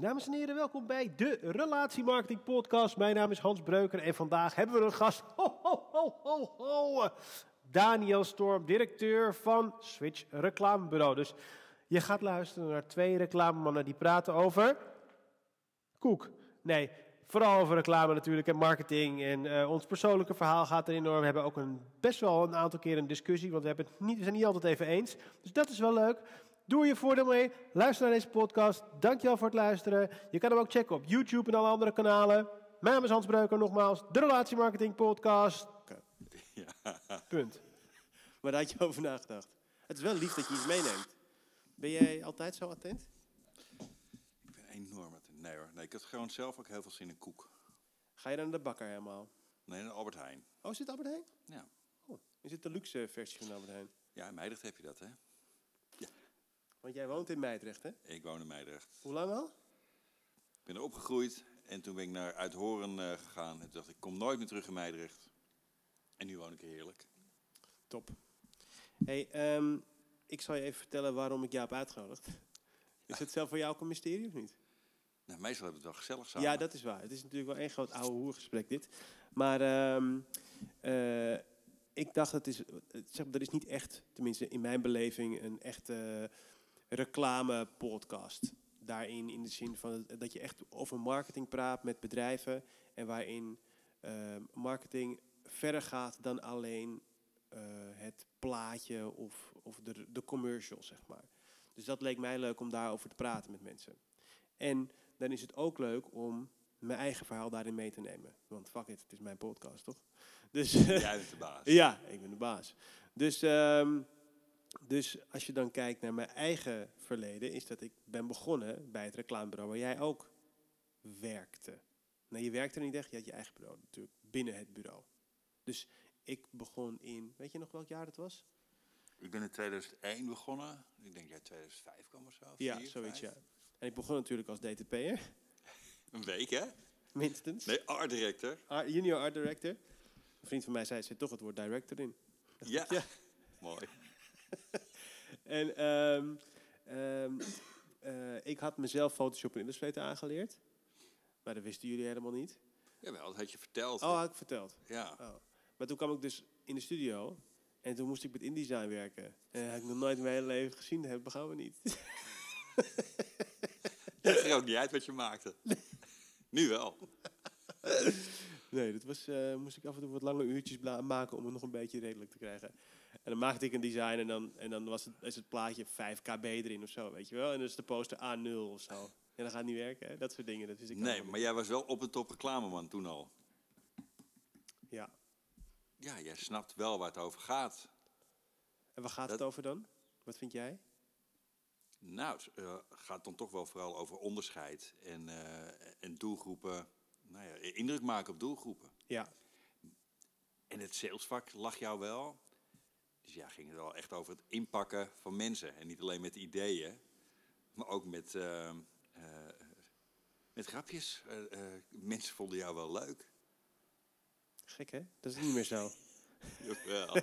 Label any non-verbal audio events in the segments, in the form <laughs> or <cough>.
Dames en heren, welkom bij de Relatiemarketing Podcast. Mijn naam is Hans Breuker en vandaag hebben we een gast. Ho, ho, ho, ho, ho. Daniel Storm, directeur van Switch Reclamebureau. Dus je gaat luisteren naar twee reclamemannen die praten over koek. Nee, vooral over reclame natuurlijk en marketing. En eh, ons persoonlijke verhaal gaat er enorm. We hebben ook een, best wel een aantal keer een discussie, want we, hebben het niet, we zijn niet altijd even eens. Dus dat is wel leuk. Doe er je voordeel mee. Luister naar deze podcast. Dankjewel voor het luisteren. Je kan hem ook checken op YouTube en alle andere kanalen. Mijn naam is Hans Breuker, nogmaals. De Relatiemarketing Podcast. <laughs> Ja. Punt. Maar daar had je over nagedacht. Het is wel lief dat je iets meeneemt. Ben jij altijd zo attent? Ik ben enorm attent. Nee hoor, nee, ik had gewoon zelf ook heel veel zin in koek. Ga je dan naar de bakker helemaal? Nee, naar Albert Heijn. Oh, is het Albert Heijn? Ja, Oh, is het de luxe versie van Albert Heijn? ja in Meidrecht heb je dat hè. Want jij woont in Meidrecht, hè? Ik woon in Meidrecht. Hoe lang al? Ik ben er opgegroeid en toen ben ik naar Uithoren eh, gegaan. En toen dacht ik, ik kom nooit meer terug in Meidrecht. En nu woon ik er heerlijk. Top. hey, ehm, ik zal je even vertellen waarom ik jou heb uitgenodigd. <laughs> Is het zelf voor jou ook een mysterie of niet? Nou, meestal hebben we het wel gezellig samen. Ja, dat is waar. Het is natuurlijk wel één groot oude hoergesprek dit. Maar ehm, eh, ik dacht, het is, zeg, er is niet echt, tenminste in mijn beleving, een echte reclame-podcast. Daarin in de zin van dat je echt over marketing praat met bedrijven. En waarin ehm, marketing verder gaat dan alleen eh, het plaatje of, of de, de commercial, zeg maar. Dus dat leek mij leuk om daarover te praten met mensen. En dan is het ook leuk om mijn eigen verhaal daarin mee te nemen. Want fuck it, het is mijn podcast, toch? Dus Jij bent de <laughs> baas. ja, ik ben de baas. Dus, ehm, dus als je dan kijkt naar mijn eigen verleden, is dat ik ben begonnen bij het reclamebureau waar jij ook werkte. Nee, je werkte er niet echt, je had je eigen bureau natuurlijk, binnen het bureau. Dus ik begon in, weet je nog welk jaar het was? Ik ben in 2001 begonnen. Ik denk jij 2005 kwam of zo. ja, Vier, zoiets vijf? ja. En ik begon natuurlijk als DTP'er, <laughs> Een week hè? minstens. Nee, art director. Art- junior art director. Een vriend van mij zei, zit toch het woord director in. Ja. <laughs> Ja. Mooi. <laughs> En ehm, ehm, eh, ik had mezelf Photoshop en Illustrator aangeleerd. Maar dat wisten jullie helemaal niet. Jawel, dat had je verteld. Oh, had ik verteld. Ja. Oh. Maar toen kwam ik dus in de studio. En toen moest ik met InDesign werken. En dat heb ik nog nooit in mijn hele leven gezien. Dat begaan we niet. <laughs> Het er ook niet uit wat je maakte. <laughs> Nu wel. Nee, dat was, eh, moest ik af en toe wat lange uurtjes maken om het nog een beetje redelijk te krijgen. En dan maakte ik een design en dan, en dan was het, is het plaatje 5 kb erin of zo, weet je wel. En dan is de poster A0 of zo. En dan gaat niet werken, hè? dat soort dingen. Dat ik Nee, maar jij was wel op en top reclameman toen al. Ja. Ja, jij snapt wel waar het over gaat. En waar gaat het Dat- over dan? Wat vind jij? Nou, het eh, gaat dan toch wel vooral over onderscheid en, eh, en doelgroepen. Nou ja, indruk maken op doelgroepen. Ja. En het salesvak lag jou wel. Dus ja, ging het wel echt over het inpakken van mensen. En niet alleen met ideeën, maar ook met, eh, eh, met grapjes. Eh, mensen vonden jou wel leuk. Gek hè? Dat is niet meer zo. <laughs> Jawel. <laughs>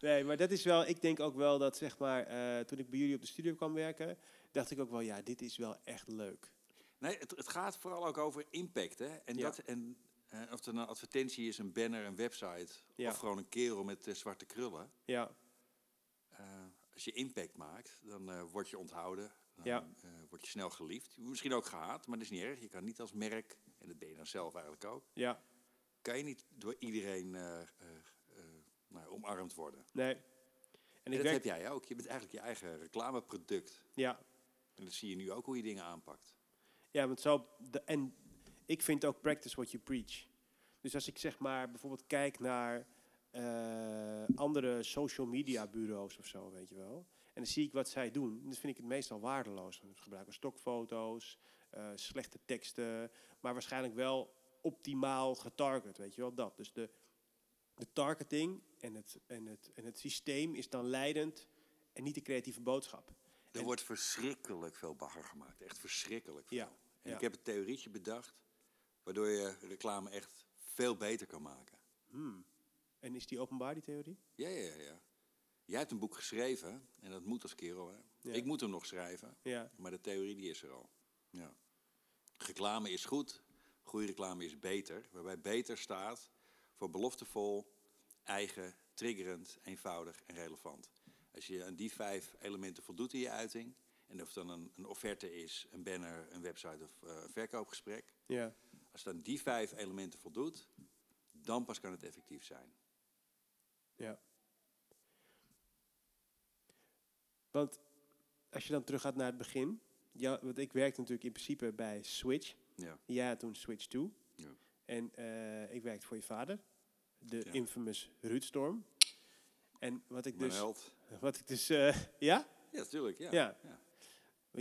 Nee, maar dat is wel, ik denk ook wel dat zeg maar, toen ik bij jullie op de studio kwam werken, dacht ik ook wel, ja, dit is wel echt leuk. Nee, het, het gaat vooral ook over impact. Hè? En, Ja. dat, en eh, of het een advertentie is, een banner, een website... Ja. of gewoon een kerel met eh, zwarte krullen. Ja, eh, als je impact maakt, dan eh, word je onthouden. Dan Ja. word je snel geliefd. Misschien ook gehaat, maar dat is niet erg. Je kan niet als merk, en dat ben je dan zelf eigenlijk ook... ja, kan je niet door iedereen nou, omarmd worden. nee. En En ik dat heb jij ook. Je bent eigenlijk je eigen reclameproduct. ja, En dat zie je nu ook hoe je dingen aanpakt. ja, want zo, de, en ik vind ook practice what you preach. Dus als ik zeg maar bijvoorbeeld kijk naar eh, andere social media bureaus of zo, weet je wel. En dan zie ik wat zij doen. Dan vind ik het meestal waardeloos. Ze gebruiken stokfoto's, eh, slechte teksten, maar waarschijnlijk wel optimaal getarget, weet je wel, dat. Dus de, de targeting en het, en, het, en het systeem is dan leidend en niet de creatieve boodschap. Er En- wordt verschrikkelijk veel bagger gemaakt. Echt verschrikkelijk veel. Ja, En ja. ik heb een theorietje bedacht... waardoor je reclame echt veel beter kan maken. Hmm. En is die openbaar, die theorie? Ja, ja, ja. Jij hebt een boek geschreven en dat moet als kerel. Hè? Ja. Ik moet hem nog schrijven, Ja, maar de theorie die is er al. Ja. Reclame is goed, goede reclame is beter. Waarbij beter staat voor beloftevol, eigen, triggerend, eenvoudig en relevant. Als je aan die vijf elementen voldoet in je uiting, en of het dan een, een offerte is, een banner, een website of eh, een verkoopgesprek. ja, Als aan die vijf elementen voldoet, dan pas kan het effectief zijn. ja. Want als je dan teruggaat naar het begin. Ja, want ik werkte natuurlijk in principe bij Switch. Ja. Jij had toen Switch 2. Ja. En eh, ik werkte voor je vader. De Ja. infamous Ruud Storm. En wat ik Mijn dus... held. <laughs> Wat ik dus... eh, ja? Ja, natuurlijk. Ja. Ja. Ja.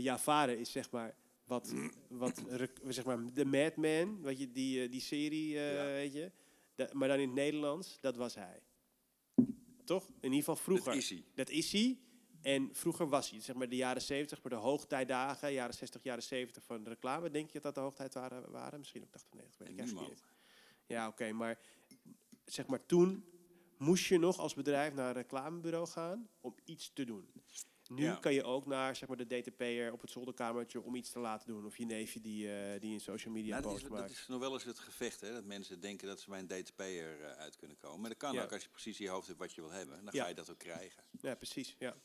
Jouw vader is zeg maar wat, wat zeg maar de Madman, weet je, die, eh, die serie, eh, Ja. weet je. Da- maar dan in het Nederlands, dat was hij. Toch? In ieder geval vroeger. Dat is hij. Dat is hij. En vroeger was hij, zeg maar de jaren 70, maar de hoogtijdagen, jaren 60, jaren 70 van de reclame. Denk je dat dat de hoogtijd waren? waren? Misschien ook 80, 90, weet ik eigenlijk niet. Ja, oké, maar zeg maar toen moest je nog als bedrijf naar een reclamebureau gaan om iets te doen. Nu Ja. kan je ook naar zeg maar, de DTP'er op het zolderkamertje om iets te laten doen. Of je neefje die, eh, die een social media Nou, dat, post is, dat is nog wel eens het gevecht, hè? dat mensen denken dat ze bij een DTP'er eh, uit kunnen komen. Maar dat kan Ja. ook als je precies in je hoofd hebt wat je wil hebben. Dan Ja. ga je dat ook krijgen. Ja, precies. Ja.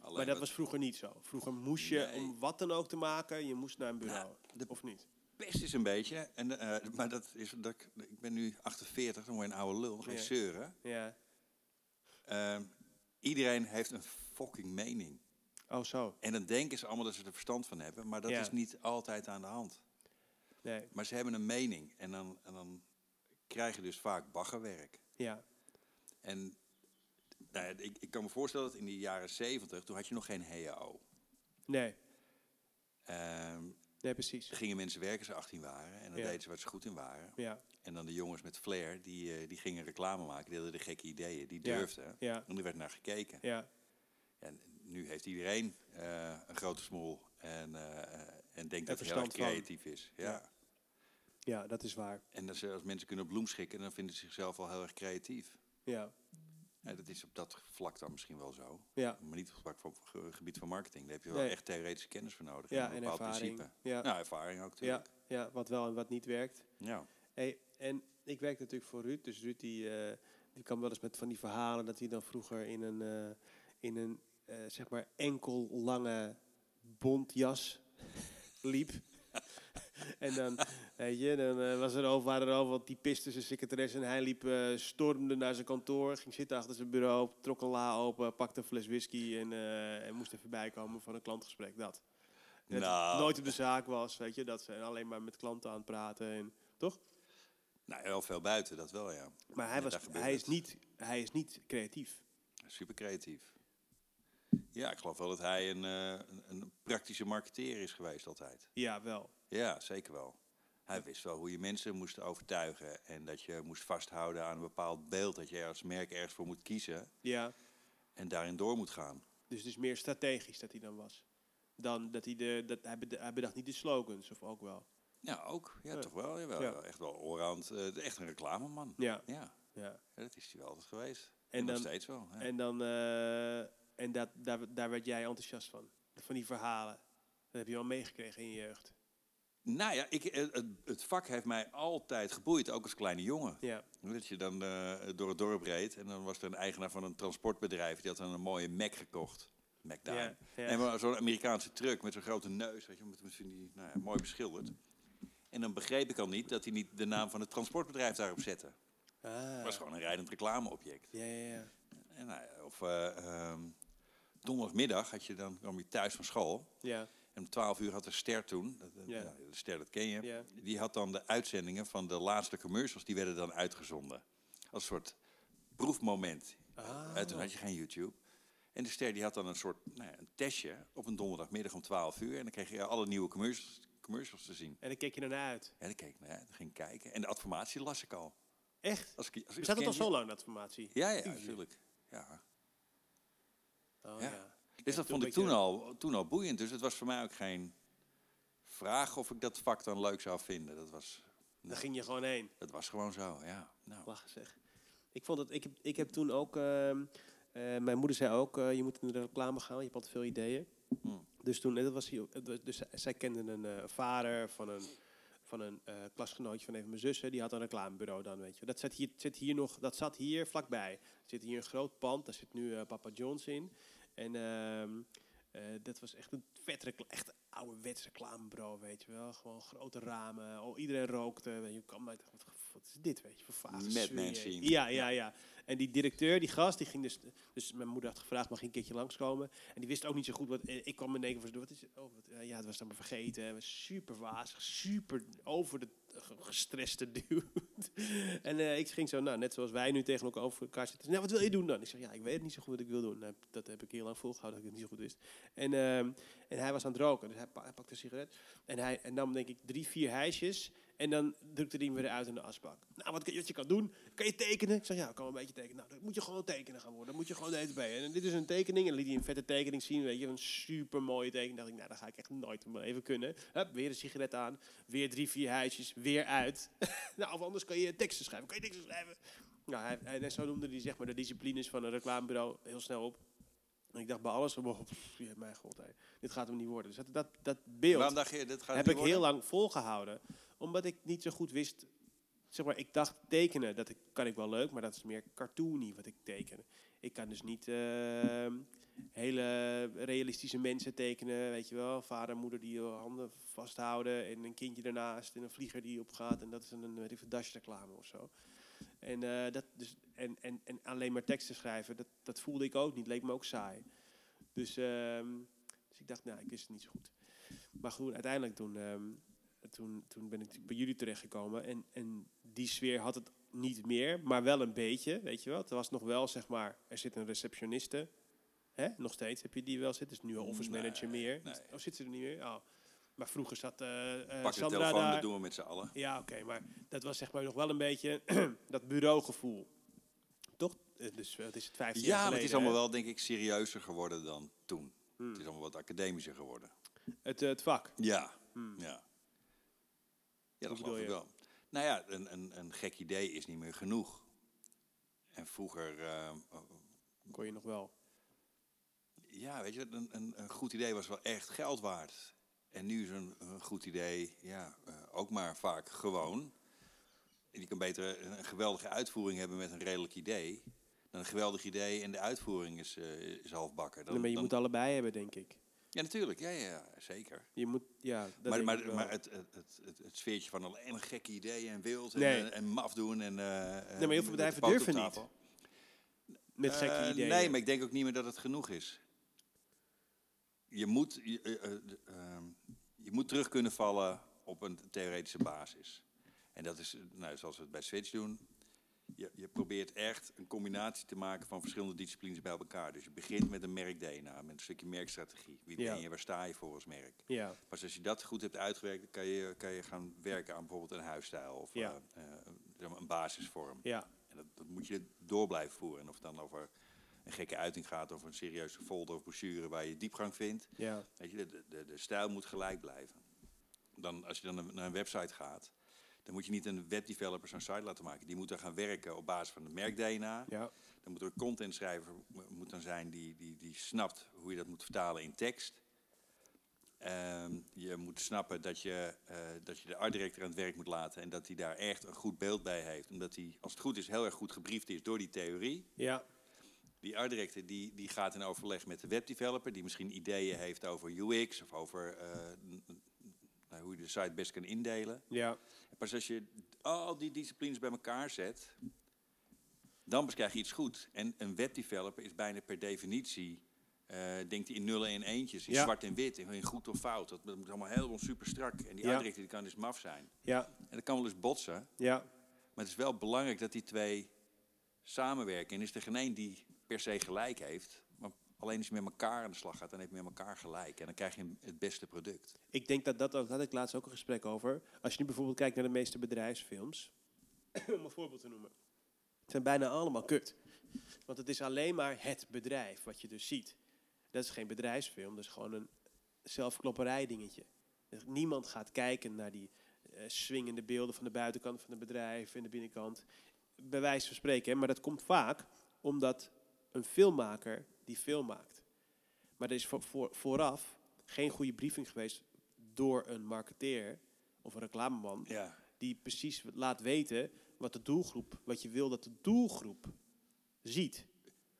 Alleen Maar dat was vroeger niet zo. Vroeger moest je, Nee. om wat dan ook te maken, je moest naar een bureau. Nou, de- Of niet? best is een beetje, en, eh, maar dat is dat ik, ben nu 48, dan word je een oude lul, geen zeuren. Ja. Ehm, iedereen heeft een fucking mening. Oh, zo. En dan denken ze allemaal dat ze er verstand van hebben, maar dat Ja. is niet altijd aan de hand. Nee. Maar ze hebben een mening en dan, en dan krijg je dus vaak baggerwerk. Ja. En nou ja, ik, ik kan me voorstellen dat in de jaren 70, toen had je nog geen HAO. Nee. Ehm Nee, precies. gingen mensen werken als ze 18 waren en dan Ja. deden ze wat ze goed in waren. Ja. En dan de jongens met flair, die, eh, die gingen reclame maken, die hadden de gekke ideeën, die durfden. Ja. En er werd naar gekeken. Ja. En nu heeft iedereen eh, een grote smoel en, eh, en denkt dat hij heel erg van. creatief is. Ja. Ja. Ja, dat is waar. En als, als mensen kunnen bloemschikken, dan vinden ze zichzelf al heel erg creatief. Ja. Ja, dat is op dat vlak dan misschien wel zo. Ja. Maar niet op het ge- gebied van marketing. Daar heb je wel Nee. echt theoretische kennis voor nodig. Ja, een en bepaald ervaring. principe. Ja. Nou, ervaring ook Ja. natuurlijk. ja, wat wel en wat niet werkt. Ja. Hey, en ik werk natuurlijk voor Ruud. Dus Ruud die, eh, die kan wel eens met van die verhalen dat hij dan vroeger in een, in een eh, zeg maar enkel lange bontjas <laughs> liep. <laughs> en dan, weet je, dan eh, was er over, waren er overal typisten, zijn secretaresse. En hij liep, eh, stormde naar zijn kantoor, ging zitten achter zijn bureau, trok een la open, pakte een fles whisky en, en moest even bijkomen van een klantgesprek. Dat. Dat Nou. nooit op de zaak was, weet je, dat ze alleen maar met klanten aan het praten. En, toch? Nou, wel veel buiten, dat wel, ja. Maar hij, was, hij, is niet, hij is niet creatief. Super creatief. Ja, ik geloof wel dat hij een, eh, een, een praktische marketeer is geweest altijd. Ja, wel. Ja, zeker wel. Hij wist wel hoe je mensen moest overtuigen. En dat je moest vasthouden aan een bepaald beeld. Dat je als merk ergens voor moet kiezen. Ja, En daarin door moet gaan. dus het is meer strategisch dat hij dan was. Dan dat hij de, dat hij, bed- hij bedacht niet de slogans, of ook wel. Ja, ook. Ja, Ja. toch wel. Jawel. Ja. Echt wel allround. eh, echt een reclameman. Ja, Ja. ja. ja, dat is hij wel altijd geweest. En En nog dan- steeds wel. En, dan, eh, en dat, daar, daar werd jij enthousiast van. Van die verhalen. Dat heb je wel meegekregen in je jeugd. Nou ja, ik, het, het vak heeft mij altijd geboeid. Ook als kleine jongen. Ja, Dat je dan eh, door het dorp reed. En dan was er een eigenaar van een transportbedrijf. Die had dan een mooie Mac gekocht. Mac ja, ja. En zo'n Amerikaanse truck met zo'n grote neus, weet je, met, met die, nou ja, mooi beschilderd. En dan begreep ik al niet dat hij niet de naam van het transportbedrijf daarop zette. Ah, Het was gewoon een rijdend reclameobject. ja, ja, ja. En, nou of eh, ehm, donderdagmiddag had je dan, kwam je thuis van school. Ja, En om 12 uur had de ster toen, dat- Ja. ja, de ster dat ken je, Ja. die had dan de uitzendingen van de laatste commercials, die werden dan uitgezonden. Als een soort proefmoment. Ah. Eh, toen had je geen YouTube. En de ster die had dan een soort nou ja, een testje op een donderdagmiddag om 12 uur. En dan kreeg je alle nieuwe commercials, commercials te zien. En dan keek je ernaar uit. En dan keek ik naar uit, dan ging ik kijken. En de adformatie las ik al. Echt? Als ik, als, Bestaat het al zo lang, dat formatie? Ja, ja, Tuurlijk. natuurlijk. Ja. Oh, Ja. ja. Dus dat vond ik toen al, toen al boeiend. Dus het was voor mij ook geen vraag of ik dat vak dan leuk zou vinden. Dat was, Daar ging je gewoon heen. dat was gewoon zo, ja. Nou, Lachen zeg. Ik, vond het, ik, heb, ik heb toen ook... ehm, Eh, mijn moeder zei ook, eh, je moet in de reclame gaan, je hebt altijd veel ideeën. Hmm. Dus toen, en dat was dus zij- zij kende een eh, vader van een, van een eh, klasgenootje van een van mijn zussen, die had een reclamebureau dan, weet je. Dat zit hier, zit hier nog, dat zat hier vlakbij. Er zit hier een groot pand, daar zit nu eh, Papa John's in. En ehm, eh, dat was echt een vet recla- echt ouderwets reclamebureau, weet je wel. Gewoon grote ramen, oh, iedereen rookte, weet je. Kwam uit, wat, is dit, weet je, voor. Men scene. Ja, ja, ja. En die directeur, die gast, die ging dus... Dus mijn moeder had gevraagd, mag ik een keertje langskomen? En die wist ook niet zo goed wat... eh, Ik kwam in één keer voor... Wat is? Oh, wat, eh, ja, het was dan maar vergeten. Super wazig, super over de ge- gestreste dude. <laughs> en eh, ik ging zo, nou, net zoals wij nu tegen elkaar over elkaar zitten. Nou, wat wil je doen dan? Ik zeg, ja, ik weet niet zo goed wat ik wil doen. Nou, dat heb ik heel lang volgehouden, dat ik het niet zo goed wist. En, ehm, en hij was aan het roken, dus hij pakte een sigaret. En hij en nam, denk ik, drie, vier hijsjes. En dan drukte hij hem weer uit in de asbak. Nou, wat, wat je kan doen? Kan je tekenen? Ik zeg, ja, ik kan wel een beetje tekenen. Nou, dan moet je gewoon tekenen gaan worden. Dan moet je gewoon deze bij. En dit is een tekening. En liet hij een vette tekening zien. Weet je, een super mooie tekening. dacht ik, nou, dat ga ik echt nooit mijn leven kunnen. Hup, weer een sigaret aan. Weer drie, vier huisjes. Weer uit. <laughs> nou, of anders kan je teksten schrijven. Kan je teksten schrijven? Nou, hij, hij, en zo noemde hij zeg maar de disciplines van een reclamebureau heel snel op. En ik dacht bij alles, oh, pff, mijn god, dit gaat hem niet worden. Dus dat, dat, dat beeld heb ik heel lang volgehouden. Omdat ik niet zo goed wist. Zeg maar, ik dacht tekenen, dat kan ik wel leuk, maar dat is meer cartoony wat ik teken. Ik kan dus niet ehm, hele realistische mensen tekenen, weet je wel. Vader moeder die je handen vasthouden en een kindje ernaast en een vlieger die opgaat. En dat is een, weet ik veel, Dash-reclame of zo. En, eh, dat, dus, en, en, en alleen maar teksten schrijven, dat, dat voelde ik ook niet. Leek me ook saai. Dus, ehm, dus ik dacht, nou, ik wist het niet zo goed. Maar goed, uiteindelijk toen, ehm, toen, toen ben ik bij jullie terechtgekomen. En, en die sfeer had het niet meer, maar wel een beetje, weet je wel. Er was nog wel, zeg maar, er zit een receptioniste. Hè? Nog steeds heb je die wel zitten. Dus nu een office Nee, manager meer. nee. Oh, zit ze er niet meer? Oh. Maar vroeger zat eh eh, Pak de Sandra telefoon, daar. dat doen we met z'n allen. Ja, oké, maar dat was zeg maar nog wel een beetje <clears throat> dat bureaugevoel. Toch? Eh, Dus het is het 15 jaar Ja, maar het geleden, is allemaal wel, denk ik, serieuzer geworden dan toen. Hmm. Het is allemaal wat academischer geworden. Het, het vak. Ja, Hmm. ja. Ja, dat geloof bedoel ik je? wel. Nou ja, een, een, een gek idee is niet meer genoeg. En vroeger, eh, Kon je nog wel. ja, weet je, een, een, een goed idee was wel echt geld waard. En nu is een, een goed idee, ja, eh, ook maar vaak gewoon. En je kan beter een, geweldige uitvoering hebben met een redelijk idee. Dan een geweldig idee en de uitvoering is, eh is halfbakken. Dan, Nee, maar je dan- moet allebei hebben, denk ik. Ja, natuurlijk. Ja, ja, zeker. Je moet, ja, dat maar maar, maar het, het, het, sfeertje van alleen een gekke ideeën en wild en, Nee. en, en maf doen en... eh, heel eh, veel met de bedrijven durven tafel. Met gekke Eh, ideeën. Nee, maar ik denk ook niet meer dat het genoeg is. Je moet, je, eh, eh, ehm, je moet terug kunnen vallen op een theoretische basis. En dat is, eh, nou, zoals we het bij Switch doen. Je, je probeert echt een combinatie te maken van verschillende disciplines bij elkaar. Dus je begint met een merk-DNA, met een stukje merkstrategie. Wie Ja. ben je, waar sta je voor als merk? Ja, Pas als je dat goed hebt uitgewerkt, dan kan je, kan je gaan werken aan bijvoorbeeld een huisstijl of Ja. eh, eh, een basisvorm. ja, En dat, dat moet je door blijven voeren. En of het dan over een gekke uiting gaat of een serieuze folder of brochure waar je diepgang vindt. ja, Weet je, de, de, de stijl moet gelijk blijven. Dan, als je dan naar een website gaat, dan moet je niet een webdeveloper zo'n site laten maken. Die moet dan gaan werken op basis van het merk-DNA. ja, Dan moet er een contentschrijver mo- moet dan zijn die, die, die snapt hoe je dat moet vertalen in tekst. Ehm, je moet snappen dat je, eh, dat je de art director aan het werk moet laten en dat hij daar echt een goed beeld bij heeft. Omdat hij, als het goed is, heel erg goed gebriefd is door die theorie. ja, Die art director die, die gaat in overleg met de webdeveloper, die misschien ideeën heeft over UX of over eh, nou, hoe je de site best kan indelen. ja, En pas als je al die disciplines bij elkaar zet, dan pas krijg je iets goed. En een webdeveloper is bijna per definitie, eh, denkt hij in nullen en eentjes, in Ja. zwart en wit, in goed of fout. Dat moet allemaal helemaal super strak. En die Ja. die kan dus maf zijn. ja, En dat kan wel eens botsen, ja, maar het is wel belangrijk dat die twee samenwerken. En is er geen één die per se gelijk heeft, alleen als je met elkaar aan de slag gaat, dan heb je met elkaar gelijk. En dan krijg je het beste product. Ik denk dat dat daar had ik laatst ook een gesprek over. Als je nu bijvoorbeeld kijkt naar de meeste bedrijfsfilms, <clears throat> om een voorbeeld te noemen, het zijn bijna allemaal kut. Want het is alleen maar het bedrijf wat je dus ziet. Dat is geen bedrijfsfilm, dat is gewoon een zelfklopperij dingetje. Niemand gaat kijken naar die eh, swingende beelden van de buitenkant van het bedrijf en de binnenkant. Bij wijze van spreken, maar dat komt vaak omdat een filmmaker die film maakt. Maar er is voor, voor- vooraf geen goede briefing geweest door een marketeer of een reclameman Ja. die precies laat weten wat de doelgroep, wat je wil dat de doelgroep ziet.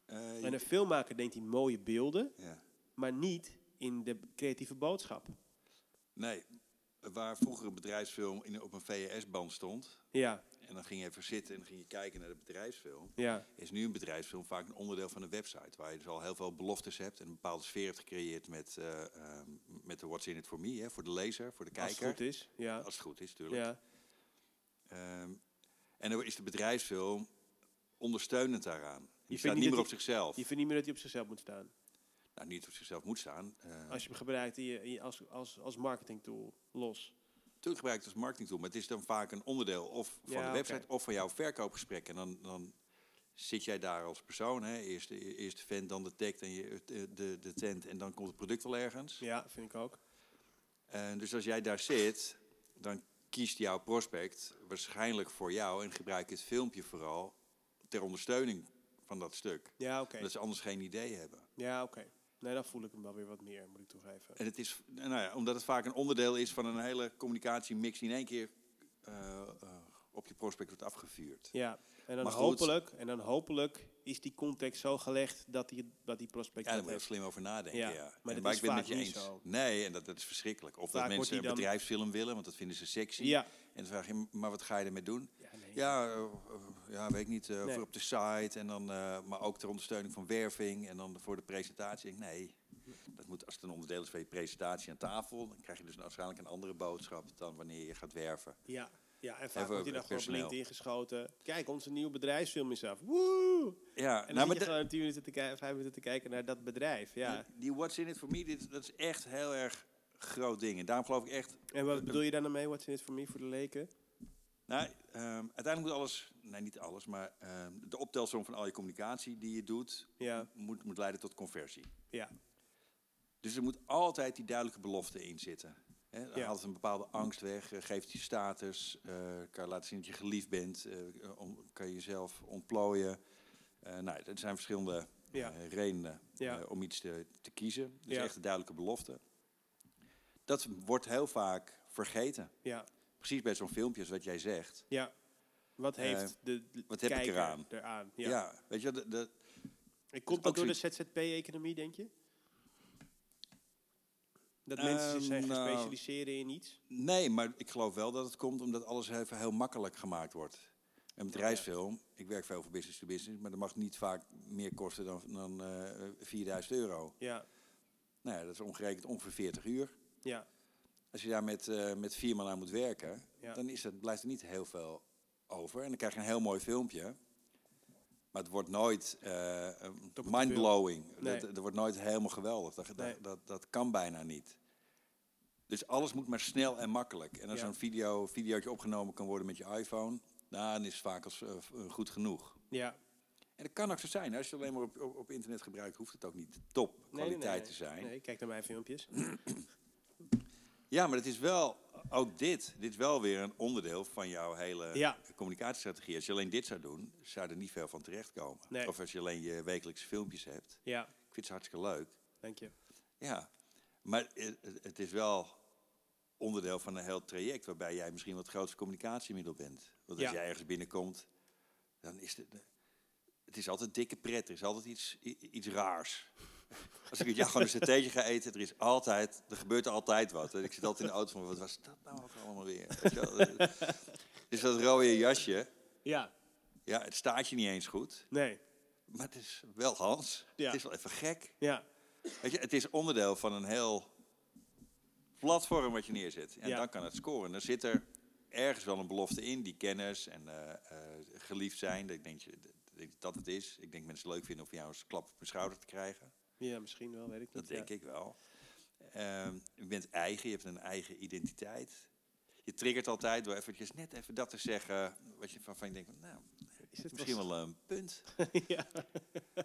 Eh, En een filmmaker denkt in mooie beelden, ja. maar niet in de creatieve boodschap. Nee, waar vroeger een bedrijfsfilm in, op een VHS-band stond... Ja, en dan ging je even zitten en dan ging je kijken naar de bedrijfsfilm... ja, is nu een bedrijfsfilm vaak een onderdeel van een website... waar je dus al heel veel beloftes hebt... en een bepaalde sfeer hebt gecreëerd met, eh, ehm, met de What's in it for me... Hè, voor de lezer, voor de als het kijker. goed is. Ja, Als het goed is, natuurlijk. ja, Ehm, en dan is de bedrijfsfilm ondersteunend daaraan. Die vindt staat niet meer op zichzelf. je vindt niet meer dat hij op zichzelf moet staan. Nou, niet op zichzelf moet staan. Eh Als je hem gebruikt je- als, als, als marketing tool, los. Natuurlijk gebruikt het als marketingtool, maar het is dan vaak een onderdeel of van Ja, de website of van jouw verkoopgesprek. En dan, dan zit jij daar als persoon, hè? Eerst, de, eerst de vent, dan de tekst en je, de, de, de tent en dan komt het product wel ergens. Ja, vind ik ook. En dus als jij daar zit, dan kiest jouw prospect waarschijnlijk voor jou en gebruikt het filmpje vooral ter ondersteuning van dat stuk. Ja, oké. Dat ze anders geen idee hebben. Ja, oké. Nee, dan voel ik hem wel weer wat meer, moet ik toegeven. En het is, nou ja, omdat het vaak een onderdeel is van een hele communicatiemix die in één keer eh, eh, op je prospect wordt afgevuurd. Ja, en dan hopelijk, en dan hopelijk is die context zo gelegd dat die, dat die prospect Ja, daar dat moet je slim over nadenken. Ja, Ja, maar En dat is ik ben het met je eens. zo. Nee, en dat, dat is verschrikkelijk. Of Vaak dat mensen een bedrijfsfilm willen, want dat vinden ze sexy. Ja. En dan vraag je, maar wat ga je ermee doen? Ja, nee. Ja, eh, eh, ja weet ik niet. Nee. Voor op de site, en dan, maar ook ter ondersteuning van werving en dan voor de presentatie. Nee, dat moet, als het een onderdeel is van je presentatie aan tafel, dan krijg je dus waarschijnlijk een andere boodschap dan wanneer je gaat werven. Ja, ja, en vaak wordt hij dan gewoon op personeel. LinkedIn geschoten. Kijk, onze nieuwe bedrijfsfilm is af. Woe! Ja, En dan nou, maar je gewoon tien minuten te kijken, vijf minuten te kijken naar dat bedrijf. Ja. die, die What's in it for me, dit, dat is echt heel erg groot ding. En daarom geloof ik echt, En wat bedoel je daar dan mee? What's in it for me voor de leken? Nou, ehm, uiteindelijk moet alles, nee niet alles, maar ehm, de optelsom van al je communicatie die je doet, Ja, moet, moet leiden tot conversie. ja, Dus er moet altijd die duidelijke belofte in zitten. Hè, dan Ja. haalt een bepaalde angst weg, eh, geeft je status, eh, kan laten zien dat je geliefd bent, eh, om, kan je jezelf ontplooien. Eh nou, er zijn verschillende Ja. redenen Ja. om iets te, te kiezen. Dus echt een duidelijke belofte. Dat wordt heel vaak vergeten. ja, Precies bij zo'n filmpje, wat jij zegt. ja. Wat heeft de, de wat heb ik eraan? eraan? Ja, weet je, de, de, komt ook dat door de ZZP-economie, denk je? Dat Ehm, mensen zich zijn gaan nou, specialiseren in iets? Nee, maar ik geloof wel dat het komt omdat alles even heel makkelijk gemaakt wordt. Een bedrijfsfilm, ik werk veel voor business to business, maar dat mag niet vaak meer kosten dan, dan eh 4000 euro. Ja, Nou ja, dat is omgerekend ongeveer 40 uur. ja, Als je daar met, eh, met vier man aan moet werken, Ja. dan is het, blijft er niet heel veel over. En dan krijg je een heel mooi filmpje. Maar het wordt nooit eh, the mindblowing. Nee. Dat, dat wordt nooit helemaal geweldig. Dat, Nee. dat, dat, dat kan bijna niet. Dus alles moet maar snel en makkelijk. En als Ja. zo'n video, videootje opgenomen kan worden met je iPhone, dan is het vaak als, eh, goed genoeg. ja. En dat kan ook zo zijn. Als je alleen maar op, op, op internet gebruikt, hoeft het ook niet top kwaliteit nee, nee, te zijn. Nee, kijk naar mijn filmpjes. <clears throat> Ja, maar het is wel, ook dit, dit is wel weer een onderdeel van jouw hele Ja. communicatiestrategie. Als je alleen dit zou doen, zou er niet veel van terechtkomen. Of als je alleen je wekelijkse filmpjes hebt. Ja, Ik vind het hartstikke leuk. dank je. Ja, maar het, het is wel onderdeel van een heel traject waarbij jij misschien wat het grootste communicatiemiddel bent. Want als Ja. jij ergens binnenkomt, dan is het, het is altijd dikke pret. Er is altijd iets, iets raars. Als ik met jou gewoon een satéetje ga eten, er is altijd, er gebeurt altijd wat. En ik zit altijd in de auto van, wat was dat nou ook allemaal weer? Dus dat rode jasje, Ja, ja, het staat je niet eens goed. nee, Maar het is wel Hans. Ja. Het is wel even gek. ja, Weet je, het is onderdeel van een heel platform wat je neerzet. En Ja. dan kan het scoren. Dan zit er ergens wel een belofte in, die kennis en eh, eh, geliefd zijn. Dat ik denk dat- het is. Ik denk mensen leuk vinden om jou eens een klap op hun schouder te krijgen. ja, misschien wel, weet ik niet. Dat denk ja. ik wel. Ehm, je bent eigen, je hebt een eigen identiteit. Je triggert altijd door eventjes net even dat te zeggen, wat je van, van je denkt, nou, Is het misschien wel een punt. <laughs> ja.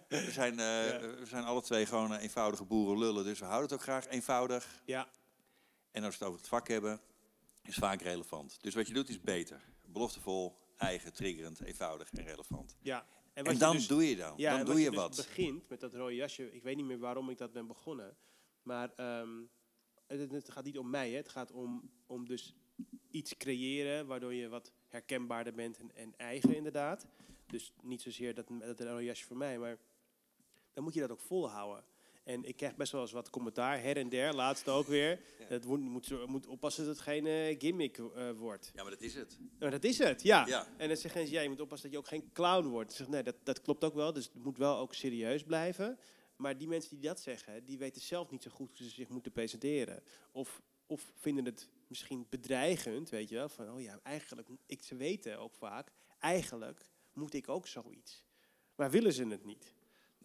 We zijn, eh, we zijn alle twee gewoon eenvoudige boerenlullen, dus we houden het ook graag eenvoudig. ja, En als we het over het vak hebben, is vaak relevant. Dus wat je doet is beter. Beloftevol, eigen, triggerend, eenvoudig en relevant. ja, En, je dan dus- doe je dan. Ja, dan doe wat je dus wat. begint met dat rode jasje. Ik weet niet meer waarom ik dat ben begonnen. Maar ehm, het, het gaat niet om mij. Hè. Het gaat om, om dus iets creëren waardoor je wat herkenbaarder bent en, en eigen inderdaad. Dus niet zozeer dat, dat rode jasje voor mij, maar dan moet je dat ook volhouden. En ik krijg best wel eens wat commentaar, her en der, laatst ook weer. Ja. Het moet, moet, moet oppassen dat het geen eh, gimmick eh, wordt. Ja, maar dat is het. Maar dat is het, ja. Ja. En dan zeggen ze, ja, je moet oppassen dat je ook geen clown wordt. Ik zeg, nee, dat, dat klopt ook wel. Dus het moet wel ook serieus blijven. Maar die mensen die dat zeggen, die weten zelf niet zo goed hoe ze zich moeten presenteren. Of, of vinden het misschien bedreigend, weet je wel. Van, oh ja, eigenlijk, ik, ze weten ook vaak, eigenlijk moet ik ook zoiets. Maar willen ze het niet?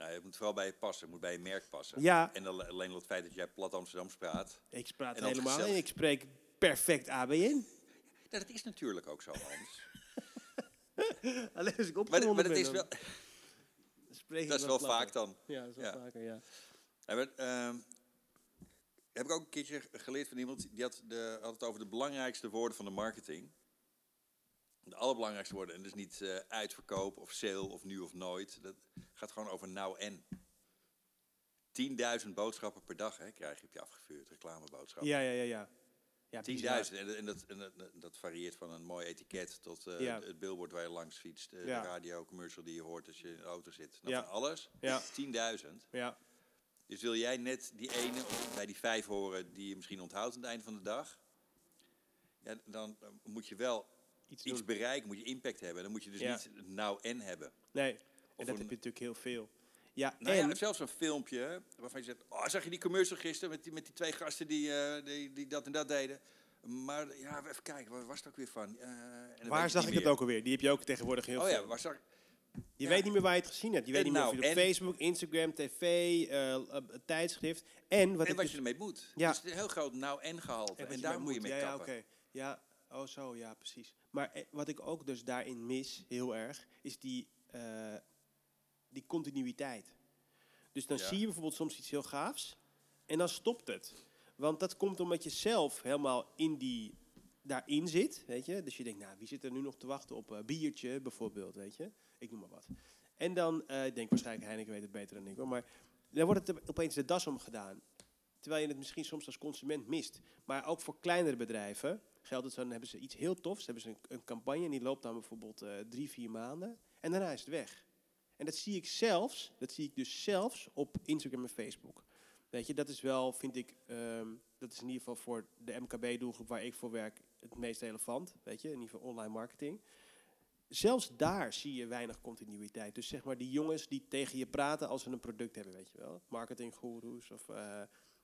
Nou, het moet vooral bij je passen. Het moet bij je merk passen. Ja, En al- alleen al het feit dat jij plat Amsterdams praat. ik praat En dat helemaal gezellig. en ik spreek perfect ABN. Ja, dat is natuurlijk ook zo, Hans. <laughs> Alleen als ik maar, opgewonden maar dat ben, is wel, <laughs> spreek dat is wel platter. vaak dan. Ja, dat is wel Ja. vaker, ja. Ja, maar, ehm, heb ik ook een keertje geleerd van iemand die had, de, had het over de belangrijkste woorden van de marketing. De allerbelangrijkste woorden. En dus niet eh, uitverkoop of sale of nu of nooit. Dat gaat gewoon over nou en. 10.000 boodschappen per dag hè, krijg je op je afgevuurd, reclameboodschappen. Ja, ja, ja, ja. ja 10.000. bizar. En, en, dat, en dat, varieert van een mooi etiket tot eh, Ja. het billboard waar je langs fietst. eh, Ja. De radio, commercial die je hoort als je in de auto zit. Nou, Ja. Van alles. Ja. 10.000. Ja, Dus wil jij net die ene bij die vijf horen die je misschien onthoudt aan het einde van de dag? Ja, dan moet je wel iets iets bereiken, moet je impact hebben. Dan moet je dus Ja. niet nou en hebben. Nee, en Of dat een- heb je natuurlijk heel veel. Ja, Nou en... ja, zelfs een filmpje waarvan je zegt, oh, zag je die commercial gisteren met die, met die twee gasten die, eh, die, die dat en dat deden? Maar ja, even kijken, waar was het ook weer van? En weet waar zag ik het ook alweer? Die heb je ook tegenwoordig heel Oh veel. ja, waar zag je ja. weet niet meer waar je het gezien hebt. Je weet En niet meer of nou, je op en- Facebook, Instagram, tv, eh, tijdschrift. En wat En wat dus- je ermee moet. Ja. Dus het is een heel groot nou en gehalte. en En, daar moet je mee ja, ja, kappen. Ja, oh zo, ja, precies. Maar eh, wat ik ook dus daarin mis, heel erg, is die, eh, die continuïteit. Dus dan Ja. zie je bijvoorbeeld soms iets heel gaafs en dan stopt het. Want dat komt omdat je zelf helemaal in die, daarin zit, weet je. Dus je denkt, nou, wie zit er nu nog te wachten op een biertje, bijvoorbeeld, weet je. Ik noem maar wat. En dan, eh, ik denk waarschijnlijk Heineken weet het beter dan ik, hoor. Maar dan wordt het opeens de das omgedaan. Terwijl je het misschien soms als consument mist. Maar ook voor kleinere bedrijven geldt het zo. Dan hebben ze iets heel tofs. Dan hebben ze een, een campagne en die loopt dan bijvoorbeeld eh, drie, vier maanden. En daarna is het weg. En dat zie ik zelfs, dat zie ik dus zelfs op Instagram en Facebook. Weet je, dat is wel, vind ik, ehm, dat is in ieder geval voor de MKB-doelgroep waar ik voor werk het meest relevant. Weet je, in ieder geval online marketing. Zelfs daar zie je weinig continuïteit. Dus zeg maar die jongens die tegen je praten als ze een product hebben, weet je wel. Marketinggoeroes of eh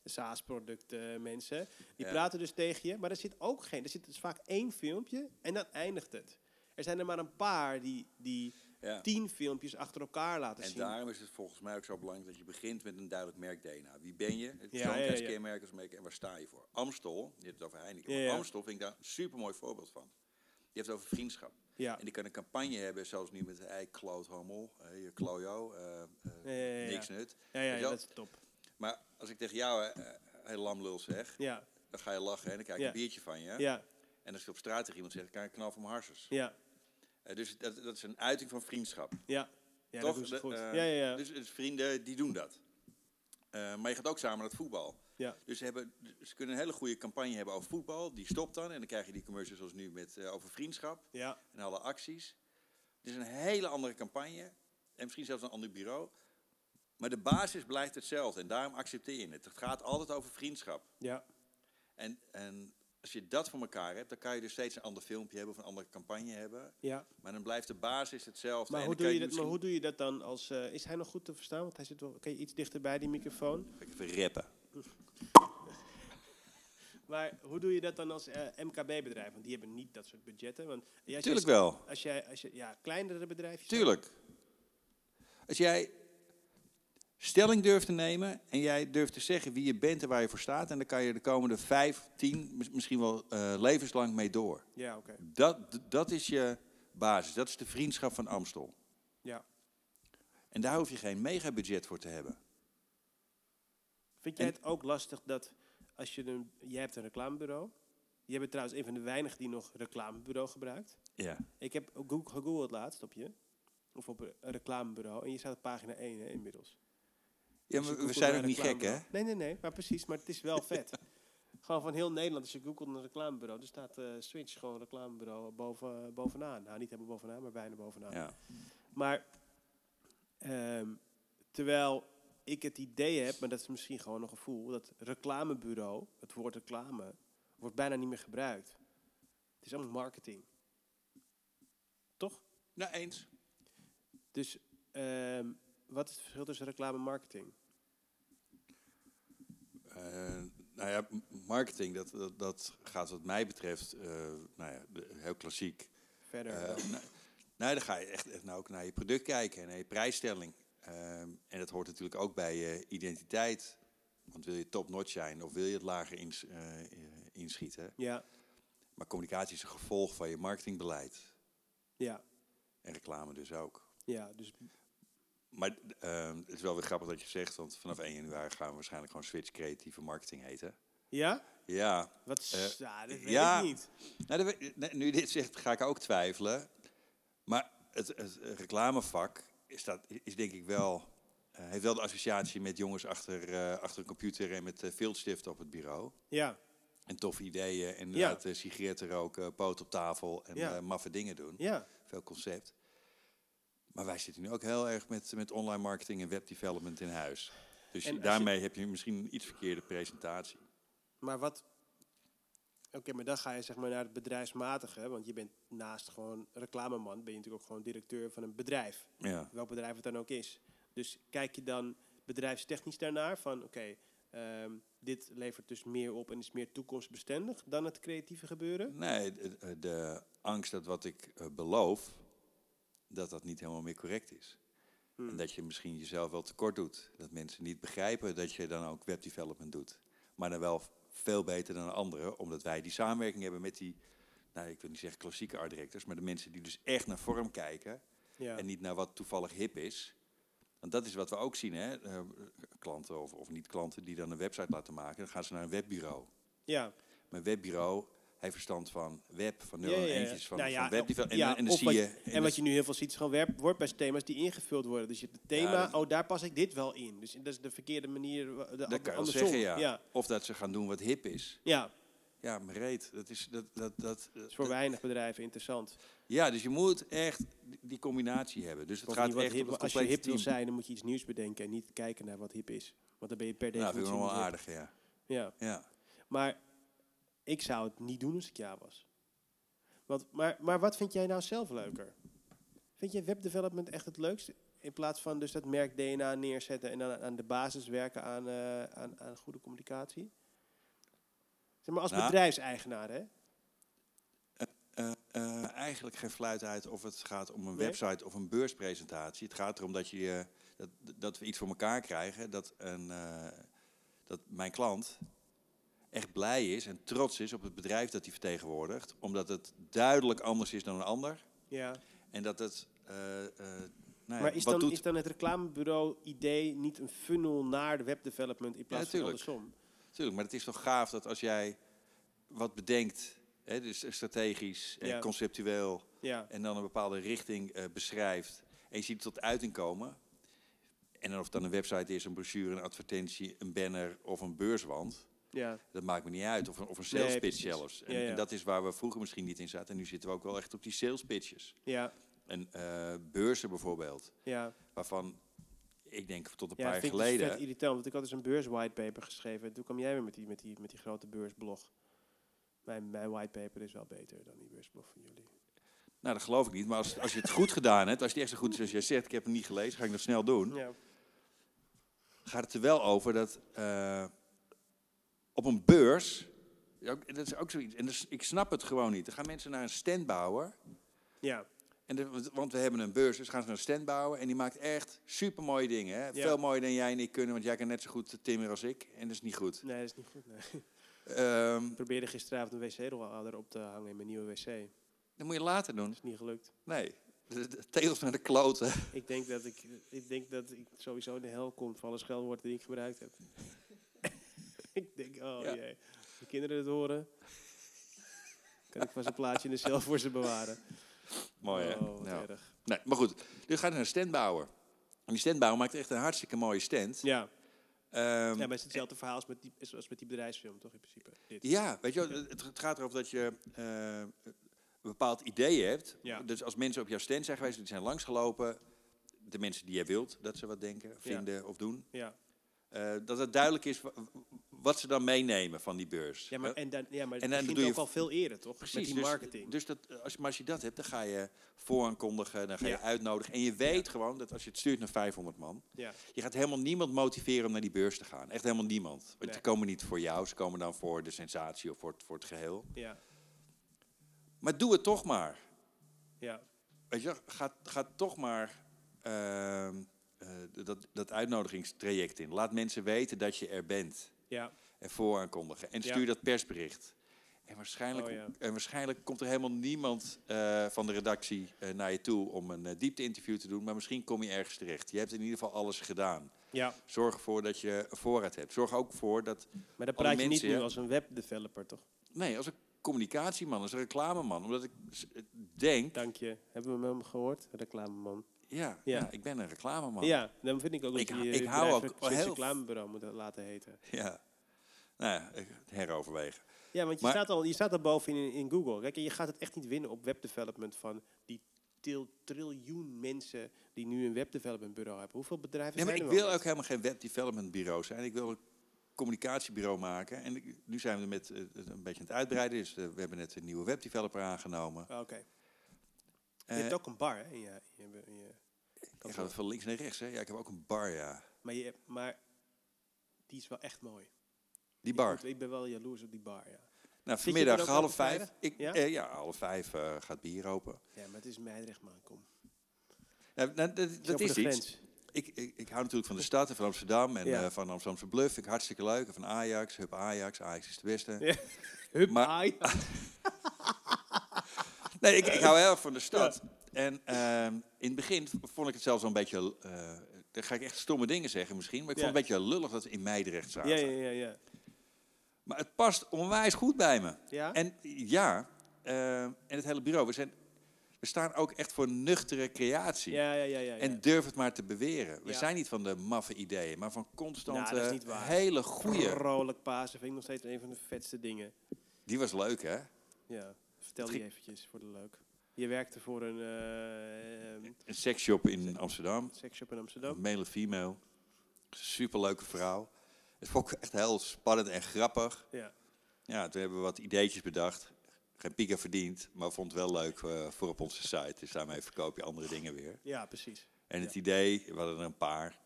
SaaS-producten mensen. Die Ja. praten dus tegen je, maar er zit ook geen. Er zit dus vaak één filmpje en dan eindigt het. Er zijn er maar een paar die, die Ja. tien filmpjes achter elkaar laten En zien. daarom is het volgens mij ook zo belangrijk dat je begint met een duidelijk merk DNA. Wie ben je? Het ja, ja. persoonlijkheidskenmerk als merk en waar sta je voor? Amstel, je hebt het over Heineken, Ja, maar ja. Amstel vind ik daar een supermooi voorbeeld van. Die heeft het over vriendschap. Ja. En die kan een campagne hebben, zoals nu met Ei Kloothommel, je Klojo, eh, eh, Ja, ja, ja, ja. niks nut. Ja, ja, ja, dat is top. Maar als ik tegen jou eh, heel lamlul zeg, Ja, dan ga je lachen en dan krijg ik Ja. een biertje van je. ja, En als je op straat tegen iemand zegt, dan krijg je knal van mijn harsers. ja, Eh, dus dat, dat is een uiting van vriendschap. ja. Ja, Toch? dat De- goed. eh, ja, ja, ja. Dus, dus vrienden die doen dat. Maar je gaat ook samen naar het voetbal. ja. Dus ze, hebben, ze kunnen een hele goede campagne hebben over voetbal. Die stopt dan. En dan krijg je die commercials zoals nu met, over vriendschap. ja. En alle acties. Het is een hele andere campagne. En misschien zelfs een ander bureau. Maar de basis blijft hetzelfde. En daarom accepteer je het. Het gaat altijd over vriendschap. ja. En, en als je dat voor elkaar hebt, dan kan je dus steeds een ander filmpje hebben of een andere campagne hebben. ja. Maar dan blijft de basis hetzelfde. Maar, En hoe dan doe, kan je dat, maar hoe doe je dat dan als... eh, is hij nog goed te verstaan? Want hij zit wel... Kan je iets dichter bij die microfoon? Ga ik even rappen. <laughs> Maar hoe doe je dat dan als eh, MKB-bedrijf? Want die hebben niet dat soort budgetten. Want als Tuurlijk jij, wel. Als jij, als je, ja, kleinere bedrijfjes... Tuurlijk. Als jij stelling durft te nemen en jij durft te zeggen wie je bent en waar je voor staat, en dan kan je de komende vijf, tien, mis- misschien wel eh, levenslang mee door. Ja, oké. Dat, dat is je basis. Dat is de vriendschap van Amstel. Ja. En daar hoef je geen megabudget voor te hebben. Vind jij het ook lastig dat als je een... Jij hebt een reclamebureau. Je bent trouwens een van de weinigen die nog reclamebureau gebruikt. Ja. Ik heb gegoogeld laatst op je. Of op een reclamebureau. En je staat op pagina 1 hè, inmiddels. Ja, maar je we zijn ook niet gek, hè? Nee, nee, nee. Maar precies. Maar het is wel vet. <laughs> Gewoon van heel Nederland. Als je googelt naar een reclamebureau. Er staat eh, Switch gewoon reclamebureau boven, bovenaan. Nou, niet helemaal bovenaan, maar bijna bovenaan. Ja. Maar ehm, terwijl ik het idee heb, maar dat is misschien gewoon een gevoel, dat reclamebureau, het woord reclame, wordt bijna niet meer gebruikt. Het is allemaal marketing. Toch? Nou, eens. Dus ehm, wat is het verschil tussen reclame en marketing? Eh, nou ja, marketing, dat, dat, dat gaat wat mij betreft, eh, nou ja, de- heel klassiek. Verder. Eh, dan? nou, nou, dan ga je echt, echt nou ook naar je product kijken en naar je prijsstelling. Ehm, en dat hoort natuurlijk ook bij je identiteit. Want wil je top-notch zijn of wil je het lager ins, inschieten? ja, Maar communicatie is een gevolg van je marketingbeleid. ja, En reclame dus ook. ja. Dus Maar ehm, het is wel weer grappig dat je zegt, want vanaf 1 januari gaan we waarschijnlijk gewoon Switch creatieve marketing heten. ja? Ja, Wat? is- Eh, ja, dat weet ja. ik niet. Nou, nu je dit zegt, ga ik ook twijfelen. Maar het, het reclamevak is, dat, is denk ik wel, eh, heeft wel de associatie met jongens achter, eh, achter een computer en met viltstift op het bureau. Ja, En toffe ideeën en eh, sigaretten roken, poot op tafel en Ja. maffe dingen doen. ja. Veel concept. Maar wij zitten nu ook heel erg met, met online marketing en webdevelopment in huis. Dus En daarmee heb je misschien een iets verkeerde presentatie. Maar wat... Oké, maar dan ga je zeg maar naar het bedrijfsmatige. Want je bent naast gewoon reclameman, ben je natuurlijk ook gewoon directeur van een bedrijf. Ja. welk bedrijf het dan ook is. Dus kijk je dan bedrijfstechnisch daarnaar van oké, ehm, dit levert dus meer op en is meer toekomstbestendig dan het creatieve gebeuren? Nee, de, de- de angst dat wat ik eh, beloof, dat dat niet helemaal meer correct is. Hmm. En dat je misschien jezelf wel tekort doet. Dat mensen niet begrijpen dat je dan ook webdevelopment doet. Maar dan wel veel beter dan anderen, omdat wij die samenwerking hebben met die, nou ik wil niet zeggen klassieke art directors, maar de mensen die dus echt naar vorm kijken Ja. en niet naar wat toevallig hip is. Want dat is wat we ook zien, hè? Eh, klanten of, of niet klanten die dan een website laten maken, dan gaan ze naar een webbureau. ja. Mijn webbureau heeft verstand van web, van ja. eentjes, van, Nou ja, van webdevelopment. En, en dan zie wat je... En wat je nu heel veel ziet, is gewoon WordPress-thema's die ingevuld worden. Dus je hebt het thema, dat- oh, daar pas ik dit wel in. Dus dat is de verkeerde manier. De, dat kan je zeggen, ja. Of dat ze gaan doen wat hip is. Ja, Ja, maar reet. Dat is, dat, dat, dat, dat is voor weinig bedrijven interessant. ja, dus je moet echt die- combinatie hebben. Dus het gaat echt hip- als je hip wil zijn, dan moet je iets nieuws bedenken en niet kijken naar wat hip is. Want dan ben je per Nou, definitie vind ik nog wel aardig, ja. Ja. ja. Maar ik zou het niet doen als ik jou was. Want, maar, maar wat vind jij nou zelf leuker? Vind je webdevelopment echt het leukste? In plaats van dus dat merk DNA neerzetten en dan aan de basis werken aan, eh, aan, aan goede communicatie? Zeg maar als Nou. bedrijfseigenaar, hè? Eh, eh, eigenlijk geen fluit uit of het gaat om een Nee? website of een beurspresentatie. Het gaat erom dat, je, dat, dat we iets voor elkaar krijgen. Dat, een, dat mijn klant echt blij is en trots is op het bedrijf dat hij vertegenwoordigt. Omdat het duidelijk anders is dan een ander. Ja. En dat het... nou ja, maar is dan, doet, is dan het reclamebureau-idee niet een funnel naar de webdevelopment in plaats van tuurlijk. andersom? Tuurlijk, maar het is toch gaaf dat als jij wat bedenkt... Hè, dus strategisch en Ja. conceptueel... Ja, en dan een bepaalde richting eh, beschrijft en je ziet het tot uiting komen. En of het dan een website is, een brochure, een advertentie, een banner of een beurswand, ja, dat maakt me niet uit. Of een, of een sales Nee, pitch zelfs. En, Ja, ja. en dat is waar we vroeger misschien niet in zaten. En nu zitten we ook wel echt op die sales pitches. ja, En eh, beurzen bijvoorbeeld, ja. waarvan ik denk tot een Ja, paar vind jaar ik dus geleden. vet irritant, want ik had dus een beurs whitepaper geschreven. En toen kwam jij weer met die, met die, met die grote beursblog. Mijn, mijn whitepaper is wel beter dan die beursblog van jullie. Nou, dat geloof ik niet. Maar als, als je het goed gedaan hebt, als die echt zo goed is als jij zegt, ik heb hem niet gelezen, ga ik dat snel doen. Ja, gaat het er wel over dat eh, op een beurs, dat is ook zoiets, en dus, ik snap het gewoon niet. Dan gaan mensen naar een stand bouwen, ja, en de- want we hebben een beurs, dus gaan ze naar een stand bouwen, en die maakt echt super mooie dingen. Hè? Ja. Veel mooier dan jij en ik kunnen, want jij kan net zo goed timmeren als ik, en dat is niet goed. nee, dat is niet goed. Nee. Ehm, Ik probeerde gisteravond een wc-rolhouder op te hangen in mijn nieuwe wc. Dat dat moet je later doen. is niet gelukt. Nee, de, de tegels naar de kloten. Ik denk dat ik, ik, denk dat ik sowieso in de hel kom van alle scheldwoorden die ik gebruikt heb. <laughs> ik denk, oh Ja. jee. De kinderen het horen. Kan ik vast een plaatje in de cel voor ze bewaren. Mooi hè? Oh, erg. Nee, maar goed, nu gaat naar een standbouwer. En die standbouwer maakt echt een hartstikke mooie stand. Ja. Ehm, ja, maar het is hetzelfde verhaal als met, die, als met die bedrijfsfilm, toch in principe? Dit. Ja, weet je het, het gaat erover dat je eh, een bepaald idee hebt. Ja. Dus als mensen op jouw stand zijn geweest, die zijn langsgelopen, de mensen die jij wilt dat ze wat denken, vinden of doen, Ja. Eh, dat het duidelijk is wa- wat ze dan meenemen van die beurs. Ja, maar, Eh, en dan, ja, maar en en dan dan doe je ook al veel eerder, toch? Precies, met die dus- marketing. Dus, dat, als, maar als je dat hebt, dan ga je vooraankondigen, dan ga je Ja. uitnodigen. En je weet gewoon dat als je het stuurt naar 500 man, ja. je gaat helemaal niemand motiveren om naar die beurs te gaan. Echt helemaal niemand. Want Nee. ze komen niet voor jou, ze komen dan voor de sensatie of voor het, voor het geheel. Ja. Maar doe het toch maar. Ja. Weet je, ga, ga toch maar ehm, eh, dat, dat uitnodigingstraject in. Laat mensen weten dat je er bent. Ja. En vooraankondigen. En Ja. stuur dat persbericht. En waarschijnlijk, Oh, ja. en waarschijnlijk komt er helemaal niemand eh, van de redactie eh, naar je toe om een uh, diepte-interview te doen. Maar misschien kom je ergens terecht. Je hebt in ieder geval alles gedaan. ja. Zorg ervoor dat je een voorraad hebt. Zorg ook voor dat. Maar dan praat je niet nu als een webdeveloper, toch? Nee, als een communicatieman, als een reclameman. Omdat ik denk. Dank je. Hebben we hem gehoord? Reclameman. Ja, Ja. ja. ik ben een reclameman. Ja, dan vind ik ook dat Ik je ik hou bedrijf ook een reclamebureau moet laten heten. Ja. Nou ja, ik- heroverwegen. Ja, want je, Maar- staat al, je staat al bovenin in, in Google. Kijk, je gaat het echt niet winnen op webdevelopment van die til, triljoen mensen die nu een webdevelopment bureau hebben. Hoeveel bedrijven Ja, maar zijn ik er wil wel ook helemaal geen web development bureau zijn. Ik wil een communicatiebureau maken. En ik- nu zijn we met eh, een beetje aan het uitbreiden. Dus eh, we hebben net een nieuwe webdeveloper aangenomen. Oké. Je Eh, hebt ook een bar, hè? In je, in je, in je gaat van links naar rechts, hè? Ja, ik heb ook een bar, ja. maar, je, maar die is wel echt mooi. Die bar. Ik ben wel jaloers op die bar, ja. Nou, vanmiddag half vijf. Ik, Ja? ja? ja, half vijf eh, gaat bier open. Ja, maar het is Meidrecht, man. Kom. Ja, nou, dat dat is iets. Ik, ik, ik hou natuurlijk van de stad en van Amsterdam en Ja. eh, van Amsterdamse Bluff. Vind ik hartstikke leuk. En van Ajax, Hup Ajax. Ajax is de beste. Ja. <laughs> Hup, Maar- ja. <laughs> Nee, ik, ik hou heel erg van de stad. En ehm, in het begin vond ik het zelfs wel een beetje... eh dan ga ik echt stomme dingen zeggen misschien. Maar ik vond het een beetje lullig dat we in Meidrecht zaten. ja, ja, ja, ja. Maar het past onwijs goed bij me. Ja? En ja, eh, en het hele bureau. We, zijn, we staan ook echt voor nuchtere creatie. Ja, ja, ja, ja. ja. En durf het maar te beweren. We Ja. zijn niet van de maffe ideeën, maar van constante, Nou, dat is niet waar. hele goede. Vrolijk Pasen vind ik nog steeds een van de vetste dingen. Die was leuk, hè? Ja, vertel die eventjes voor de leuk. Je werkte voor een ehm, Een seksshop in Amsterdam. seksshop in Amsterdam. Male female. Superleuke vrouw. Het vond ik echt heel spannend en grappig. Ja. Ja, toen hebben we wat ideetjes bedacht. Geen pieken verdiend, maar vond het wel leuk eh, voor op onze site. Dus daarmee verkoop je andere dingen weer. ja, precies. En het idee, we hadden er een paar.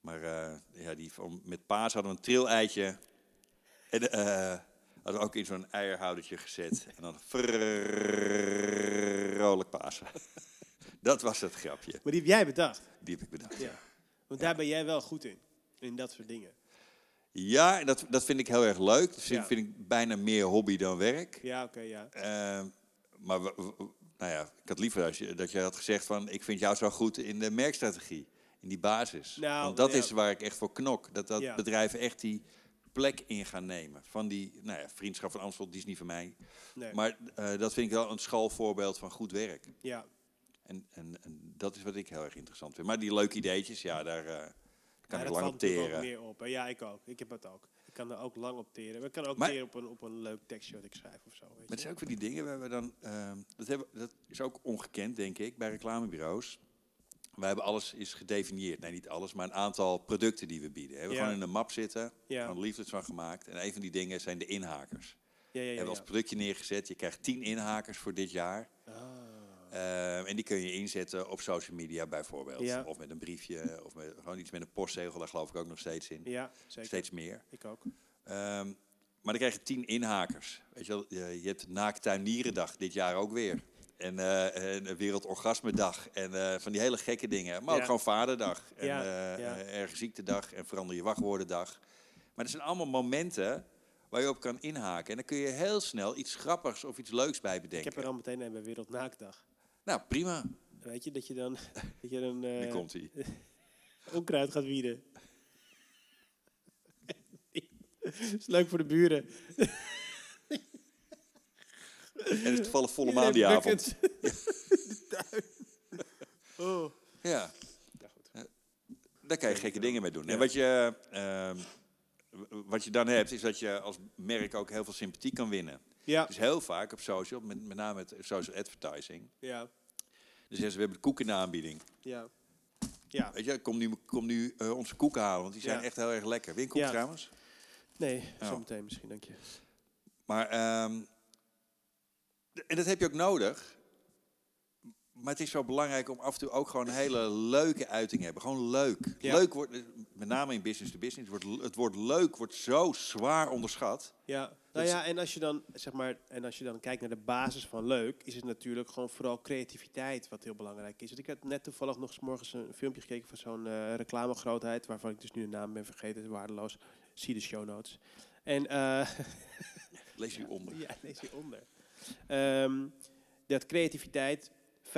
Maar eh, ja, die met paas hadden we een trilleitje. En eh we ook in zo'n eierhoudertje gezet. En dan vrolijk Pasen. Dat was het grapje. Maar die heb jij bedacht. Die heb ik bedacht. Ja. Want daar ben jij wel goed in. In dat soort dingen. Ja, dat, dat vind ik heel erg leuk. Dat vind, vind ik bijna meer hobby dan werk. Ja, oké, ja. Maar nou ja, ik had liever dat je, dat je had gezegd van... ik vind jou zo goed in de merkstrategie. In die basis. Nou, Want dat is waar ik echt voor knok. Dat, dat Ja. bedrijven echt die plek in gaan nemen. Van die, nou ja, vriendschap van Amstel, die is niet van mij. Nee. Maar eh, dat vind ik wel een schoolvoorbeeld van goed werk. ja. En, en, en dat is wat ik heel erg interessant vind. Maar die leuke ideetjes, ja, daar eh, kan Ja, ik dat lang op teren. meer op. hè. Ja, ik ook. Ik heb het ook. Ik kan er ook lang op teren. Ik kan ook Maar- teren op een, op een leuk tekstje wat ik schrijf of zo. Weet Maar het zijn ook van die dingen waar we dan. ehm, dat, hebben, dat is ook ongekend, denk ik, bij reclamebureaus. Wij hebben alles is gedefinieerd. Nee, niet alles, maar een aantal producten die we bieden. We hebben Ja. gewoon in een map zitten, Ja. van liefdes van gemaakt. En een van die dingen zijn de inhakers. ja, ja, We ja, hebben als productje neergezet. Je krijgt 10 inhakers voor dit jaar. Ah. Ehm, en die kun je inzetten op social media bijvoorbeeld. Ja. Of met een briefje, of met, gewoon iets met een postzegel. Daar geloof ik ook nog steeds in. Ja, zeker. Steeds meer. Ik ook. Ehm, maar dan krijg je tien inhakers. Weet je, wel, je hebt Naaktuinierendag dit jaar ook weer. En, eh en Wereldorgasmedag. En eh, van die hele gekke dingen. Maar ook gewoon Vaderdag. En eh eh, Erge Ziektedag. En Verander je Wachtwoordendag. Maar dat zijn allemaal momenten waar je op kan inhaken. En dan kun je heel snel iets grappigs of iets leuks bij Ik bedenken. heb er al meteen een bij Wereldnaakdag. Nou, prima. Weet je, dat je dan, <laughs> dat je dan Nu eh, komt hij. <laughs> onkruid gaat wieden. <laughs> is leuk voor de buren. En het is toevallig volle maan die avond. <laughs> <laughs> Oh. Ja, Ja, goed. daar kan je gekke dingen mee doen. En wat je, ehm, wat je dan hebt, is dat je als merk ook heel veel sympathie kan winnen. Ja, Dus heel vaak op social, met, met name het social advertising. ja, zeggen ze, we hebben koek in de aanbieding. ja. Ja, Weet je, kom nu, kom nu eh, onze koeken halen, want die zijn Ja. echt heel erg lekker. Koek Ja. trouwens? nee, Oh. zometeen misschien, dank je. Maar, ehm, en dat heb je ook nodig. Maar het is zo belangrijk om af en toe ook gewoon een hele leuke uiting te hebben. Gewoon leuk. Ja. Leuk wordt, met name in business to business, wordt, l- het woord leuk wordt zo zwaar onderschat. Ja, nou ja, en als je dan zeg maar, en als je dan kijkt naar de basis van leuk, is het natuurlijk gewoon vooral creativiteit wat heel belangrijk is. Want ik had net toevallig nog eens morgens een filmpje gekeken van zo'n eh reclamegrootheid, waarvan ik dus nu de naam ben vergeten, is waardeloos. Zie de show notes. En eh <laughs> Lees u onder. ja, lees hieronder. Ehm dat creativiteit 50%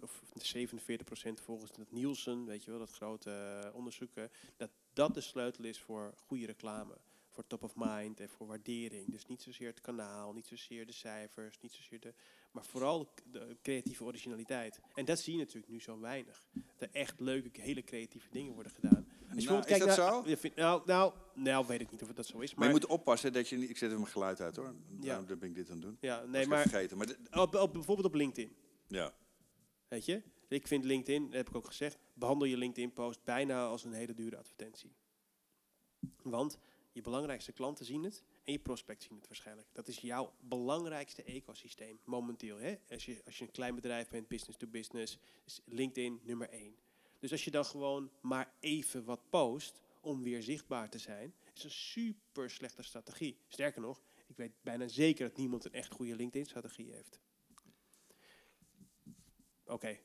of 47% volgens het Nielsen, weet je wel, dat grote eh, onderzoeken, dat dat de sleutel is voor goede reclame. Voor top of mind en voor waardering. Dus niet zozeer het kanaal, niet zozeer de cijfers, niet zozeer de. Maar vooral de creatieve originaliteit. En dat zie je natuurlijk nu zo weinig. Dat er echt leuke, hele creatieve dingen worden gedaan. Als je Nou, is dat naar- zo? Ja, nou, nou, nou, weet ik niet of dat zo is. Maar je moet oppassen dat je niet... Ik zet even mijn geluid uit hoor. Daarom ben ik dit aan het doen. ja, Nee, maar... maar vergeten. Maar op, bijvoorbeeld op LinkedIn. ja. Weet je? Ik vind LinkedIn, dat heb ik ook gezegd, behandel je LinkedIn-post bijna als een hele dure advertentie. Want je belangrijkste klanten zien het en je prospects zien het waarschijnlijk. Dat is jouw belangrijkste ecosysteem momenteel. Hè? Als, je, als je een klein bedrijf bent, business to business, is LinkedIn nummer één. Dus als je dan gewoon maar even wat post om weer zichtbaar te zijn, is een super slechte strategie. Sterker nog, ik weet bijna zeker dat niemand een echt goede LinkedIn-strategie heeft. Oké,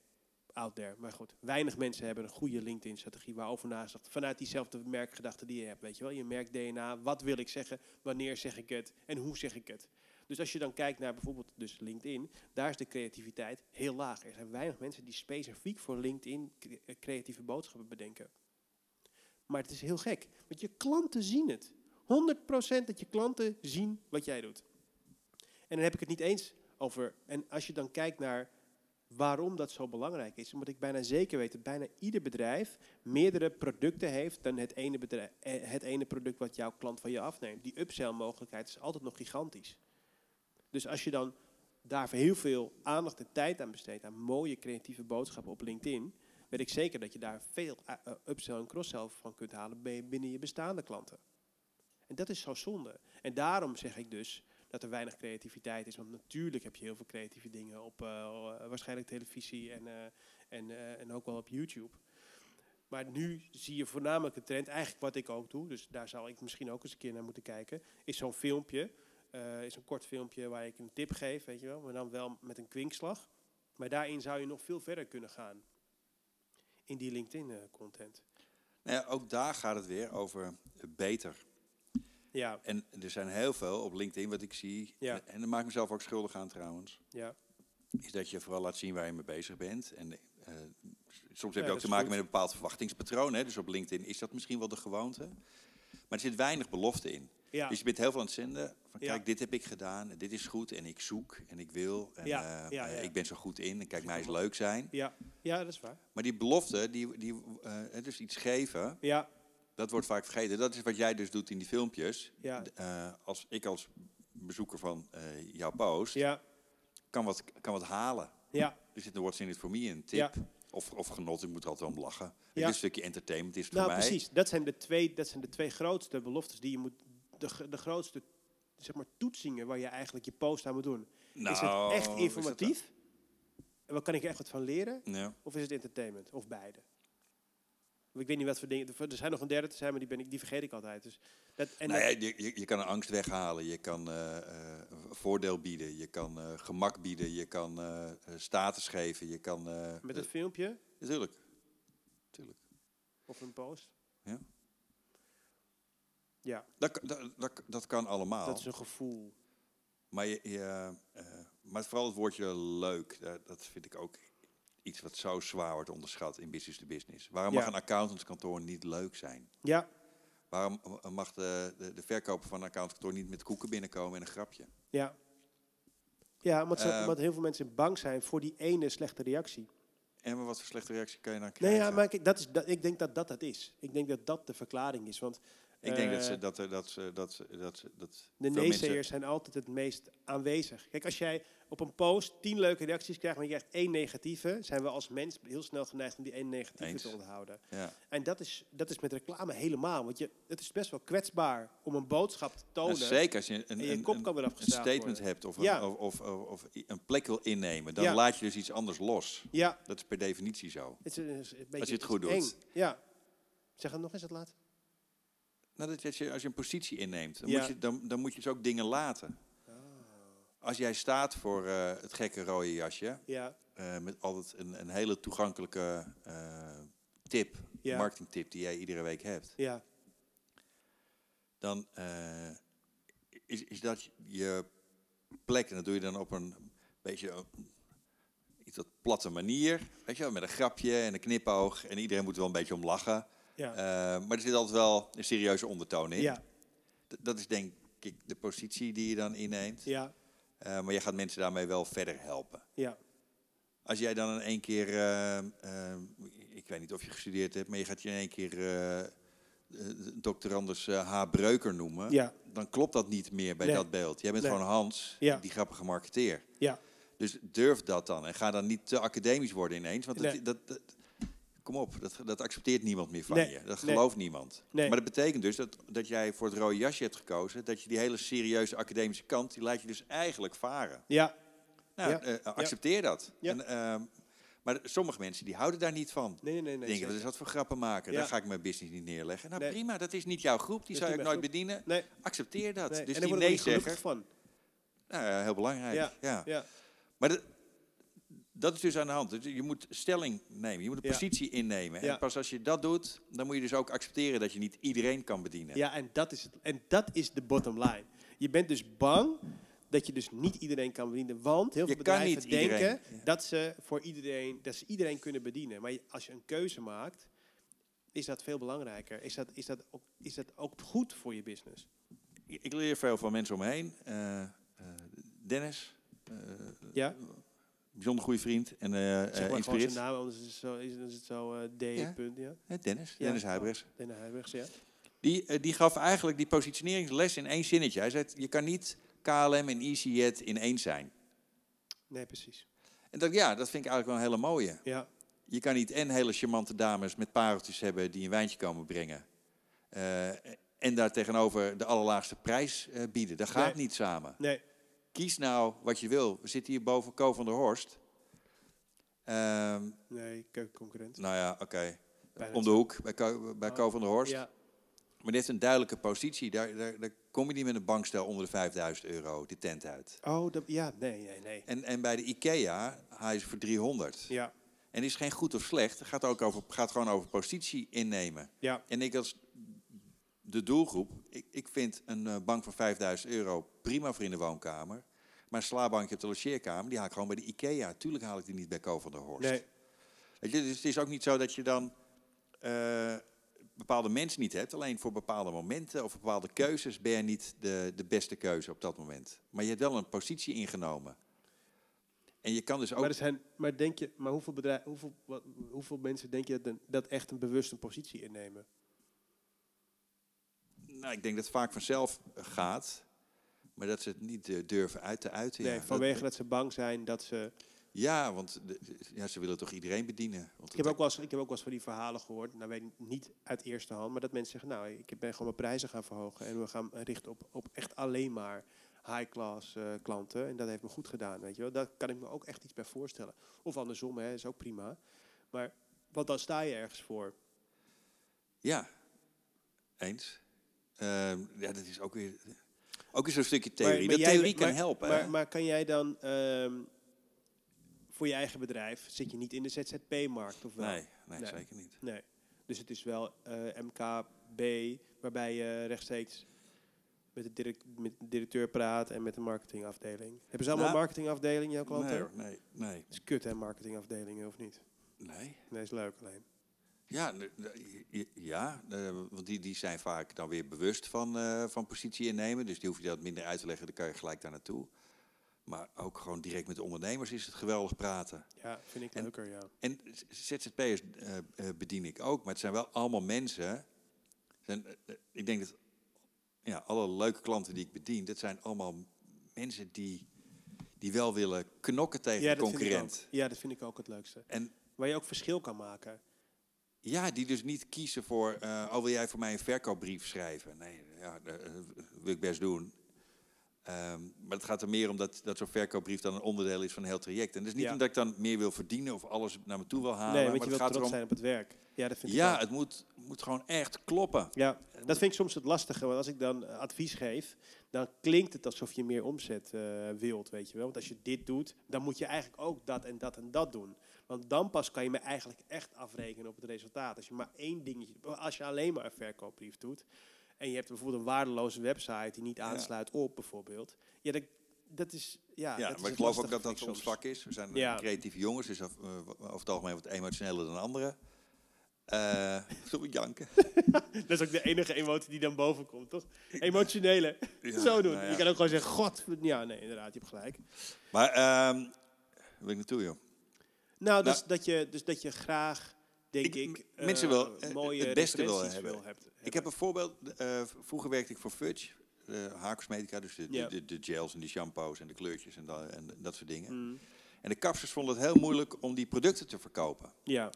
out there. Maar goed, weinig mensen hebben een goede LinkedIn-strategie waarover nagedacht. Vanuit diezelfde merkgedachte die je hebt, weet je wel. Je merk DNA, wat wil ik zeggen, wanneer zeg ik het en hoe zeg ik het. Dus als je dan kijkt naar bijvoorbeeld dus LinkedIn, daar is de creativiteit heel laag. Er zijn weinig mensen die specifiek voor LinkedIn eh, creatieve boodschappen bedenken. Maar het is heel gek, want je klanten zien het. 100% dat je klanten zien wat jij doet. En dan heb ik het niet eens over. En als je dan kijkt naar waarom dat zo belangrijk is, omdat ik bijna zeker weet dat bijna ieder bedrijf meerdere producten heeft dan het ene, eh, het ene product wat jouw klant van je afneemt. Die upsell mogelijkheid is altijd nog gigantisch. Dus als je dan daar heel veel aandacht en tijd aan besteedt aan mooie creatieve boodschappen op LinkedIn, weet ik zeker dat je daar veel eh, eh, upsell en cross-sell van kunt halen binnen je bestaande klanten. En dat is zo zonde. En daarom zeg ik dus dat er weinig creativiteit is. Want natuurlijk heb je heel veel creatieve dingen op eh, waarschijnlijk televisie en, en, en ook wel op YouTube. Maar nu zie je voornamelijk de trend, eigenlijk wat ik ook doe, dus daar zou ik misschien ook eens een keer naar moeten kijken, is zo'n filmpje, eh, is een kort filmpje waar ik een tip geef, weet je wel, maar dan wel met een kwinkslag. Maar daarin zou je nog veel verder kunnen gaan in die LinkedIn-content. Nou ja, ook daar gaat het weer over beter. ja, En er zijn heel veel op LinkedIn wat ik zie. Ja. En, daar maak ik mezelf ook schuldig aan trouwens. ja, Is dat je vooral laat zien waar je mee bezig bent. En eh, soms heb Ja, je ook te maken goed. met een bepaald verwachtingspatroon. Hè? Dus op LinkedIn is dat misschien wel de gewoonte. Maar er zit weinig belofte in. ja. Dus je bent heel veel aan het zenden. Van Ja. kijk, dit heb ik gedaan. en Dit is goed. En ik zoek. En ik wil. En Ja, eh, eh, ik ben zo goed in. En kijk, mij eens leuk zijn. Ja, ja, dat is waar. Maar die belofte, die, die, dus iets geven, Ja, dat wordt vaak vergeten. Dat is wat jij dus doet in die filmpjes. ja, als ik als bezoeker van jouw post ja, kan, wat, kan wat halen. ja. Er zit een what's in it for me, een tip. Of, of genot, ik moet er altijd om lachen. Het Ja. is een stukje entertainment, is het Nou, voor mij. precies. Dat zijn, de twee, dat zijn de twee grootste beloftes die je moet. De, de grootste zeg maar, toetsingen waar je eigenlijk je post aan moet doen. Nou, is het echt is dat- informatief? En wat kan ik er echt wat van leren? Ja. Of is het entertainment? Of beide? Ik weet niet wat voor dingen. Er zijn nog een derde te zijn, maar die, ben ik, die vergeet ik altijd. Dus dat, en nou ja, je, je, je kan een angst weghalen, je kan eh, eh, een voordeel bieden, je kan eh, gemak bieden, je kan status geven, je kan... met het filmpje Natuurlijk. Tuurlijk. of een post. Ja. Ja, Dat, kan- dat, dat, dat kan allemaal. dat is een gevoel. Maar, je, je, maar vooral het woordje leuk, dat, dat vind ik ook iets wat zo zwaar wordt onderschat in business to business. Waarom Ja. mag een accountantskantoor niet leuk zijn? Ja, Waarom eh, mag de, de, de verkoper van een accountantskantoor niet met koeken binnenkomen en een grapje? ja. Ja, omdat, ze, Ehm. omdat heel veel mensen bang zijn voor die ene slechte reactie. En wat voor slechte reactie kan je dan Nee, krijgen? ja, maar kijk, dat is, dat, ik denk dat dat het is. Ik denk dat dat de verklaring is. Want Ik denk dat eh, ze dat, er- dat, dat, dat, ze- dat De zijn altijd het meest aanwezig. Kijk, als jij op een post tien leuke reacties krijgt, maar je krijgt één negatieve, zijn we als mens heel snel geneigd om die één negatieve Eens. te onthouden. Ja. En dat is, dat is met reclame helemaal. Want je, het is best wel kwetsbaar om een boodschap te Nou, tonen. zeker als je een, je een, kop kan een statement worden. hebt of een, Ja. of, of, of, of i- een plek wil innemen, dan Ja. laat je dus iets anders los. Ja, Dat is per definitie zo. het is, een- beetje, je het goed doet. eng. Ja. Zeg het nog eens, het laat. Nou, dat, dat je, als je een positie inneemt, dan, Ja. moet je, dan, dan moet je dus ook dingen laten. Ah. Als jij staat voor eh, het gekke rode jasje, Ja, eh, met altijd een, een hele toegankelijke eh, tip, Ja. marketingtip die jij iedere week hebt, ja, dan is, is dat je plek. En dat doe je dan op een beetje iets wat platte manier. Weet je wel, met een grapje en een knipoog. En iedereen moet er wel een beetje om lachen. Ja, Eh, maar er zit altijd wel een serieuze ondertoon in. ja, dat is denk ik de positie die je dan inneemt. ja, Eh, maar je gaat mensen daarmee wel verder helpen. ja, Als jij dan in één keer, eh, ik weet niet of je gestudeerd hebt, maar je gaat je in één keer dokter Anders eh, H. Breuker noemen, ja, dan klopt dat niet meer bij Nee. dat beeld. Jij bent Nee. gewoon Hans, Ja. die grappige marketeer. ja. Dus durf dat dan en ga dan niet te academisch worden ineens, want Nee. dat, dat- kom op, dat, dat accepteert niemand meer van Nee. je. Dat Nee. gelooft niemand. Nee. Maar dat betekent dus dat, dat jij voor het rode jasje hebt gekozen, dat je die hele serieuze academische kant, die laat je dus eigenlijk varen. Ja, Nou, Ja. eh, accepteer dat. Ja. En, ehm, maar sommige mensen die houden daar niet van. nee, nee, nee. denken, wat is dat voor grappen maken? Ja. Daar ga ik mijn business niet neerleggen. Nou Nee. prima, dat is niet jouw groep. Die zou ik nooit bedienen. Nee, Accepteer dat. nee. Dus en die nee zeggen, van. nou, heel belangrijk. Ja. Ja. Ja, Maar dat, dat is dus aan de hand. Dus je moet stelling nemen. Je moet een Ja. positie innemen. Ja. En pas als je dat doet, dan moet je dus ook accepteren dat je niet iedereen kan bedienen. ja en, dat is het, en dat is de bottom line. Je bent dus bang dat je dus niet iedereen kan bedienen. Want heel veel Je kan bedrijven denken ja. dat ze voor iedereen, dat ze iedereen kunnen bedienen. Maar als je een keuze maakt, is dat veel belangrijker. Is dat, is dat, ook, is dat ook goed voor je business? Ik ik leer veel van mensen om me heen. Eh, eh, Dennis, eh, Ja? Bijzonder goede vriend en eh Zeg eh, maar inspireert. zijn naam, anders is het zo, is, is het zo eh, D. Ja. Punt, ja. Dennis, Ja. Dennis Huibrechts. Den Huibrechts, ja. Die, die gaf eigenlijk die positioneringsles in één zinnetje. Hij zei, je kan niet KLM en EasyJet in één zijn. Nee, precies. En dat, ja, dat vind ik eigenlijk wel een hele mooie. Ja, Je kan niet en hele charmante dames met pareltjes hebben die een wijntje komen brengen. eh, en daar tegenover de allerlaagste prijs eh, bieden. Dat gaat Nee. niet samen. nee, Kies nou wat je wil. We zitten hier boven Co van der Horst. Ehm, nee, keukenconcurrent. nou ja, oké. Om de hoek bij Co, bij Co van der Horst. Ja, Maar die heeft een duidelijke positie. Daar, daar, daar kom je niet met een bankstel onder de 5000 euro de tent uit. oh, dat, ja, nee, nee, nee. En, en bij de IKEA, hij is voor 300. Ja, En is geen goed of slecht. Het gaat, ook over, gaat gewoon over positie innemen. ja, En ik als de doelgroep, ik, ik vind een eh, bank van 5000 euro prima voor in de woonkamer. Maar een slaapbankje op de logeerkamer, die haal ik gewoon bij de IKEA. Tuurlijk haal ik die niet bij Co van der Horst. nee, Weet je, dus het is ook niet zo dat je dan eh, bepaalde mensen niet hebt. Alleen voor bepaalde momenten of bepaalde keuzes ben je niet de, de beste keuze op dat moment. Maar je hebt wel een positie ingenomen. En je kan dus ook... Maar, zijn, maar denk je, maar hoeveel, bedrijf, hoeveel, wat, hoeveel mensen denk je dat, een- dat echt een bewuste positie innemen? Nou, ik denk dat het vaak vanzelf gaat. Maar dat ze het niet eh, durven uit te uiten. Nee, ja. vanwege Dat- dat, ze bang zijn dat ze. ja, want de- ja, ze willen toch iedereen bedienen. Want Ik heb, ook wel eens, ik heb ook wel eens van die verhalen gehoord, nou weet ik niet uit eerste hand, maar dat mensen zeggen, nou, ik ben gewoon mijn prijzen gaan verhogen en we gaan richten op, op echt alleen maar high-class eh, klanten. En dat heeft me goed gedaan, weet je wel. Daar kan ik me ook echt iets bij voorstellen. Of andersom, hè, is ook prima. Maar, want dan sta je ergens voor. Ja, eens. Ehm, ja, dat is ook weer, ook weer zo'n stukje theorie. maar dat jij- theorie kan helpen. Maar, maar kan jij dan ehm, voor je eigen bedrijf, zit je niet in de ZZP-markt of wel? nee, nee, Nee. zeker niet. Nee. Dus het is wel eh, MKB, waarbij je rechtstreeks met de, direct, met de directeur praat en met de marketingafdeling. Hebben ze allemaal Nou, een marketingafdeling, jouw klanten? Nee, nee, nee, Het is kut, hè, marketingafdelingen, of niet? nee. Nee, is leuk alleen. Ja, ja eh, want die, die zijn vaak dan weer bewust van, eh, van positie innemen. Dus die hoef je dat minder uit te leggen, dan kan je gelijk daar naartoe. Maar ook gewoon direct met de ondernemers is het geweldig praten. Ja, vind ik En- leuker, ja. En ZZP'ers eh, bedien ik ook, maar het zijn wel allemaal mensen. Zijn, ik denk dat ja, alle leuke klanten die ik bedien, dat zijn allemaal mensen die, die wel willen knokken tegen Ja de concurrent. ja, dat vind ik ook het leukste. En Waar je ook verschil kan maken. Ja, die dus niet kiezen voor, eh oh wil jij voor mij een verkoopbrief schrijven? Nee, ja, dat eh, wil ik best doen. Ehm, maar het gaat er meer om dat, dat zo'n verkoopbrief dan een onderdeel is van een heel traject. En dat is niet Ja. omdat ik dan meer wil verdienen of alles naar me toe wil halen. nee, want maar je wilt gaat trots erom, zijn op het werk. Ja, dat vind ik ja, het moet, moet gewoon echt kloppen. Ja, dat vind ik soms het lastige. Want als ik dan eh, advies geef, dan klinkt het alsof je meer omzet eh, wilt, weet je wel. Want als je dit doet, dan moet je eigenlijk ook dat en dat en dat doen. Want dan pas kan je me eigenlijk echt afrekenen op het resultaat. Als je maar één dingetje, als je alleen maar een verkoopbrief doet en je hebt bijvoorbeeld een waardeloze website die niet Ja. aansluit op, bijvoorbeeld. Ja, dat, dat is ja. Ja, dat is maar ik geloof ook dat dat soms. vak is. We zijn Ja. creatieve jongens, dus over, eh, over het algemeen wat emotioneler dan anderen. Eh <laughs> Zullen we janken? <laughs> Dat is ook de enige emotie die dan boven komt, toch? Emotionele. <laughs> Ja, Zo doen. nou ja. Je kan ook gewoon zeggen, god. Ja, nee, inderdaad, je hebt gelijk. Maar, ehm waar wil ik naartoe, joh? Nou, dus, Nou, dat, je, dus dat je graag, denk Ik- ik, m- mensen eh, wel, eh, mooie het beste wil hebben. wil hebt- Ik heb een voorbeeld. eh, vroeger werkte ik voor Fudge, de haarcosmetica, dus de, de- de, de gels en die shampoos en de kleurtjes en, dat- en dat soort dingen. Mm, En de kapsters vonden het heel moeilijk om die producten te verkopen. ja,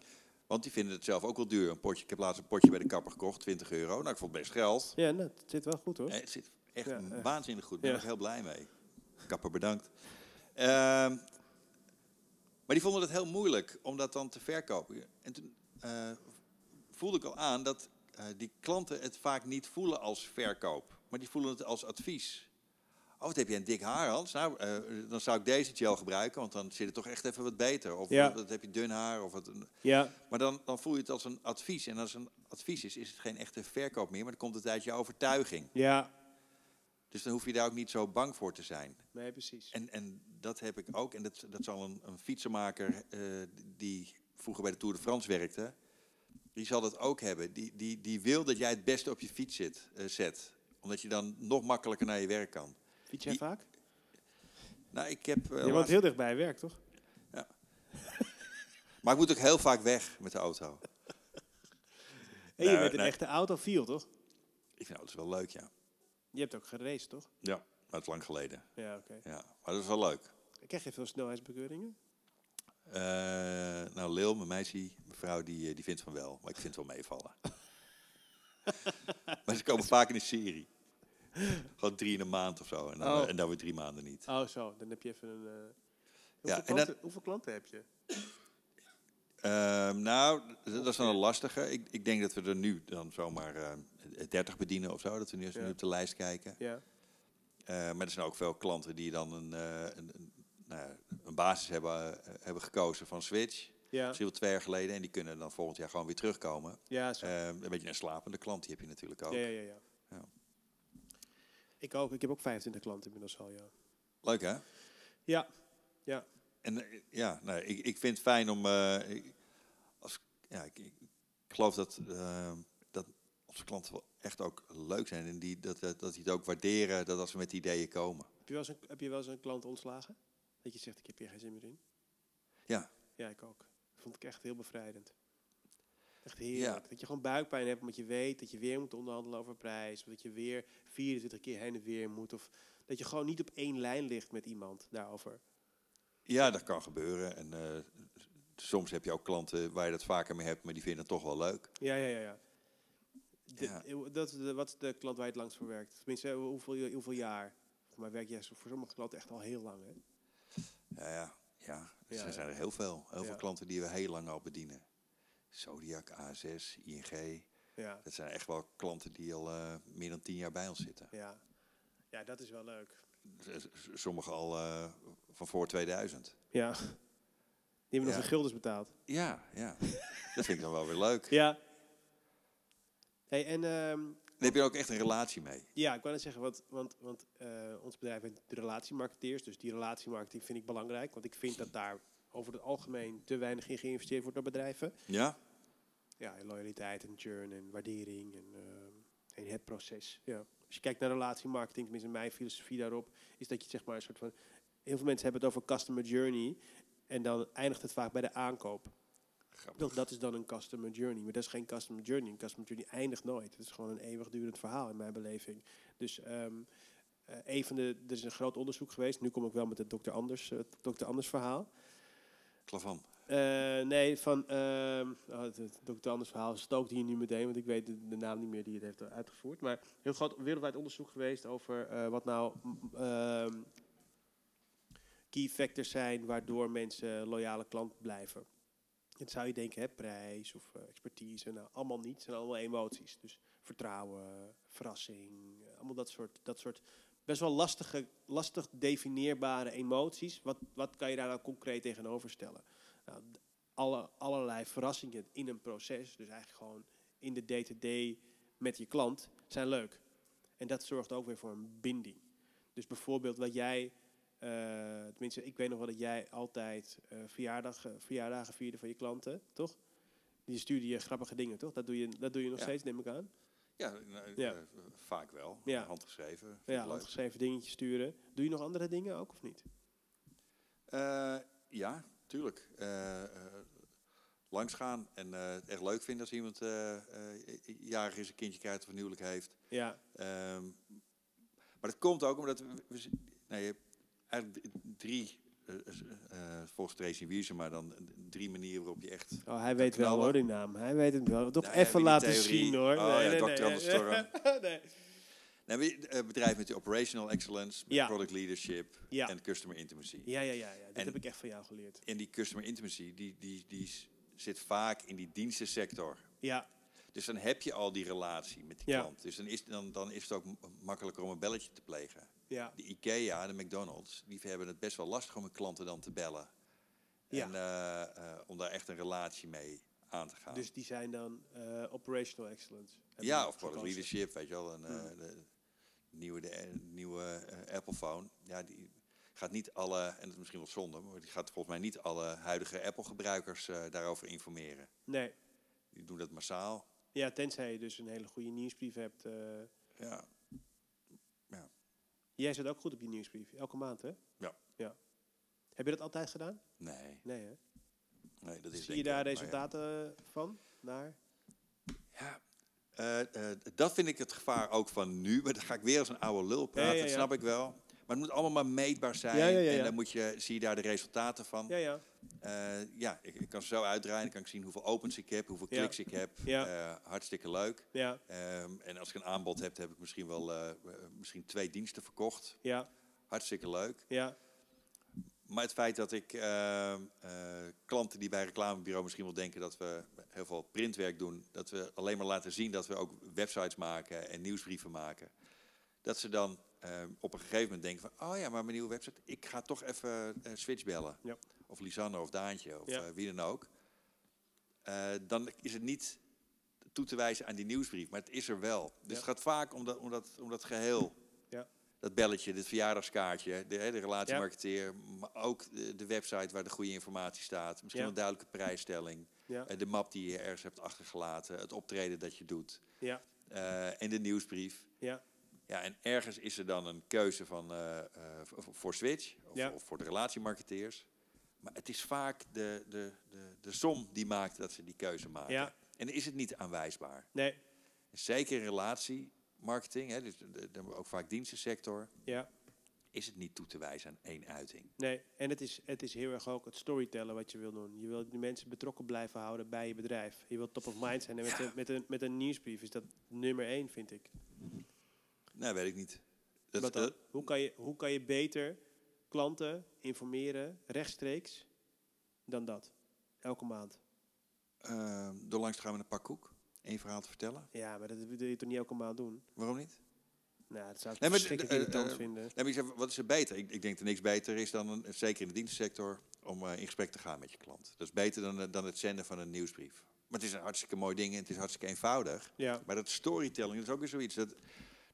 Want die vinden het zelf ook wel duur. Een potje, ik heb laatst een potje bij de kapper gekocht, 20 euro. Nou, ik vond het best geld. ja nou, het zit wel goed hoor. Eh, het zit echt Ja, waanzinnig goed. Ik ben Ja. er heel blij mee. Kapper, bedankt. Ehm, maar die vonden het heel moeilijk om dat dan te verkopen. En toen eh, voelde ik al aan dat eh, die klanten het vaak niet voelen als verkoop. Maar die voelen het als advies. Oh, wat heb je een dik haar, Hans? Nou, eh, dan zou ik deze gel gebruiken, want dan zit het toch echt even wat beter. Of Ja. wat heb je dun haar? Of wat, Ja, maar dan, dan voel je het als een advies. En als een advies is, is het geen echte verkoop meer. Maar dan komt het uit je overtuiging. ja, Dus dan hoef je daar ook niet zo bang voor te zijn. nee, precies. En, en dat heb ik ook. En dat, dat zal een, een fietsenmaker eh, die vroeger bij de Tour de France werkte. Die zal dat ook hebben. Die, die, die wil dat jij het beste op je fiets zit, eh, zet. Omdat je dan nog makkelijker naar je werk kan. Fiets jij die- vaak? Nou, ik heb... eh, je woont laatst- heel dicht bij werk, toch? <laughs> Maar ik moet ook heel vaak weg met de auto. <laughs> En je Nee, bent een nee. echte autofiel, toch? Ik vind auto's wel leuk, ja. Je hebt ook geraced, toch? Ja, maar het is lang geleden. Ja, oké. Ja, maar dat is wel leuk. Krijg je veel snelheidsbekeuringen? Eh, nou, Lil, mijn meisje, mevrouw, die, eh, die vindt van wel. Maar ik vind het wel meevallen. <laughs> maar ze komen vaak in een serie. Gewoon drie in een maand of zo. En dan, Oh. en dan weer drie maanden niet. Oh, zo. Dan heb je even een... eh, hoeveel, Ja, en klanten, dat- hoeveel klanten heb je? Ehm, nou, dat is dan een lastige. Ik, ik denk dat we er nu dan zomaar 30 bedienen of zo. Dat we nu eens Ja. nu op de lijst kijken. Ja. Eh, maar er zijn ook veel klanten die dan een, eh, een, een, nou een basis hebben, eh, hebben gekozen van Switch. Ja, Misschien wel twee jaar geleden. En die kunnen dan volgend jaar gewoon weer terugkomen. ja, zo. Een beetje een slapende klant, die heb je natuurlijk ook. ja, ja, ja, ja. Ik ook. Ik heb ook 25 klanten inmiddels al, ja. Leuk hè? Ja, ja. En ja, nou, ik, ik vind het fijn om. ik, als, ja, ik, ik geloof dat, dat onze klanten wel echt ook leuk zijn. En die, dat, dat, dat die het ook waarderen dat als we met ideeën komen. Heb je wel eens een, heb je wel eens een klant ontslagen? Dat je zegt, ik heb hier geen zin meer in? Ja. Ja, ik ook. Dat vond ik echt heel bevrijdend. Echt heerlijk. Dat je gewoon buikpijn hebt, omdat je weet dat je weer moet onderhandelen over prijs. Of dat je weer 24 keer heen en weer moet. Of dat je gewoon niet op één lijn ligt met iemand daarover. Ja, dat kan gebeuren. En eh, soms heb je ook klanten waar je dat vaker mee hebt, maar die vinden het toch wel leuk. Ja, ja, ja. ja. De- Ja. Dat, is de- wat de klant waar je het langst voor werkt? Tenminste, eh, hoeveel, hoeveel jaar? Maar werk jij voor sommige klanten echt al heel lang, hè? Ja, ja, ja. Dus Ja, er zijn er heel veel. Heel veel klanten die we heel lang al bedienen. Zodiac, ASS, ING. Ja, Dat zijn echt wel klanten die al eh, meer dan tien jaar bij ons zitten. ja. Ja, dat is wel leuk. S- s- Sommigen al eh, van voor 2000. Ja. Die hebben nog de guldens betaald. Ja, ja. dat vind ik dan wel weer leuk. Ja. Hey, en ehm, heb je ook echt een relatie mee. ja, ik wou net zeggen, want, want, want eh, ons bedrijf heeft de relatiemarketeers. Dus die relatiemarketing vind ik belangrijk. Want ik vind dat daar over het algemeen te weinig in geïnvesteerd wordt door bedrijven. Ja? Ja, loyaliteit en churn en waardering en, ehm, en het proces. Ja. Als je kijkt naar relatiemarketing, tenminste mijn filosofie daarop, is dat je zeg maar een soort van Heel veel mensen hebben het over customer journey. En dan eindigt het vaak bij de aankoop. Dat, dat is dan een customer journey. Maar dat is geen customer journey. Een customer journey eindigt nooit. Het is gewoon een eeuwigdurend verhaal in mijn beleving. Dus ehm, eh, een van de, er is een groot onderzoek geweest. Nu kom ik wel met het Dr. Anders, eh, Dr. Anders verhaal. Klavan. Eh, nee, van ehm oh, het, Dr. Anders verhaal stookt hier nu meteen, want ik weet de, de naam niet meer die het heeft uitgevoerd. Maar heel groot wereldwijd onderzoek geweest over wat nou ehm, key factors zijn waardoor mensen loyale klant blijven. Het zou je denken, hè, prijs of eh, expertise, nou allemaal niet. Het zijn allemaal emoties. Dus vertrouwen, verrassing, eh, allemaal dat soort, dat soort best wel lastige, lastig definieerbare emoties. Wat, wat kan je daar nou concreet tegenover stellen? Nou, alle, allerlei verrassingen in een proces, dus eigenlijk gewoon in de day-to-day met je klant, zijn leuk. En dat zorgt ook weer voor een binding. Dus bijvoorbeeld wat jij, tenminste ik weet nog wel dat jij altijd eh, verjaardag, eh, verjaardagen vierde van je klanten, toch? Die stuurde je grappige dingen, toch? Dat doe je, dat doe je nog Ja. steeds, neem ik aan. Ja, nou, Ja. eh, vaak wel. Ja. Handgeschreven. Ja, handgeschreven dingetjes sturen. Doe je nog andere dingen ook of niet? Eh, ja, tuurlijk. Eh, eh, langsgaan en eh, het echt leuk vinden als iemand eh, eh, jarig is, een kindje krijgt of een huwelijk heeft. Ja, Ehm, maar dat komt ook omdat we, we hebt eigenlijk drie, eh, volgens Tracy Wiersen, maar dan drie manieren waarop je echt... oh, hij weet wel hoor, die naam. Hij weet het wel. Toch Nou ja, even laten theorie. zien hoor. Oh ja, Dr. Anderstorm. <laughs> nee. Nou, we- eh, bedrijf met die operational excellence, met Ja. product leadership Ja. en customer intimacy. Ja, ja, ja, ja. Dit En- heb ik echt van jou geleerd. En die customer intimacy, die, die, die zit vaak in die dienstensector. Ja, Dus dan heb je al die relatie met die Ja. klant. Dus dan is, dan, dan is het ook makkelijker om een belletje te plegen. Ja, De IKEA, de McDonald's, die hebben het best wel lastig om hun klanten dan te bellen. Ja. En eh, eh, om daar echt een relatie mee aan te gaan. dus die zijn dan eh, operational excellence. Ja, of product leadership, weet je wel. Een, Hmm. de nieuwe, de, nieuwe Apple phone. Ja, die gaat niet alle, en dat is misschien wel zonde, maar die gaat volgens mij niet alle huidige Apple gebruikers daarover informeren. Nee. Die doen dat massaal. Ja, tenzij je dus een hele goede nieuwsbrief hebt. Ja, jij zit ook goed op je nieuwsbrief, elke maand hè? Ja. ja. Heb je dat altijd gedaan? nee, Nee hè? nee, dat is Zie je daar ja. resultaten van? Naar? Ja, eh, eh, dat vind ik het gevaar ook van nu. Maar dan ga ik weer als een oude lul praten, Ja, ja, dat snap ik wel. Maar het moet allemaal maar meetbaar zijn. Ja, ja, ja, En dan moet je, zie je daar de resultaten van. Ja, ja. Eh, ja, ik, ik kan ze zo uitdraaien. Dan kan ik zien hoeveel opens ik heb, hoeveel Ja. kliks ik heb. Ja. Eh, hartstikke leuk. Ja, Ehm, en als ik een aanbod heb, heb ik misschien wel eh, misschien twee diensten verkocht. ja, Hartstikke leuk. ja, Maar het feit dat ik ehm, eh, klanten die bij een reclamebureau misschien wel denken dat we heel veel printwerk doen, dat we alleen maar laten zien dat we ook websites maken en nieuwsbrieven maken, dat ze dan ehm, op een gegeven moment denken van, oh ja, maar mijn nieuwe website, ik ga toch even eh, Switch bellen. Ja. Of Lisanne of Daantje of Ja. eh, wie dan ook. Eh, dan is het niet toe te wijzen aan die nieuwsbrief, maar het is er wel. Dus Ja. het gaat vaak om dat, om dat, om dat geheel. Ja. Dat belletje, dit verjaardagskaartje, de, de relatiemarketeer, maar ook de, de website waar de goede informatie staat. Misschien een duidelijke prijsstelling, eh, de map die je ergens hebt achtergelaten, het optreden dat je doet ja, eh, en de nieuwsbrief. ja, Ja, en ergens is er dan een keuze van, eh, eh, voor Switch of, Ja. of voor de relatiemarketeers. Maar het is vaak de, de, de, de som die maakt dat ze die keuze maken. Ja. En is het niet aanwijsbaar. nee, Zeker in relatiemarketing, hè, dus de, de- ook vaak dienstensector, ja, is het niet toe te wijzen aan één uiting. nee. En het is, het is heel erg ook het storytellen wat je wil doen. Je wil die mensen betrokken blijven houden bij je bedrijf. Je wilt top of mind zijn. En met, een, met, een, met een nieuwsbrief is dat nummer één, vind ik. Nou, weet ik niet. Dat, dat- hoe, kan je, hoe kan je beter klanten informeren rechtstreeks dan dat? Elke maand. eh, door langs te gaan met een pak koek, één verhaal te vertellen. Ja, maar dat wil je toch niet elke maand doen? Waarom niet? Nou, dat zou ik Nee, verschrikkelijk eh, irritant eh, vinden. Nee, maar ik zeg, wat is er beter? Ik, ik denk dat niks beter is dan, een, zeker in de dienstensector, om eh, in gesprek te gaan met je klant. Dat is beter dan, eh, dan het zenden van een nieuwsbrief. Maar het is een hartstikke mooi ding en het is hartstikke eenvoudig. Ja. Maar dat storytelling dat is ook weer zoiets. Dat,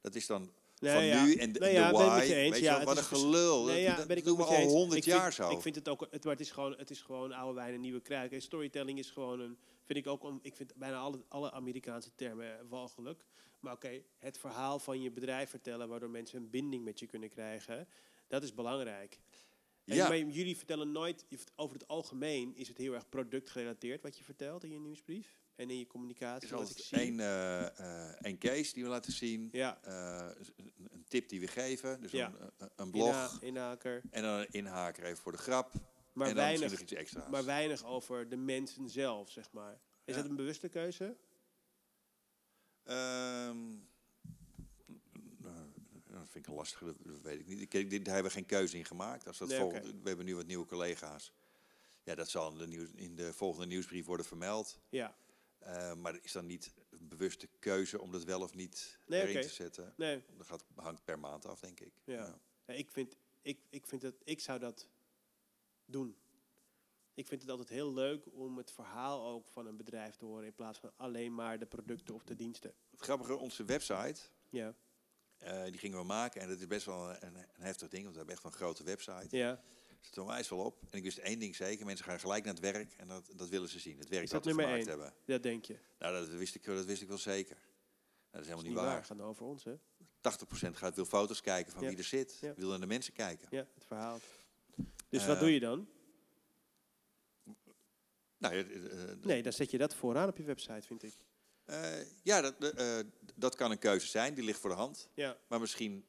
dat is dan Nee, van ja. nu en de, Nee, ja, why. je Ja, wat een gelul. Nee, dat ja, doen we al honderd vind- jaar zo. Ik vind het ook, het, maar het is gewoon, het is gewoon oude wijn en nieuwe kruik. En storytelling is gewoon een, vind ik ook, ik vind bijna alle, alle Amerikaanse termen walgelijk. Maar oké, het verhaal van je bedrijf vertellen, waardoor mensen een binding met je kunnen krijgen, dat is belangrijk. En Ja. maar jullie vertellen nooit, over het algemeen is het heel erg productgerelateerd wat je vertelt in je nieuwsbrief en in je Er communicatie. is zie. één, eh, eh, één case die we laten zien. Ja, eh, een- tip die we geven. Dus Ja. een, een- blog. inha- inhaker. En dan een inhaker even voor de grap. Maar en dan misschien weinig, iets extra's. maar weinig over de mensen zelf, zeg maar. Is Ja. dat een bewuste keuze? Ehm, nou, dat vind ik een lastige, dat weet ik niet. Ik, daar hebben we geen keuze in gemaakt. Als dat Nee, volgt- oké. We hebben nu wat nieuwe collega's. Ja, dat zal in de, nieuws, in de volgende nieuwsbrief worden vermeld. Ja. Eh, maar is dan niet een bewuste keuze om dat wel of niet Nee, erin te zetten. Nee, Dat gaat, hangt per maand af, denk ik. Ja. Ja, ik, vind, ik, ik vind dat ik zou dat doen. Ik vind het altijd heel leuk om het verhaal ook van een bedrijf te horen in plaats van alleen maar de producten of de diensten. Het grappige, onze website, Ja, eh, die gingen we maken. En dat is best wel een, een heftig ding, want we hebben echt een grote website. ja. Zit onwijs wel op. En ik wist één ding zeker, mensen gaan gelijk naar het werk en dat, dat willen ze zien. Het werk Is dat dat we gemaakt één? hebben. dat denk je. Nou, dat wist ik, dat wist ik wel zeker. Nou, dat is helemaal Dat niet waar. Gaan over ons, hè? 80% gaat wil foto's kijken van Ja. wie er zit. Ja. Wil naar de mensen kijken. Ja, het verhaal. Dus Eh, wat doe je dan? Nou, eh, eh, Nee, dan zet je dat vooraan op je website, vind ik. ja, dat, dat kan een keuze zijn. Die ligt voor de hand. Ja, Maar misschien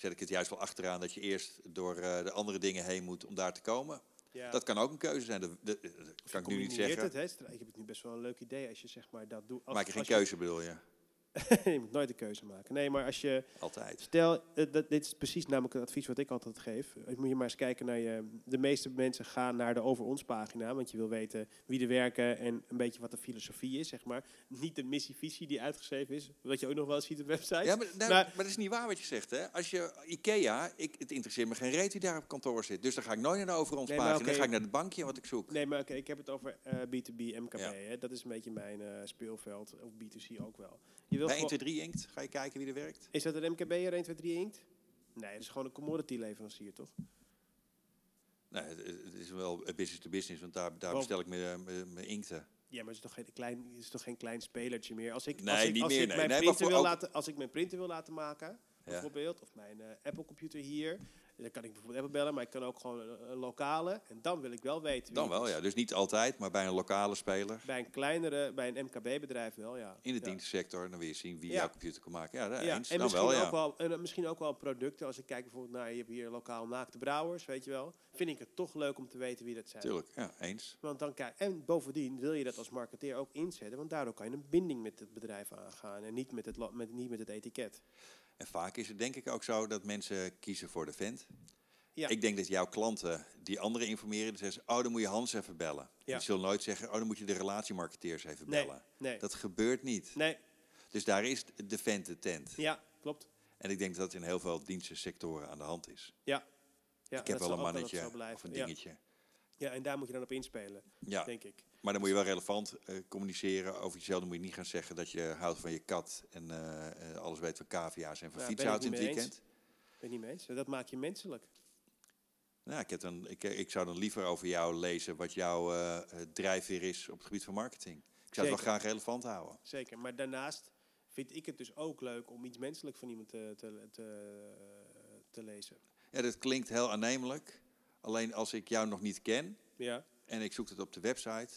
zet ik het juist wel achteraan dat je eerst door eh, de andere dingen heen moet om daar te komen. ja. Dat kan ook een keuze zijn. Dat, dat- dat Of kan ik nu niet zeggen. Het? Stra- Ik heb het nu best wel een leuk idee als je zeg maar dat doet. Als, Maak je geen als keuze, bedoel je? <laughs> je moet nooit een keuze maken. Nee, maar als je Altijd. Stel, eh, dat, dit is precies namelijk het advies wat ik altijd geef. Eh, Moet je maar eens kijken naar je. De meeste mensen gaan naar de over ons pagina, want je wil weten wie er werken en een beetje wat de filosofie is, zeg maar. Niet de missie-visie die uitgeschreven is, wat je ook nog wel eens ziet op websites. Ja, maar, nou, Maar- maar dat is niet waar wat je zegt. Hè? Als je Ikea, ik, het interesseert me geen reet wie daar op kantoor zit. Dus dan ga ik nooit naar de over ons Nee, pagina. Dan oké. ga ik naar het bankje wat ik zoek. Nee, maar oké, ik heb het over eh, B2B, MKB. Ja. Hè? Dat is een beetje mijn speelveld, of B2C ook wel. Je wil Bij 1, gewoon- 2, 3 inkt ga je kijken wie er werkt. is dat een MKB'er 1, 2, 3 inkt? Nee, dat is gewoon een commodity leverancier, toch? Nee, het, het is wel business to business, want daar, daar bestel ik mijn, mijn, mijn inkten. Ja, maar het is toch geen klein, het is toch geen klein spelertje meer. Als ik, Nee, als ik, niet als meer, ik nee. mijn Nee, printer wil ook- laten, als ik mijn printer wil laten maken, Ja. bijvoorbeeld, of mijn eh, Apple computer hier, dan kan ik bijvoorbeeld Apple bellen, maar ik kan ook gewoon een, een lokale. En dan wil ik wel weten. wie Dan wel, ja. Dus niet altijd, maar bij een lokale speler Bij een kleinere, bij een MKB-bedrijf wel, ja. in de ja. dienstensector, dan wil je zien wie jouw computer kan maken. Ja, daar eens. en Dan misschien, wel, ja. ook wel, en eh, misschien ook wel producten. Als ik kijk bijvoorbeeld naar, je hebt hier lokaal naakte brouwers, weet je wel. Vind ik het toch leuk om te weten wie dat zijn. Tuurlijk, ja, eens. Want dan kijk, en bovendien wil je dat als marketeer ook inzetten, want daardoor kan je een binding met het bedrijf aangaan en niet met het, met, niet met het etiket. En vaak is het denk ik ook zo dat mensen kiezen voor de vent. Ja. Ik denk dat jouw klanten die anderen informeren, die zeggen, oh dan moet je Hans even bellen. Ja. Die zullen nooit zeggen, oh dan moet je de relatiemarketeers even Nee, bellen. nee, Dat gebeurt niet. nee, Dus daar is de vent de tent. ja, klopt. En ik denk dat dat in heel veel dienstensectoren aan de hand is. Ja. ja ik heb wel een mannetje of een dingetje. Ja, en daar moet je dan op inspelen, denk ik. Maar dan moet je wel relevant eh, communiceren over jezelf. Dan moet je niet gaan zeggen dat je houdt van je kat en eh, eh, alles weet van cavia's en van fietsen houdt in het weekend. Ben je niet mee eens? Dat maakt je menselijk. Nou, ik, heb dan, ik, ik zou dan liever over jou lezen wat jouw eh, drijfveer is op het gebied van marketing. Ik zou het wel graag relevant houden. Zeker. Maar daarnaast vind ik het dus ook leuk om iets menselijk van iemand te, te, te, te lezen. Ja, dat klinkt heel aannemelijk. Alleen als ik jou nog niet ken Ja, en ik zoek het op de website,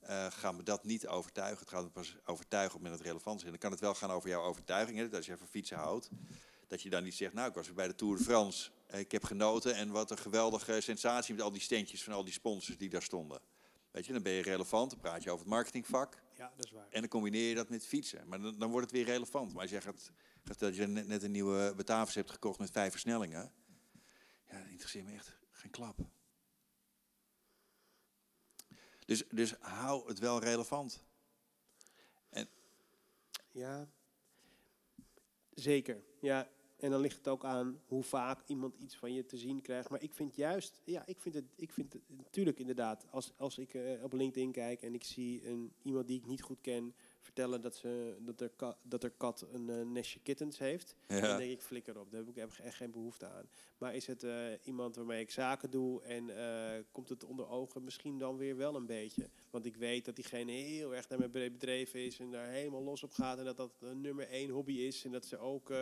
eh gaat me dat niet overtuigen. Het gaat me pas overtuigen op het moment dat relevant is. En dan kan het wel gaan over jouw overtuiging. Hè? Dat als je van fietsen houdt, dat je dan niet zegt, nou ik was weer bij de Tour de France. Eh, Ik heb genoten en wat een geweldige sensatie met al die steentjes van al die sponsors die daar stonden. Weet je, dan ben je relevant, dan praat je over het marketingvak. ja, dat is waar. En dan combineer je dat met fietsen. Maar dan, dan wordt het weer relevant. Maar als jij gaat, gaat dat je net, net een nieuwe Batavus hebt gekocht met vijf versnellingen. Ja, dat interesseert me echt geen klap. Dus, dus hou het wel relevant. Ja, zeker. Ja, en dan ligt het ook aan hoe vaak iemand iets van je te zien krijgt. Maar ik vind juist, ja, ik vind het, ik vind het natuurlijk inderdaad, als, als ik eh, op LinkedIn kijk en ik zie een, iemand die ik niet goed ken, vertellen dat, ze, dat, er, ka- dat er kat een eh, nestje kittens heeft, Ja. dan denk ik flikker op. Daar heb ik heb ik echt geen behoefte aan. Maar is het eh, iemand waarmee ik zaken doe en eh, komt het onder ogen misschien dan weer wel een beetje? Want ik weet dat diegene heel erg daarmee be- bedreven is en daar helemaal los op gaat en dat dat nummer één hobby is en dat ze ook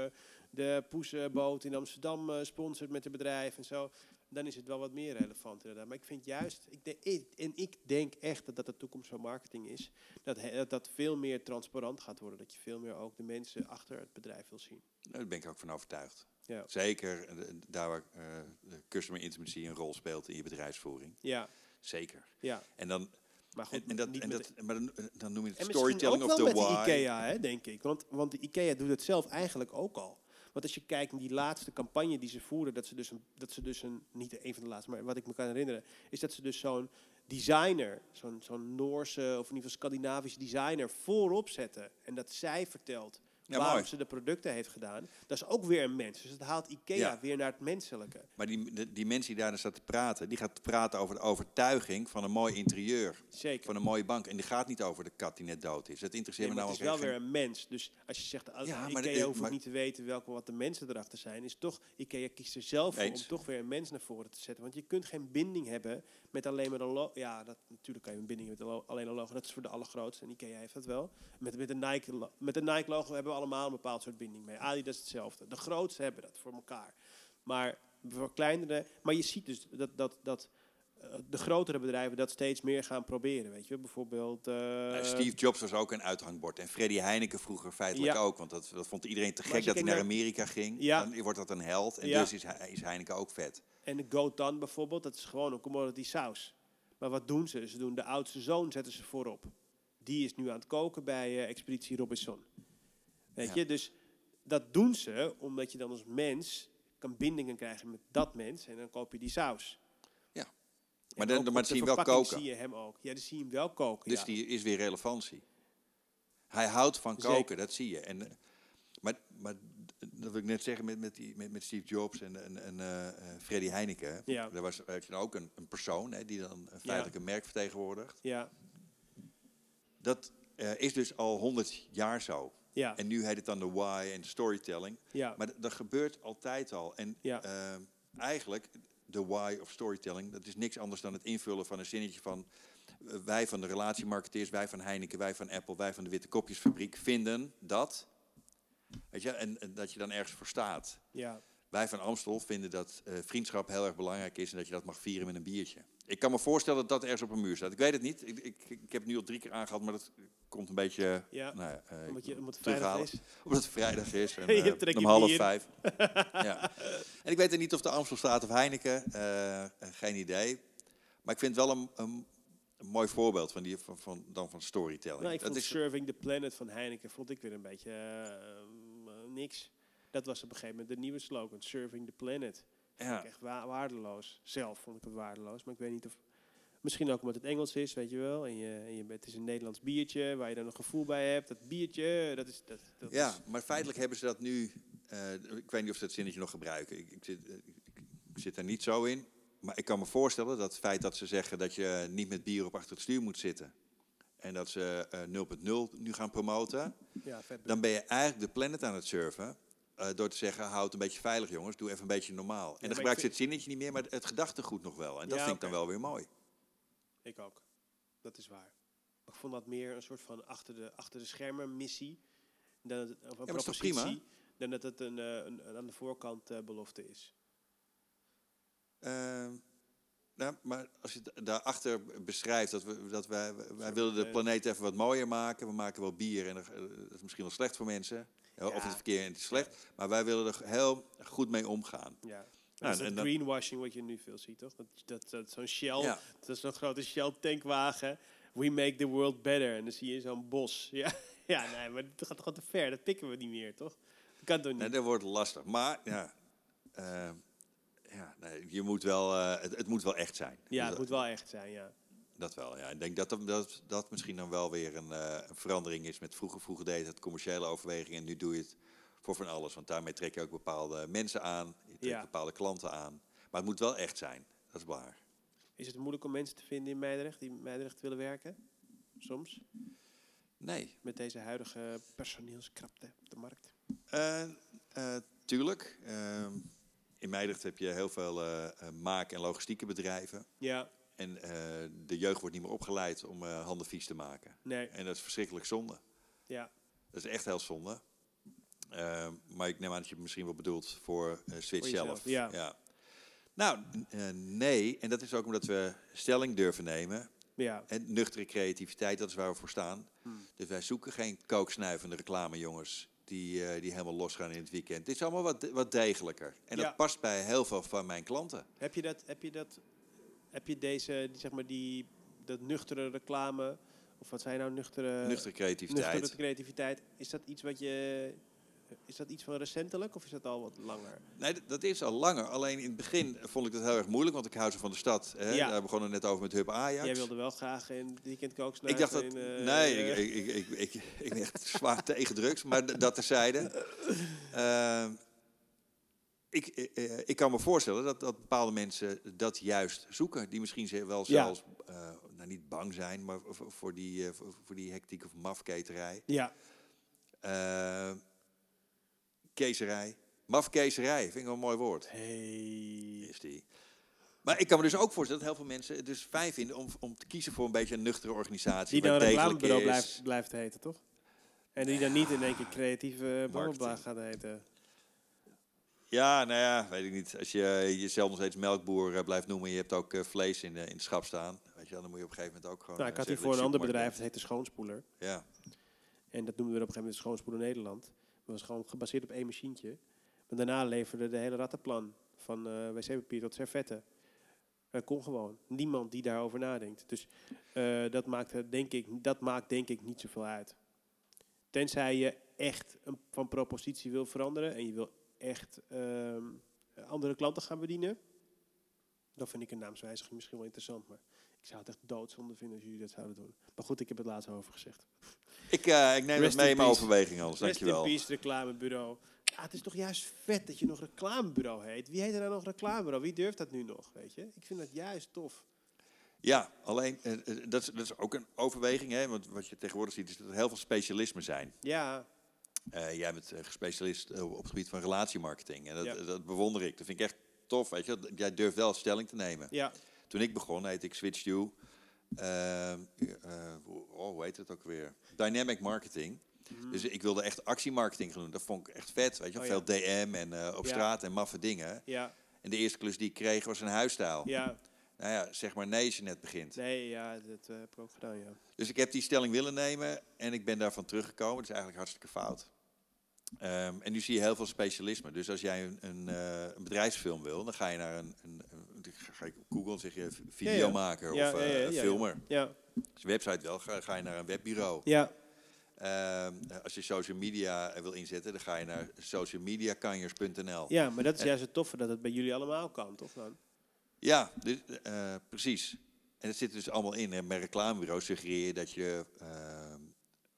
de poesenboot in Amsterdam sponsort met het bedrijf en zo. Dan is het wel wat meer relevant inderdaad. Maar ik vind juist, ik denk, en ik denk echt dat dat de toekomst van marketing is. Dat dat dat veel meer transparant gaat worden. Dat je veel meer ook de mensen achter het bedrijf wil zien. Daar ben ik ook van overtuigd. Ja. Zeker eh, daar waar eh, de customer intimacy een rol speelt in je bedrijfsvoering. Ja, Zeker. ja. En dan, Maar goed, en, en dat, en dat, maar dan, dan noem je het En misschien storytelling ook of wel the met why. de IKEA, hè, denk ik. Want, want de IKEA doet het zelf eigenlijk ook al. Want als je kijkt naar die laatste campagne die ze voeren, dat ze dus een, dat ze dus een niet een van de laatste, maar wat ik me kan herinneren, is dat ze dus zo'n designer, zo'n zo'n Noorse of in ieder geval Scandinavische designer voorop zetten. En dat zij vertelt Ja, waarom mooi. ze de producten heeft gedaan. Dat is ook weer een mens. Dus het haalt IKEA Ja. weer naar het menselijke. Maar die, de- die mensen die daar staat te praten, die gaat praten over de overtuiging van een mooi interieur. Zeker. Van een mooie bank. En die gaat niet over de kat die net dood is. Dat interesseert Nee, me nou het is ook wel weer een mens. Dus als je zegt, als Ja, IKEA de- hoeft ook maar- niet te weten welke wat de mensen erachter zijn, is toch IKEA kiest er zelf voor om toch weer een mens naar voren te zetten. Want je kunt geen binding hebben met alleen maar een logo. Ja, dat, natuurlijk kan je een binding met alleen een logo. Dat is voor de allergrootste. En IKEA heeft dat wel. Met, met, een Nike, met een Nike logo hebben we allemaal een bepaald soort binding mee. Adidas hetzelfde. De grootste hebben dat voor elkaar. Maar voor kleinere. Maar je ziet dus dat, dat, dat eh, de grotere bedrijven dat steeds meer gaan proberen. Weet je, bijvoorbeeld. eh, Nou, Steve Jobs was ook een uithangbord. En Freddy Heineken vroeger feitelijk Ja. ook. Want dat, dat vond iedereen te gek dat hij naar naar- Amerika ging. Ja. Dan wordt dat een held. En Ja. dus is, is Heineken ook vet. En de Gotan bijvoorbeeld, dat is gewoon een commodity saus. Maar wat doen ze? Ze doen de oudste zoon zetten ze voorop. Die is nu aan het koken bij eh, Expeditie Robinson. Weet Ja. je, dus dat doen ze omdat je dan als mens kan bindingen krijgen met dat mens en dan koop je die saus. Ja. Maar dan- maar zie je hem wel koken. zie je hem ook. Ja, dan zie je hem wel koken. Dus ja. die is weer relevantie. Hij houdt van Zeker. koken, dat zie je. En, eh, maar, maar dat wil ik net zeggen met, met, die, met, met Steve Jobs en, en, en eh, eh, Freddy Heineken. Ja. Daar was je ook een, een persoon hè, die dan een feitelijk een merk vertegenwoordigt. Ja, Dat is dus al 100 jaar zo. Ja, En nu heet het dan de why en de storytelling. ja. Maar dat gebeurt altijd al. En Ja. eh, eigenlijk, de why of storytelling, dat is niks anders dan het invullen van een zinnetje van eh, wij van de relatiemarketeers, wij van Heineken, wij van Apple, wij van de Witte Kopjesfabriek vinden dat. Weet je, en, en dat je dan ergens voor staat. ja. Wij van Amstel vinden dat eh, vriendschap heel erg belangrijk is en dat je dat mag vieren met een biertje. Ik kan me voorstellen dat dat ergens op een muur staat. Ik weet het niet. Ik, ik, ik heb het nu al drie keer aangehad, maar dat komt een beetje. Ja. Nou ja, eh, Omdat, je, omdat het terughalen. vrijdag is. <laughs> Omdat het vrijdag is. En, <laughs> eh, om half bier. vijf. <laughs> ja. En ik weet er niet of de Amstel staat of Heineken. geen idee. Maar ik vind het wel een, een, een mooi voorbeeld van die, van, van, dan van storytelling. Nou, ik dat vond is, Serving the Planet van Heineken vond ik weer een beetje niks. Dat was op een gegeven moment de nieuwe slogan, Serving the Planet. Vond ja, ik echt wa- waardeloos. Zelf vond ik het waardeloos, maar ik weet niet of... Misschien ook omdat het Engels is, weet je wel. En, je, en je, het is een Nederlands biertje waar je dan een gevoel bij hebt. Dat biertje, dat is... Dat, dat ja, is, maar feitelijk hebben ze dat nu. eh, ik weet niet of ze dat zinnetje nog gebruiken. Ik, ik, zit, eh, ik, ik zit er niet zo in. Maar ik kan me voorstellen dat het feit dat ze zeggen dat je niet met bier op achter het stuur moet zitten. En dat ze eh 0.0 nu gaan promoten. ja, vet. Dan ben je eigenlijk de planet aan het surfen. Eh, door te zeggen, houd het een beetje veilig jongens, doe even een beetje normaal. En dan ik gebruikt ze het zinnetje niet meer, maar het gedachtegoed nog wel. En dat Ja, vind ik dan wel weer mooi. Ik ook. Dat is waar. Ik vond dat meer een soort van achter de, achter de schermen missie. Dan het, of een propositie. prima? Dan dat het een, eh, een, een aan de voorkant eh, belofte is. Nou, maar als je het daarachter beschrijft dat, we, dat wij, wij willen de planeet even wat mooier maken. We maken wel bier en dat is misschien wel slecht voor mensen. Ja, Of het verkeer en het is slecht. Maar wij willen er heel goed mee omgaan. Ja. Nou, dat is en dat dan- greenwashing wat je nu veel ziet, toch? Dat, dat, dat zo'n Shell, Ja. dat is zo'n grote Shell tankwagen. We make the world better. En dan zie je zo'n bos. <laughs> Ja, ja nee, maar dat gaat toch te ver. Dat pikken we niet meer, toch? Dat kan toch niet? Nee, dat wordt lastig. Maar ja, eh, ja nee, je moet wel, eh, het, het moet wel echt zijn. ja, het dat, moet wel echt zijn, ja. Dat wel. Ja. Ik denk dat, dat, dat misschien dan wel weer een, eh, een verandering is. Met vroeger, vroeger deed het commerciële overwegingen en nu doe je het voor van alles. Want daarmee trek je ook bepaalde mensen aan, je trekt Ja. bepaalde klanten aan. Maar het moet wel echt zijn. Dat is waar. Is het moeilijk om mensen te vinden in Meidrecht die in Meidrecht willen werken? Soms? Nee. met deze huidige personeelskrapte op de markt? Eh, eh, tuurlijk. Ehm, in Meidrecht heb je heel veel maak- en logistieke bedrijven. Ja, En eh, de jeugd wordt niet meer opgeleid om eh, handen vies te maken. nee, En dat is verschrikkelijk zonde. ja. Dat is echt heel zonde. Ehm, maar ik neem aan dat je het misschien wel bedoelt voor eh Switch Voor zelf. ja. Nou, nee. En dat is ook omdat we stelling durven nemen. Ja, En nuchtere creativiteit, dat is waar we voor staan. Hmm. Dus wij zoeken geen kooksnuivende reclamejongens die, die helemaal losgaan in het weekend. Dit is allemaal wat, wat degelijker. En Ja. dat past bij heel veel van mijn klanten. Heb je dat, heb je dat, heb je deze, die, zeg maar die, dat nuchtere reclame, of wat zijn nou nuchtere, nuchtere creativiteit. nuchtere creativiteit, is dat iets wat je, is dat iets van recentelijk of is dat al wat langer? Nee, dat is al langer. Alleen in het begin vond ik dat heel erg moeilijk, want ik hou zo van de stad. Hè? Ja. Daar begonnen we net over met Hub Ajax. Jij wilde wel graag in het weekend ik dacht dat... in, eh, nee, eh, ik, ik, ik, ik, ben echt zwaar <laughs> tegen drugs, maar dat terzijde. <laughs> Ehm ik, eh, eh, ik kan me voorstellen dat, dat bepaalde mensen dat juist zoeken. Die misschien wel Ja. zelfs, eh, nou niet bang zijn, maar voor, die, voor, die hectiek of mafketerij. Ja, kezerij. Mafkezerij, vind ik wel een mooi woord. hey. Is die. Maar ik kan me dus ook voorstellen dat heel veel mensen het dus fijn vinden om, om te kiezen voor een beetje een nuchtere organisatie. Die dan een reclamebureau blijft, blijft heten, toch? En die dan niet in één keer creatieve babbelblaad gaat heten. Ja, nou ja, weet ik niet. Als je jezelf nog steeds melkboer eh, blijft noemen en je hebt ook eh, vlees in, de, in het schap staan, weet je, dan moet je op een gegeven moment ook gewoon. Nou, ik eh, had hier voor een ander bedrijf, dat heette Schoonspoeler. Ja. En dat noemden we op een gegeven moment Schoonspoeler Nederland. Dat was gewoon gebaseerd op één machientje. Maar daarna leverde de hele rattenplan van eh wc-papier tot servetten. Dat kon gewoon. Niemand die daarover nadenkt. Dus eh, dat, maakt, er, denk ik, dat maakt denk ik niet zoveel uit. Tenzij je echt een, van propositie wil veranderen en je wil echt ehm, andere klanten gaan bedienen. Dan vind ik een naamswijziging misschien wel interessant. Maar ik zou het echt doodzonde vinden als jullie dat zouden doen. Maar goed, ik heb het laatst over gezegd. Ik, eh, ik neem Rest dat mee in mijn overweging anders, Rest in dankjewel. peace, reclamebureau. Ja, het is toch juist vet dat je nog reclamebureau heet. Wie heet er nou nog reclamebureau? Wie durft dat nu nog, weet je? Ik vind dat juist tof. Ja, alleen eh, eh, dat, is, dat is ook een overweging, hè, want wat je tegenwoordig ziet is dat er heel veel specialismen zijn. Ja, Eh, jij bent eh, gespecialist eh, op het gebied van relatiemarketing. En dat, Ja. dat bewonder ik. Dat vind ik echt tof. Weet je? Jij durft wel stelling te nemen. ja, Toen ik begon, heette ik Switch You. ehm, eh, hoe- oh, hoe heet het ook weer? Dynamic Marketing. Dus ik wilde echt actiemarketing gaan doen. Dat vond ik echt vet. Weet je? Oh, ja. Veel DM en op straat en maffe dingen. ja, En de eerste klus die ik kreeg was een huisstijl. ja. Nou ja, zeg maar nee als je net begint. Nee, ja, dat heb ik ook gedaan, ja. Dus ik heb die stelling willen nemen en ik ben daarvan teruggekomen. Dat is eigenlijk hartstikke fout. Ehm, en nu zie je heel veel specialisme. Dus als jij een, een, eh, een bedrijfsfilm wil, dan ga je naar een, een, een- ga je Google zeg je videomaker Ja, of ja, eh, ja, filmer. Ja, Als je website wil, ga, ga je naar een webbureau. ja, Ehm, als je social media wil inzetten, dan ga je naar socialmediakanjers.nl. ja maar dat is juist het toffe dat het bij jullie allemaal kan, toch dan? Ja, dus, eh, precies. En het zit dus allemaal in. En bij reclamebureaus suggereer je dat je ehm,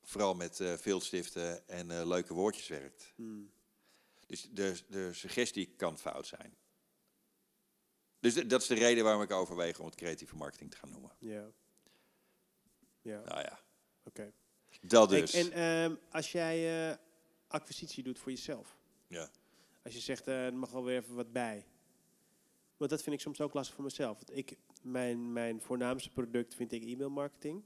vooral met eh veeldstiften en eh, leuke woordjes werkt. Hmm. Dus de, de suggestie kan fout zijn. Dus dat is de reden waarom ik overweeg om het creatieve marketing te gaan noemen. Ja. Ja, Nou ja, oké. dat dus. En ehm, als jij eh, acquisitie doet voor jezelf. ja. Als je zegt, er mag wel weer even wat bij. Want dat vind ik soms ook lastig voor mezelf. Want ik, mijn, mijn voornaamste product vind ik e-mail marketing.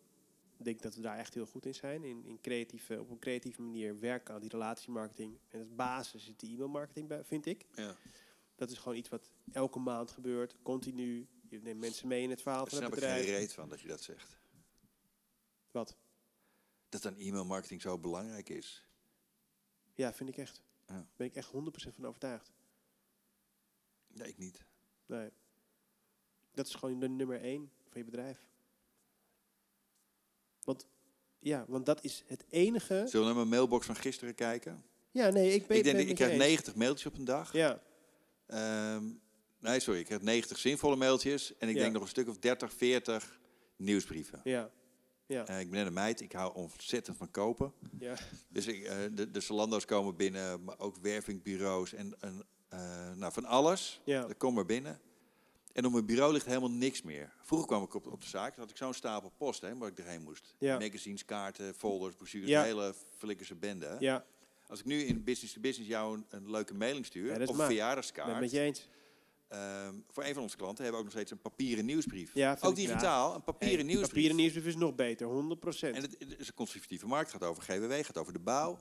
Ik denk dat we daar echt heel goed in zijn. In, in creatieve, op een creatieve manier werken aan die relatiemarketing. En als basis is die e-mail marketing, bij- vind ik. ja. Dat is gewoon iets wat elke maand gebeurt, continu. Je neemt mensen mee in het verhaal Daar van het snap ik geen bedrijf. reet van dat je dat zegt. Wat? Dat dan e-mailmarketing zo belangrijk is. Ja, vind ik echt. Ja. Ben ik echt 100% van overtuigd. Nee, ik niet. Nee. Dat is gewoon de nummer één van je bedrijf. Want, ja, want dat is het enige... Zullen we naar mijn mailbox van gisteren kijken? Ja, nee, ik ben ik denk, ben ik krijg eens. 90 mailtjes op een dag. Ja, Ehm, nee, sorry, ik heb 90 zinvolle mailtjes en ik Ja. denk nog een stuk of 30, 40 nieuwsbrieven. ja, ja, Eh, ik ben net een meid, ik hou ontzettend van kopen. ja. Dus ik, eh, de, de Zalando's komen binnen, maar ook wervingbureaus en, en eh, nou, van alles. ja. Dat komt maar binnen. En op mijn bureau ligt helemaal niks meer. Vroeger kwam ik op, op de zaak, dan had ik zo'n stapel post hè, waar ik erheen moest. Ja. Magazines, kaarten, folders, brochures, Ja. een hele flikkerse bende. Ja, Als ik nu in business to business jou een, een leuke mailing stuur, Ja, of een verjaardagskaart, met je eens. ehm, voor een van onze klanten hebben we ook nog steeds een papieren nieuwsbrief. Ja, ook digitaal, een papieren Hey, nieuwsbrief. Papieren nieuwsbrief is nog beter, 100%. En het, het is een conservatieve markt, gaat over GWW, gaat over de bouw.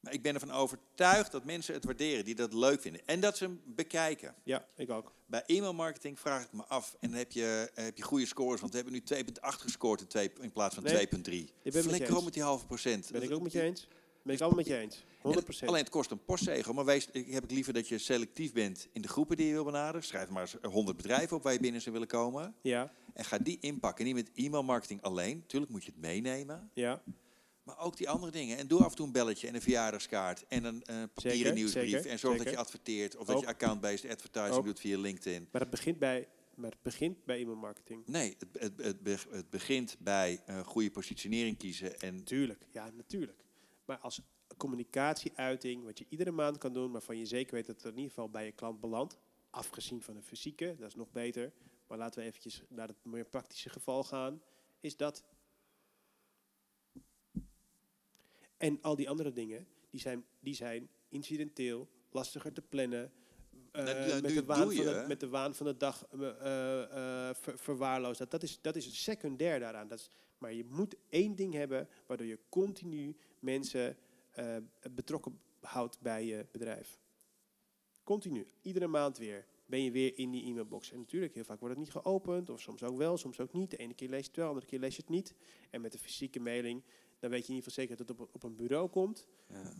Maar ik ben ervan overtuigd dat mensen het waarderen, die dat leuk vinden. En dat ze hem bekijken. Ja, ik ook. Bij e-mailmarketing vraag ik me af, en dan heb je, eh, heb je goede scores, want we hebben nu 2,8 gescoord in, twee, in plaats van Nee, 2,3. ik ben het met je Flikker op met die halve procent. Ben ik ook met je eens? Ben ik allemaal met je eens. 100%. En Alleen het kost een postzegel, maar wees, ik heb ik liever dat je selectief bent in de groepen die je wil benaderen. Schrijf maar eens 100 bedrijven op waar je binnen zou willen komen. Ja, En ga die inpakken, niet met e-mailmarketing alleen. Tuurlijk moet je het meenemen. ja, Maar ook die andere dingen. En doe af en toe een belletje en een verjaardagskaart en een eh, papieren Zeker, nieuwsbrief. zeker, en zorg dat je adverteert of dat je account-based advertising Ook. doet via LinkedIn. maar het begint bij, maar het begint bij e-mailmarketing. Nee, het, het, het, be- het begint bij een goede positionering kiezen. En Natuurlijk, ja, natuurlijk. Maar als communicatieuiting, wat je iedere maand kan doen, waarvan je zeker weet dat het in ieder geval bij je klant belandt, afgezien van een fysieke, dat is nog beter. Maar laten we eventjes naar het meer praktische geval gaan, is dat. En al die andere dingen, die zijn, die zijn incidenteel, lastiger te plannen. eh, Nou, dat met, de waan van de, met de waan van de dag eh, eh, ver- verwaarloosd. Dat, dat, is, dat is secundair daaraan. Dat is, maar je moet één ding hebben waardoor je continu mensen betrokken houdt bij je bedrijf. Continu. Iedere maand weer ben je weer in die e-mailbox. En natuurlijk, heel vaak wordt het niet geopend. Of soms ook wel, soms ook niet. De ene keer lees je het wel, de andere keer lees je het niet. En met de fysieke mailing, dan weet je in ieder geval zeker dat het op, op een bureau komt. Ja.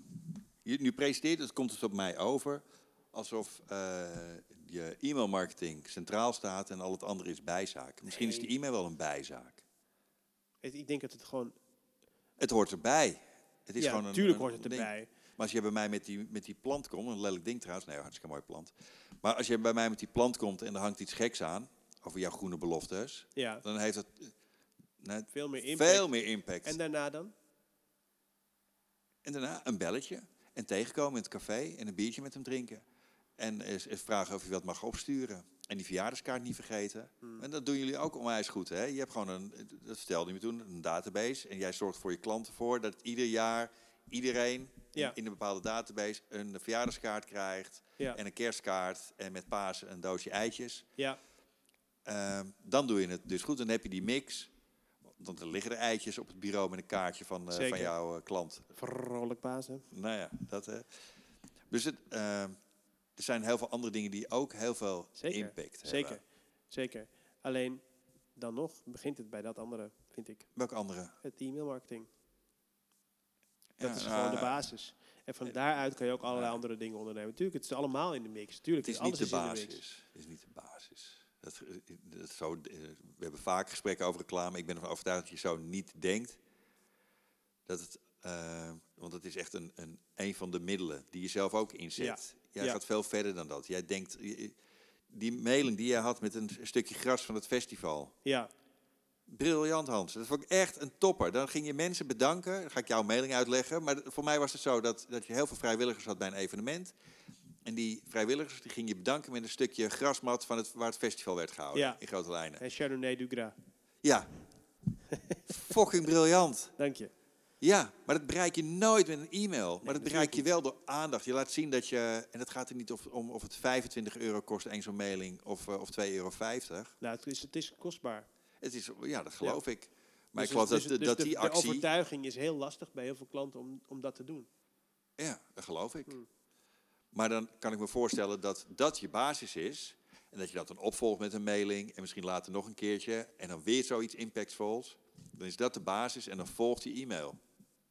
Je, nu presenteert het, komt het op mij over alsof eh, je e-mailmarketing centraal staat en al het andere is bijzaak. Misschien is die e-mail wel een bijzaak. Het- Ik denk dat het gewoon... Het hoort erbij. Het is ja, gewoon een, natuurlijk een hoort het ding. erbij. Maar als je bij mij met die, met die plant komt, een lelijk ding trouwens, nee, hartstikke mooi plant. Maar als je bij mij met die plant komt en er hangt iets geks aan, over jouw groene beloftes, Ja, dan heeft het veel meer impact. veel meer impact. En daarna dan? En daarna een belletje. En tegenkomen in het café en een biertje met hem drinken. En eens vragen of je wat mag opsturen. En die verjaardagskaart niet vergeten. Hmm. En dat doen jullie ook onwijs goed. Hè? Je hebt gewoon een, dat stelde je me toen, een database. En jij zorgt voor je klanten voor dat ieder jaar iedereen in- Ja. in, een bepaalde database een verjaardagskaart krijgt. Ja, En een kerstkaart. En met Pasen een doosje eitjes. ja, Ehm, dan doe je het dus goed. Dan heb je die mix. Want er liggen er eitjes op het bureau met een kaartje van, eh, Zeker. van jouw eh, klant. vrolijk Pasen. Nou ja, dat hè. Dus het, eh, er zijn heel veel andere dingen die ook heel veel Zeker, impact Zeker, hebben. zeker. Alleen, dan nog begint het bij dat andere, vind ik. Welke andere? Het e-mailmarketing. Dat Ja, is gewoon de basis. En van daaruit kan je ook allerlei andere dingen ondernemen. Natuurlijk, het is allemaal in de mix. Tuurlijk, Het is alles niet de basis. Het is niet de basis. Dat, dat zo, eh, we hebben vaak gesprekken over reclame. Ik ben ervan overtuigd dat je zo niet denkt. Dat het, eh, want het is echt een, een, een van de middelen die je zelf ook inzet. Jij Ja. gaat veel verder dan dat. Jij denkt, die mailing die jij had met een stukje gras van het festival. Ja, Briljant, Hans. Dat vond ik echt een topper. Dan ging je mensen bedanken. Dan ga ik jouw mailing uitleggen. Maar voor mij was het zo dat, dat je heel veel vrijwilligers had bij een evenement. En die vrijwilligers die ging je bedanken met een stukje grasmat van het, waar het festival werd gehouden. Ja. In grote lijnen. en Chardonnay du Gras. Ja. <laughs> Fucking briljant. Dank je. Ja, maar dat bereik je nooit met een e-mail. Maar dat bereik je wel door aandacht. Je laat zien dat je... En het gaat er niet of, om of het 25 euro kost, één zo'n mailing, of, eh, of 2,50 euro. Nou, het is, het is kostbaar. Het is, ja, dat geloof ik. Maar Dus ik geloof dat, dus- dat de, die de actie... overtuiging is heel lastig bij heel veel klanten om, om dat te doen. Ja, dat geloof ik. Hmm. Maar dan kan ik me voorstellen dat dat je basis is. En dat je dat dan opvolgt met een mailing. En misschien later nog een keertje. En dan weer zoiets impactvols. Dan is dat de basis en dan volgt die e-mail.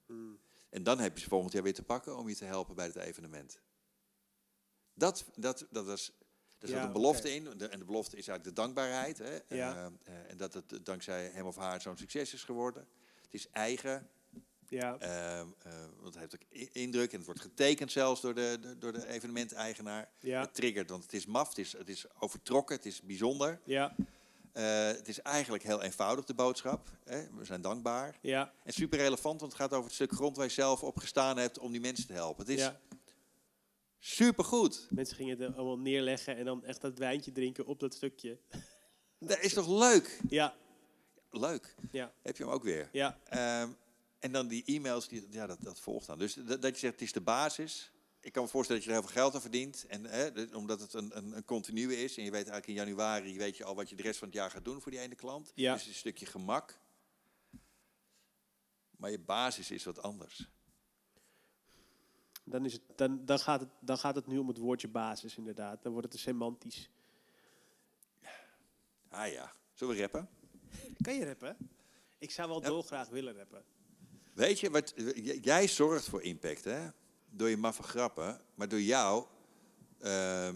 Hmm. En dan heb je ze volgend jaar weer te pakken om je te helpen bij het evenement. Dat, dat, dat is, er zit Ja, een belofte in. De- en de belofte is eigenlijk de dankbaarheid. Hè? Ja. Eh, eh, en dat het dankzij hem of haar zo'n succes is geworden. Het is eigen. Ja, Ehm, eh, want het heeft ook indruk en het wordt getekend zelfs door de, de- door de evenementeigenaar. ja, Het triggert, want het is maf, het is, het is overtrokken, het is bijzonder. ja, Eh, het is eigenlijk heel eenvoudig, de boodschap. Hè? We zijn dankbaar. ja, En super relevant, want het gaat over het stuk grond waar je zelf op gestaan hebt om die mensen te helpen. Het is ja. Supergoed. Mensen gingen het allemaal neerleggen en dan echt dat wijntje drinken op dat stukje. Dat is toch leuk? Ja, Leuk. ja, Heb je hem ook weer. ja. Ehm, en dan die e-mails, die, ja, dat, dat volgt dan. Dus dat, dat je zegt, het is de basis. Ik kan me voorstellen dat je er heel veel geld aan verdient. En, hè, omdat het een, een, een continue is. En je weet eigenlijk in januari weet je al wat je de rest van het jaar gaat doen voor die ene klant. Ja. Dus het is een stukje gemak. Maar je basis is wat anders. Dan, is het, dan, dan, gaat het, dan gaat het nu om het woordje basis, inderdaad. Dan wordt het semantisch. Ah ja. Zullen we rappen? Kan je rappen? Ik zou wel Ja. dolgraag willen rappen. Weet je, wat, j- jij zorgt voor impact, hè? Door je maffe grappen. Maar door jou ehm,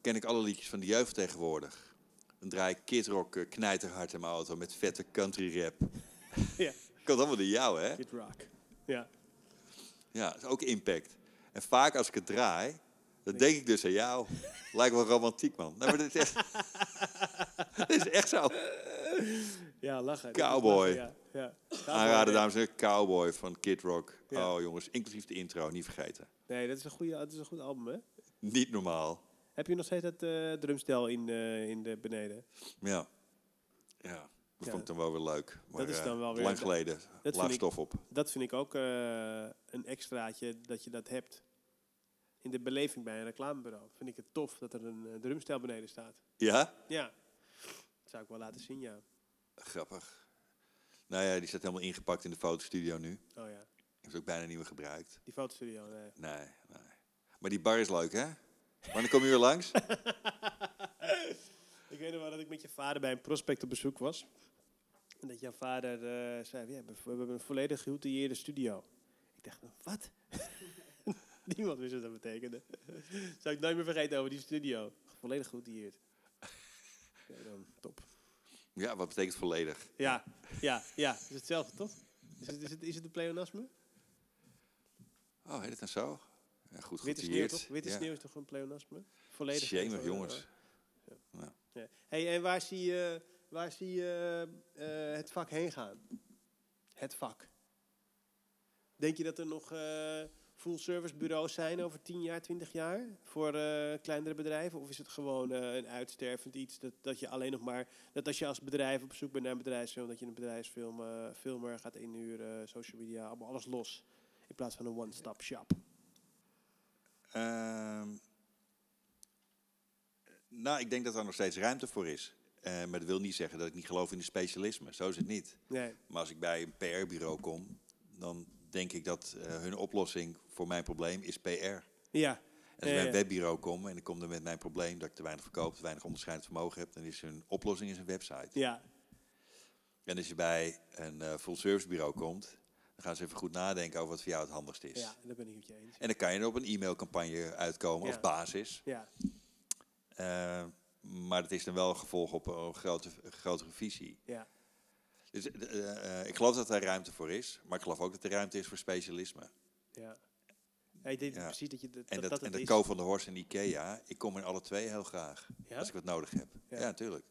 ken ik alle liedjes van de jeugd tegenwoordig. Dan draai ik Kid Rock eh, knijterhard in mijn auto met vette country rap. <laughs> ja, <laughs> Komt allemaal door jou, hè? Kid Rock. Ja. Ja, dat is ook impact. En vaak als ik het draai, dan denk ik dus aan jou. <laughs> Lijkt wel romantiek, man. Nee, maar dat is echt, dat is echt zo. ja, lachen. Cowboy. Ja, ja. Aanraden, dames en heren, Cowboy van Kid Rock. Ja. Oh jongens, inclusief de intro, niet vergeten. Nee, dat is een, goede, dat is een goed album, hè? Niet normaal. Heb je nog steeds dat eh, drumstel in, eh, in de beneden? Ja. Ja, dat Ja. vond ik dan wel weer leuk. Maar, is eh, dan wel weer- Lang geleden. vind Laag stof op. Dat vind ik ook een extraatje dat je dat hebt. In de beleving bij een reclamebureau. Vind ik het tof dat er een drumstel beneden staat. Ja? Ja. Dat zou ik wel laten zien, ja. Grappig. Nou ja, die staat helemaal ingepakt in de fotostudio nu. Oh ja. Heeft ook bijna niet meer gebruikt. Die fotostudio, nee. Nee, nee. Maar die bar is leuk, hè? Wanneer kom je weer langs? <laughs> Ik weet nog wel dat ik met je vader bij een prospect op bezoek was. En dat jouw vader eh, zei, we hebben een volledig geoutilleerde studio. Ik dacht, wat? <laughs> Niemand wist wat dat betekende. Zou ik nooit meer vergeten over die studio. Volledig geoutilleerd. <laughs> Ja, dan, top. Ja, wat betekent volledig? Ja, ja, ja. Is hetzelfde, toch? Is het, is het, is het een pleonasme? Oh, heet het dan zo? Ja, goed Witte sneeuw, toch? Witte ja. sneeuw is toch een pleonasme? Volledig. Shame, eh, jongens. Ja. Hey, en waar zie je, waar zie je eh, het vak heen gaan? Het vak. Denk je dat er nog eh, full service bureaus zijn over 10 jaar, 20 jaar voor eh, kleinere bedrijven? Of is het gewoon eh, een uitstervend iets dat, dat je alleen nog maar, dat als je als bedrijf op zoek bent naar een bedrijfsfilm, dat je een bedrijfsfilm eh, filmer gaat inhuren, social media, allemaal alles los. In plaats van een one-stop shop. Ehm, nou, ik denk dat er nog steeds ruimte voor is. Maar dat wil niet zeggen dat ik niet geloof in de specialisme. Zo is het niet. Nee. Maar als ik bij een PR-bureau kom, dan denk ik dat eh, hun oplossing voor mijn probleem is PR. En Ja. als ik bij een webbureau kom en ik kom er met mijn probleem dat ik te weinig verkoop, te weinig onderscheidend vermogen heb, dan is hun oplossing is een website. Ja. En als je bij een eh, full-service bureau komt, dan gaan ze even goed nadenken over wat voor jou het handigst is. Ja, daar ben ik met je eens. En dan kan je er op een e-mailcampagne uitkomen Ja. als basis. Ja. Eh, maar het is dan wel een gevolg op een grote, grotere visie. Ja. Dus, eh, eh, ik geloof dat daar ruimte voor is, maar ik geloof ook dat er ruimte is voor specialisme. Ja. Ja, ik denk Ja. precies dat je dat, En dat, dat en dat is. Co van der Horst en Ikea, ik kom in alle twee heel graag. Ja? Als ik wat nodig heb. Ja. Natuurlijk.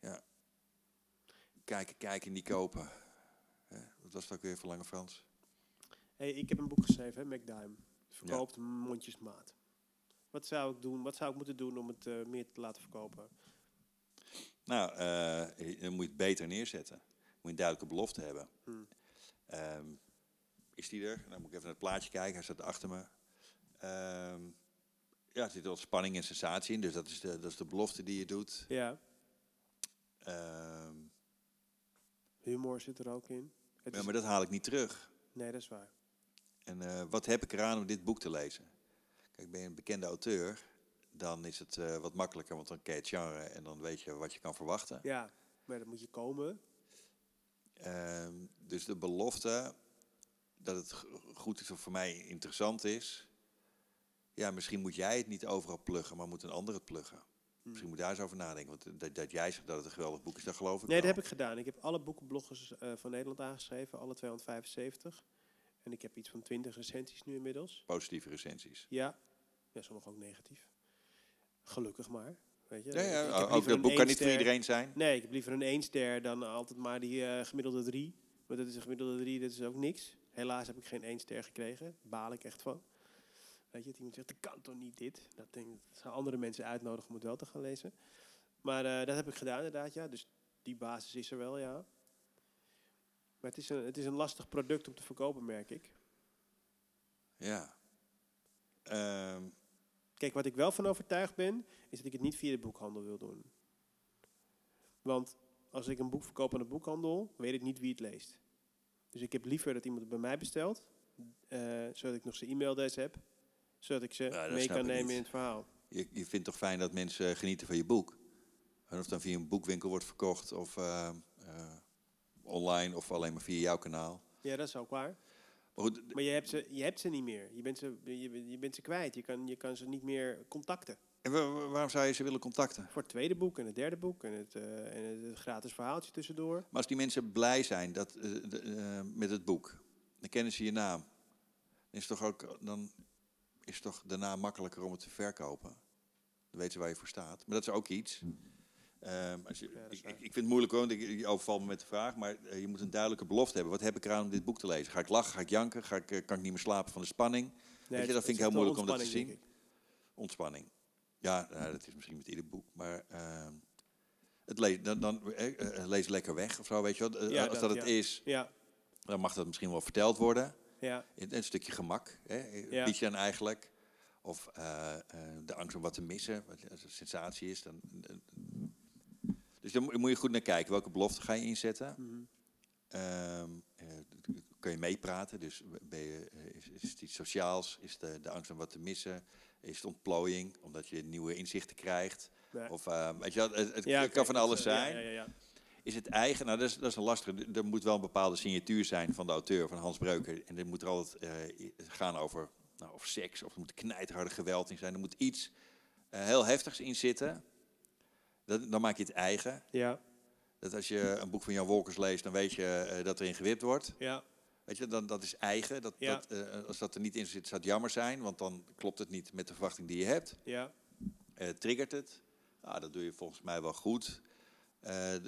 Ja. Kijken, kijken, niet kopen. Wat was het ook weer voor Lange Frans? Hey, ik heb een boek geschreven, hè, McDime. Verkoopt mondjesmaat. Wat zou ik doen? Wat zou ik moeten doen om het eh, meer te laten verkopen? Nou, eh, dan moet je het beter neerzetten. Moet je een duidelijke belofte hebben. Hmm. Ehm, is die er? Dan moet ik even naar het plaatje kijken. Hij staat achter me. Ehm, ja, er zit wel spanning en sensatie in. Dus dat is de, dat is de belofte die je doet. Ja, Ehm, humor zit er ook in. Het ja, maar dat haal ik niet terug. Nee, dat is waar. En eh, wat heb ik eraan om dit boek te lezen? Kijk, ben je een bekende auteur, dan is het eh, wat makkelijker, want dan ken je het genre en dan weet je wat je kan verwachten. Ja, maar dan moet je komen. Ehm, dus de belofte dat het goed is of voor mij interessant is. Ja, misschien moet jij het niet overal pluggen, maar moet een ander het pluggen. Misschien moet daar eens over nadenken. Want dat, dat jij zegt dat het een geweldig boek is, dat geloof ik Nee, dat heb ik gedaan. Ik heb alle boekenbloggers eh, van Nederland aangeschreven, alle 275. En ik heb iets van 20 recensies nu inmiddels. Positieve recensies. Ja, ja sommige ook negatief. Gelukkig maar. Weet je? Ja, ja, ook dat boek kan niet voor iedereen zijn. Nee, ik heb liever een 1 ster dan altijd maar die eh, gemiddelde 3. Maar dat is een gemiddelde 3, dat is ook niks. Helaas heb ik geen 1 ster gekregen. Baal ik echt van. Weet je, dat iemand zegt, dat kan toch niet dit? Dat, denk, ik, dat zou andere mensen uitnodigen om het wel te gaan lezen. Maar eh, dat heb ik gedaan inderdaad, ja. Dus die basis is er wel, ja. Maar het is een, het is een lastig product om te verkopen, merk ik. Ja. Ehm, Kijk, wat ik wel van overtuigd ben, is dat ik het niet via de boekhandel wil doen. Want als ik een boek verkoop aan de boekhandel, weet ik niet wie het leest. Dus ik heb liever dat iemand het bij mij bestelt, eh, zodat ik nog zijn e-mailadres heb, zodat ik ze Ja, mee kan nemen niet. in het verhaal. je, je vindt toch fijn dat mensen genieten van je boek? En of dan via een boekwinkel wordt verkocht of eh, eh, online of alleen maar via jouw kanaal. Ja, dat is ook waar. Maar goed, Maar je hebt ze, je hebt ze niet meer. Je bent ze, je, je bent ze kwijt. Je kan, je kan ze niet meer contacten. en wa- wa- waarom zou je ze willen contacten? Voor het tweede boek en het derde boek en het, eh, en het, het gratis verhaaltje tussendoor. Maar als die mensen blij zijn dat, eh, de- eh, met het boek, dan kennen ze je naam. Dan is, het toch ook, dan is het toch daarna makkelijker om het te verkopen. Dan weten ze waar je voor staat. Maar dat is ook iets. Ehm, als je, ik, ik vind het moeilijk hoor, want ik, overvalt me met de vraag. Maar eh, je moet een duidelijke belofte hebben. Wat heb ik eraan om dit boek te lezen? Ga ik lachen? Ga ik janken? Ga ik, eh, kan ik niet meer slapen van de spanning? Nee, je, dat het vind ik heel moeilijk om dat te zien. Ontspanning. Ja, nou, dat is misschien met ieder boek. Maar ehm, het lees, dan, dan eh, lees lekker weg of zo, weet je wel. Ja, als dat, dat, het ja. is, Ja, dan mag dat misschien wel verteld worden. ja, een stukje gemak. Hè? Ja. Bied je dan eigenlijk. Of de angst om wat te missen. Wat een sensatie is. Dan, dus daar moet je goed naar kijken. Welke belofte ga je inzetten? mhm. Ehm, eh, kun je meepraten? Dus ben je, eh, is, is het iets sociaals? Is de, de angst om wat te missen? Is het ontplooiing? Omdat je nieuwe inzichten krijgt? Of eh, weet je het, het Ja, kan van alles zijn. Ja, ja, ja. Is het eigen? Nou, dat is, dat is een lastige. Er moet wel een bepaalde signatuur zijn van de auteur, van Hans Breuker. En dit moet er altijd eh, gaan over, nou, over seks, of er moet knijterharde geweld in zijn. Er moet iets heel heftigs in zitten. Dat, dan maak je het eigen. Ja, Dat als je een boek van Jan Wolkers leest, dan weet je eh, dat erin gewipt wordt. ja, Weet je, dan, dat is eigen. Dat, Ja. dat, eh, als dat er niet in zit, zou het jammer zijn, want dan klopt het niet met de verwachting die je hebt. ja. Eh, triggert het. Nou, dat doe je volgens mij wel goed.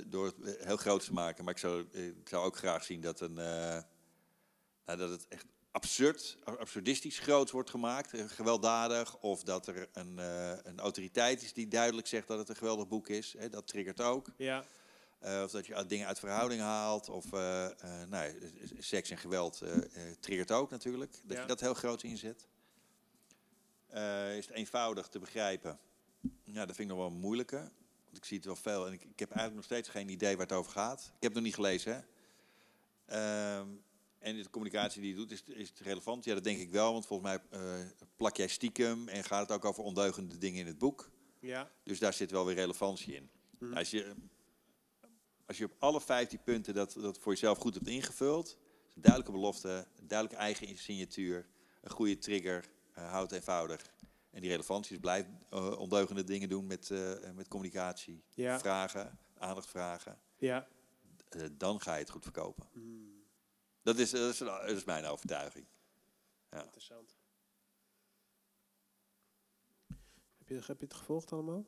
door het heel groot te maken. Maar ik zou, ik zou ook graag zien dat, een, nou, dat het echt absurd, absurdistisch groot wordt gemaakt. eh, gewelddadig. Of dat er een, eh, een autoriteit is die duidelijk zegt dat het een geweldig boek is. Hè, dat triggert ook. ja. Eh, of dat je dingen uit verhouding haalt. Of nou, seks en geweld triggert ook natuurlijk. Dat Ja. je dat heel groot inzet. Is het eenvoudig te begrijpen? Ja, dat vind ik nog wel een moeilijke. Want ik zie het wel veel en ik, ik heb eigenlijk nog steeds geen idee waar het over gaat. Ik heb het nog niet gelezen, hè. Ehm, en de communicatie die je doet, is, is het relevant? Ja, dat denk ik wel. Want volgens mij eh, plak jij stiekem en gaat het ook over ondeugende dingen in het boek. ja. Dus daar zit wel weer relevantie in. Mhm. Als, je, als je op alle 15 punten dat, dat voor jezelf goed hebt ingevuld, een duidelijke belofte, een duidelijke eigen signatuur, een goede trigger, uh, houd het eenvoudig. En die relevantie is blijf eh, ondeugende dingen doen met, eh, met communicatie, Ja. vragen, aandacht vragen. Ja. Eh, dan ga je het goed verkopen. Hmm, Dat is, dat is, dat is mijn overtuiging. interessant. Heb je, heb je het gevolgd allemaal?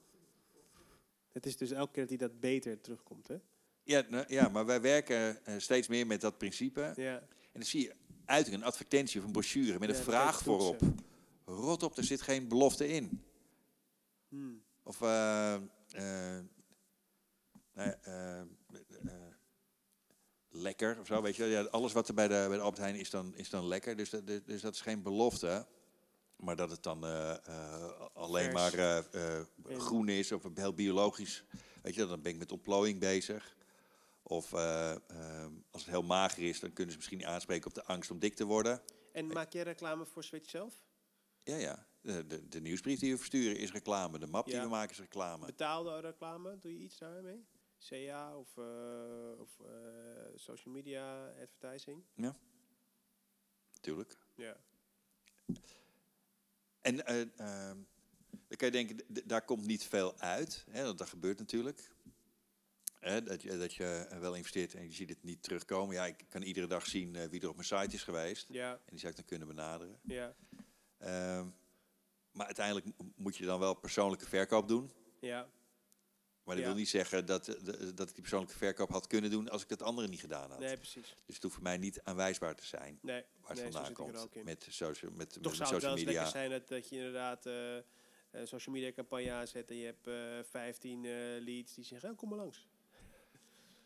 Het is dus elke keer dat hij dat beter terugkomt, hè? Ja, nou, ja maar wij werken eh, steeds meer met dat principe. Ja. En dan zie je uiting een advertentie of een brochure met een Ja, vraag voorop. Rot op, er zit geen belofte in. Hmm. Of eh, eh, nou ja, eh, eh, lekker of zo, weet je. Ja, alles wat er bij de, bij de Albert Heijn is dan, is dan lekker. Dus dat, dus dat is geen belofte. Maar dat het dan eh, eh, alleen Vers. maar eh, En- groen is of heel biologisch. Weet je, dan ben ik met ontplooiing bezig. Of als het heel mager is, dan kunnen ze misschien aanspreken op de angst om dik te worden. En maak jij reclame voor Switch zelf? Ja, ja. De, de, de nieuwsbrief die we versturen is reclame. De map die we maken is reclame. Betaalde reclame, doe je iets daarmee? CA of, eh, of eh, social media advertising? Natuurlijk. Ja. En eh, ehm, dan kan je denken, daar komt niet veel uit. Hè, want dat gebeurt natuurlijk. Hè, dat, je, dat je wel investeert en je ziet het niet terugkomen. Ja, ik kan iedere dag zien wie er op mijn site is geweest. Ja, En die zou ik dan kunnen benaderen. ja, Ehm, maar uiteindelijk moet je dan wel persoonlijke verkoop doen. ja. Maar dat Ja. wil niet zeggen dat, eh, dat ik die persoonlijke verkoop had kunnen doen als ik het andere niet gedaan had. Nee, precies. Dus het hoeft voor mij niet aanwijsbaar te zijn Nee, waar het nee, vandaan komt. Met social, met, Toch met zou het wel eens lekker zijn dat, dat je inderdaad eh, eh, social media campagne aanzet en je hebt eh 15 eh, leads die zeggen, oh, kom maar langs.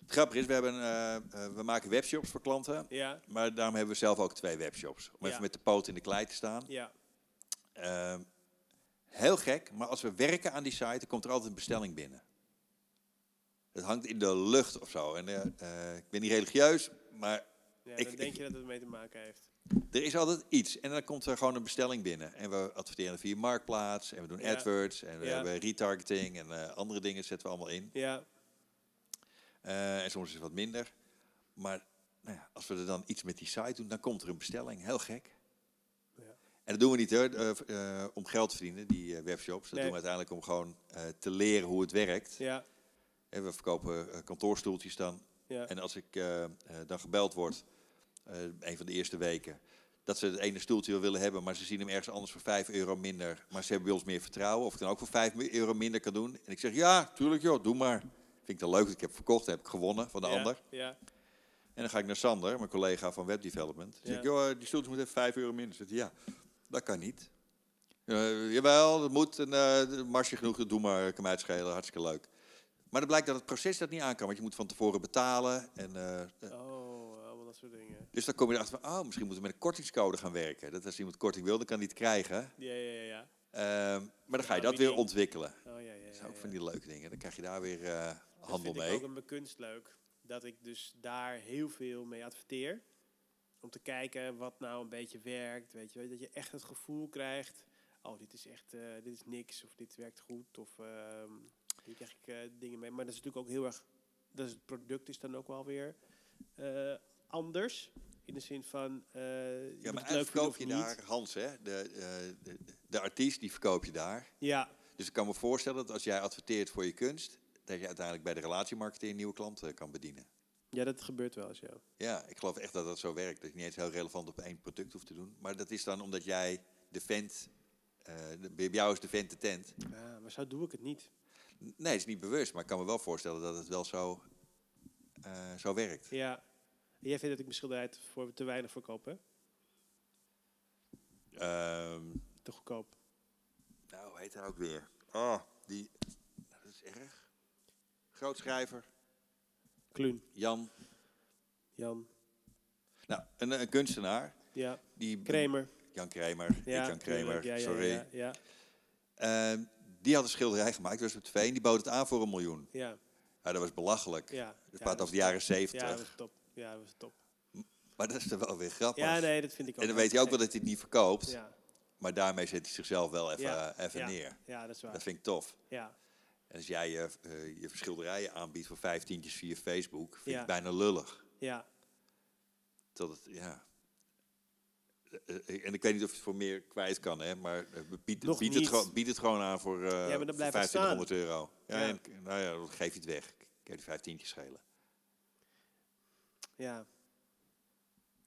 Het grappige is, we, hebben, we maken webshops voor klanten. Ja, Maar daarom hebben we zelf ook twee webshops. Om Ja. even met de poot in de klei te staan. ja, Ehm, heel gek, maar als we werken aan die site, dan komt er altijd een bestelling binnen. Het hangt in de lucht of zo. En, eh, eh, ik ben niet religieus, maar ja Ik- denk je dat het mee te maken heeft. er is altijd iets. En dan komt er gewoon een bestelling binnen. En we adverteren via Marktplaats. En we doen Ja. AdWords. En we Ja. hebben retargeting. En eh, andere dingen zetten we allemaal in. Ja, en soms is het wat minder. Maar nou ja, als we er dan iets met die site doen, dan komt er een bestelling. Heel gek. Ja. En dat doen we niet hoor, om geld te verdienen, die webshops. Dat Nee. doen we uiteindelijk om gewoon te leren hoe het werkt. ja, En we verkopen eh, kantoorstoeltjes dan. ja. En als ik eh, eh, dan gebeld word, een van de eerste weken, dat ze het ene stoeltje wel willen hebben, maar ze zien hem ergens anders voor 5 euro minder. Maar ze hebben bij ons meer vertrouwen, of ik dan ook voor 5 euro minder kan doen. En ik zeg, ja, tuurlijk joh, doe maar. Vind ik dan leuk, ik heb verkocht, heb ik gewonnen van de ja, ander. Ja, En dan ga ik naar Sander, mijn collega van Web Development. Dan zeg ik, joh, die stoeltjes moeten even 5 euro minder. Zegt hij, ja, dat kan niet. Jawel, dat moet. En, marsje genoeg, doe maar, kan mij het schelen, hartstikke leuk. Maar dan blijkt dat het proces dat niet aan kan, want je moet van tevoren betalen. En, eh, eh, oh, allemaal dat soort dingen. dus dan kom je erachter van, oh, misschien moeten we met een kortingscode gaan werken. Dat als iemand korting wil, dan kan die het krijgen. Ja, ja, ja. Ehm, maar dan ga je dat weer ontwikkelen. Oh, ja, ja. Dat zijn ook van die leuke dingen. Dan krijg je daar weer eh, Dat handel vind ik mee. ook mijn kunst leuk. Dat ik dus daar heel veel mee adverteer. Om te kijken wat nou een beetje werkt. Weet je, dat je echt het gevoel krijgt. Oh, dit is echt, dit is niks. Of dit werkt goed. Of krijg ik eh, dingen mee. Maar dat is natuurlijk ook heel erg. Dat is het product is dan ook wel weer eh, anders. In de zin van. moet Ja, maar eigenlijk verkoop je niet. daar, Hans, hè, de, de, de artiest, die verkoop je daar. Ja, Dus ik kan me voorstellen dat als jij adverteert voor je kunst, dat je uiteindelijk bij de relatiemarketeer een nieuwe klant eh, kan bedienen. ja, dat gebeurt wel eens, ja. Ja, ik geloof echt dat dat zo werkt. Dat je niet eens heel relevant op één product hoeft te doen. Maar dat is dan omdat jij de vent, de- bij jou is de vent de tent. ja. Maar zo doe ik het niet. Nee, het is niet bewust, maar ik kan me wel voorstellen dat het wel zo, eh, zo werkt. Ja. En jij vindt dat ik mijn schilderij voor te weinig verkoop, hè? Ehm, Te goedkoop. nou, hoe heet hij ook weer? Oh, die, nou, dat is erg. Grootschrijver, Kluun. Jan. Jan. Nou, een, een kunstenaar. Ja. Die, Kramer. Jan Kramer, Ja, Jan Kramer, tuurlijk. Ja, ja, sorry. Ja, ja, Ehm, die had een schilderij gemaakt, dat was op tv, en die bood het aan voor een miljoen. ja. Ja, dat was belachelijk. ja. Praten dat over de jaren top. Ja, zeventig. dat was top. Ja, dat was top. maar dat is er wel weer grappig. Ja, nee, dat vind ik ook. en dan weet hij ook wel dat hij het niet verkoopt. Ja, Maar daarmee zet hij zichzelf wel even, Ja, eh, even ja. neer. ja, dat is waar. Dat vind ik tof. Ja, En als jij je, eh, je schilderijen aanbiedt voor vijftientjes via Facebook, vind ik het bijna lullig. ja, Tot het, ja. Eh, eh, En ik weet niet of je het voor meer kwijt kan, hè, maar eh, bied, bied, niet. het, gewoon, bied het gewoon aan voor, blijft het 1500 euro. Ja, Ja. En, nou ja, dan geef je het weg. Ik heb die vijftientjes schelen. ja.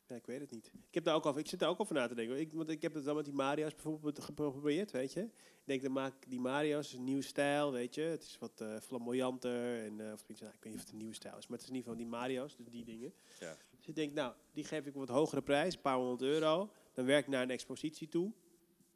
Ja, ik weet het niet. Ik, heb daar ook al, ik zit daar ook over na te denken. Ik, want ik heb het dan met die Mario's bijvoorbeeld geprobeerd, weet je. Ik denk, dan maak die Mario's, een nieuwe stijl, weet je. Het is wat eh, flamboyanter. En, eh, of nou, ik weet niet of het een nieuwe stijl is, maar het is in ieder geval die Mario's, dus die dingen. Ja. Dus ik denk, nou, die geef ik een wat hogere prijs, een paar honderd euro. Dan werk ik naar een expositie toe.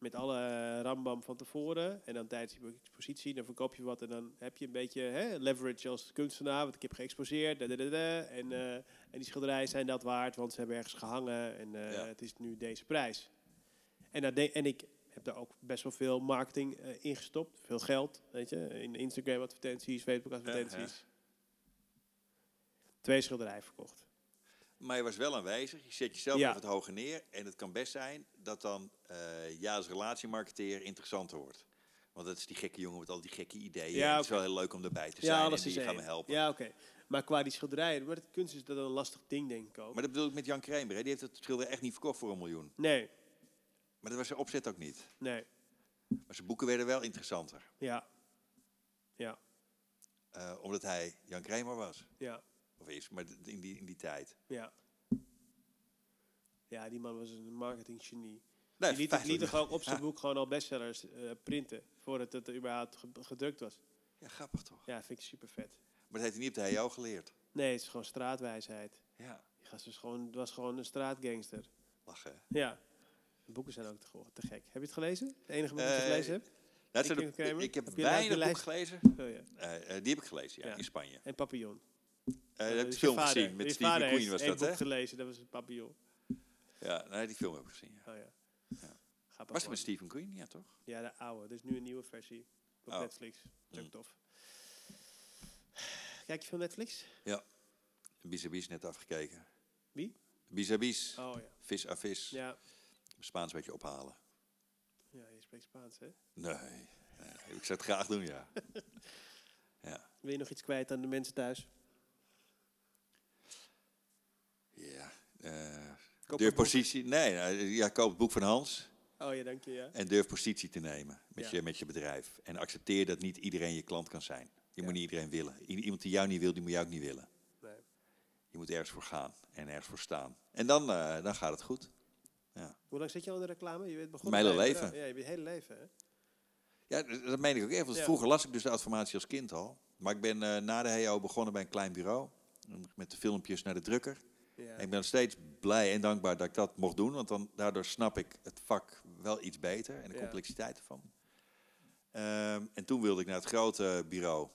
Met alle rambam van tevoren. En dan tijdens die expositie, dan verkoop je wat. En dan heb je een beetje hè, leverage als kunstenaar. Want ik heb geëxposeerd. en, eh, en die schilderijen zijn dat waard, want ze hebben ergens gehangen. En eh, Ja. het is nu deze prijs. En, dat de- en ik heb daar ook best wel veel marketing eh in gestopt. Veel geld, weet je. In Instagram advertenties, Facebook advertenties. Twee schilderijen verkocht. Maar je was wel aanwezig, je zet jezelf Ja. even wat hoger neer. En het kan best zijn dat dan eh jij als relatiemarketeer interessanter wordt. Want dat is die gekke jongen met al die gekke ideeën. Ja, En Het is wel heel leuk om erbij te zijn Ja, alles en is die gaan me helpen. Ja, oké. Maar qua die schilderijen, maar het kunst is dat een lastig ding, denk ik ook. Maar dat bedoel ik met Jan Kramer. Hè? Die heeft het schilder echt niet verkocht voor een miljoen. Nee, Maar dat was zijn opzet ook niet. nee. Maar zijn boeken werden wel interessanter. Ja. Ja, Eh, omdat hij Jan Kramer was. ja, Of is, maar in die, in die tijd. ja. Ja, die man was een marketinggenie. Nee, die liet, er gewoon op zijn Ja. boek gewoon al bestsellers eh, printen. Voordat het er überhaupt ge- gedrukt was. Ja, grappig toch? Ja, vind ik super vet. Maar dat heeft hij niet op de HO geleerd. Nee, het is gewoon straatwijsheid. Ja, Die gast was gewoon, was gewoon een straatgangster. lachen. Ja. De boeken zijn ook te, gek. Heb je het gelezen? Het enige boek dat je Eh, gelezen hebt? Dat zijn King de- ik heb, Heb weinig de boeken gelezen. Oh, ja. Eh, die heb ik gelezen, ja, Ja. in Spanje. En Papillon. Eh, heb ik dus de film je vader- gezien met je Stevie vader Queen heeft was dat, hè? gelezen, dat was een Papillon. Ja, nee, die film heb ik gezien. Ja. Oh ja. Ja. Was het met Stephen Queen? Ja, toch? Ja, de oude. Er is nu een nieuwe versie op Oh. Netflix. Dat is ook Mm. tof. Kijk je veel Netflix? Bis net afgekeken. Wie? Bis Oh ja. vis à vis. Ja. Spaans een beetje ophalen. Ja, je spreekt Spaans, hè? Nee, ik zou het graag doen, ja. <laughs> ja. Wil je nog iets kwijt aan de mensen thuis? Ja. eh, Koop durf een boek. positie. Nee, nou, ja, koop het boek van Hans. Oh ja, dank je, ja. En durf positie te nemen met, Ja. je, met je bedrijf. En accepteer dat niet iedereen je klant kan zijn. Je Ja. moet niet iedereen willen. Iemand die jou niet wil, die moet jou ook niet willen. Nee. Je moet ergens voor gaan en ergens voor staan. En dan, eh, dan gaat het goed. Hoe lang zit je al in de reclame? Je bent begonnen Mijn hele leven. Ja, je bent hele leven, hè? Ja, dat meen ik ook echt. Want Ja. Vroeger las ik dus de adformatie als kind al. Maar ik ben eh, na de HEO begonnen bij een klein bureau. Met de filmpjes naar de drukker. Ja. Ik ben nog steeds blij en dankbaar dat ik dat mocht doen. Want dan, daardoor snap ik het vak wel iets beter. En de Ja. complexiteit ervan. Ehm, en toen wilde ik naar het grote bureau.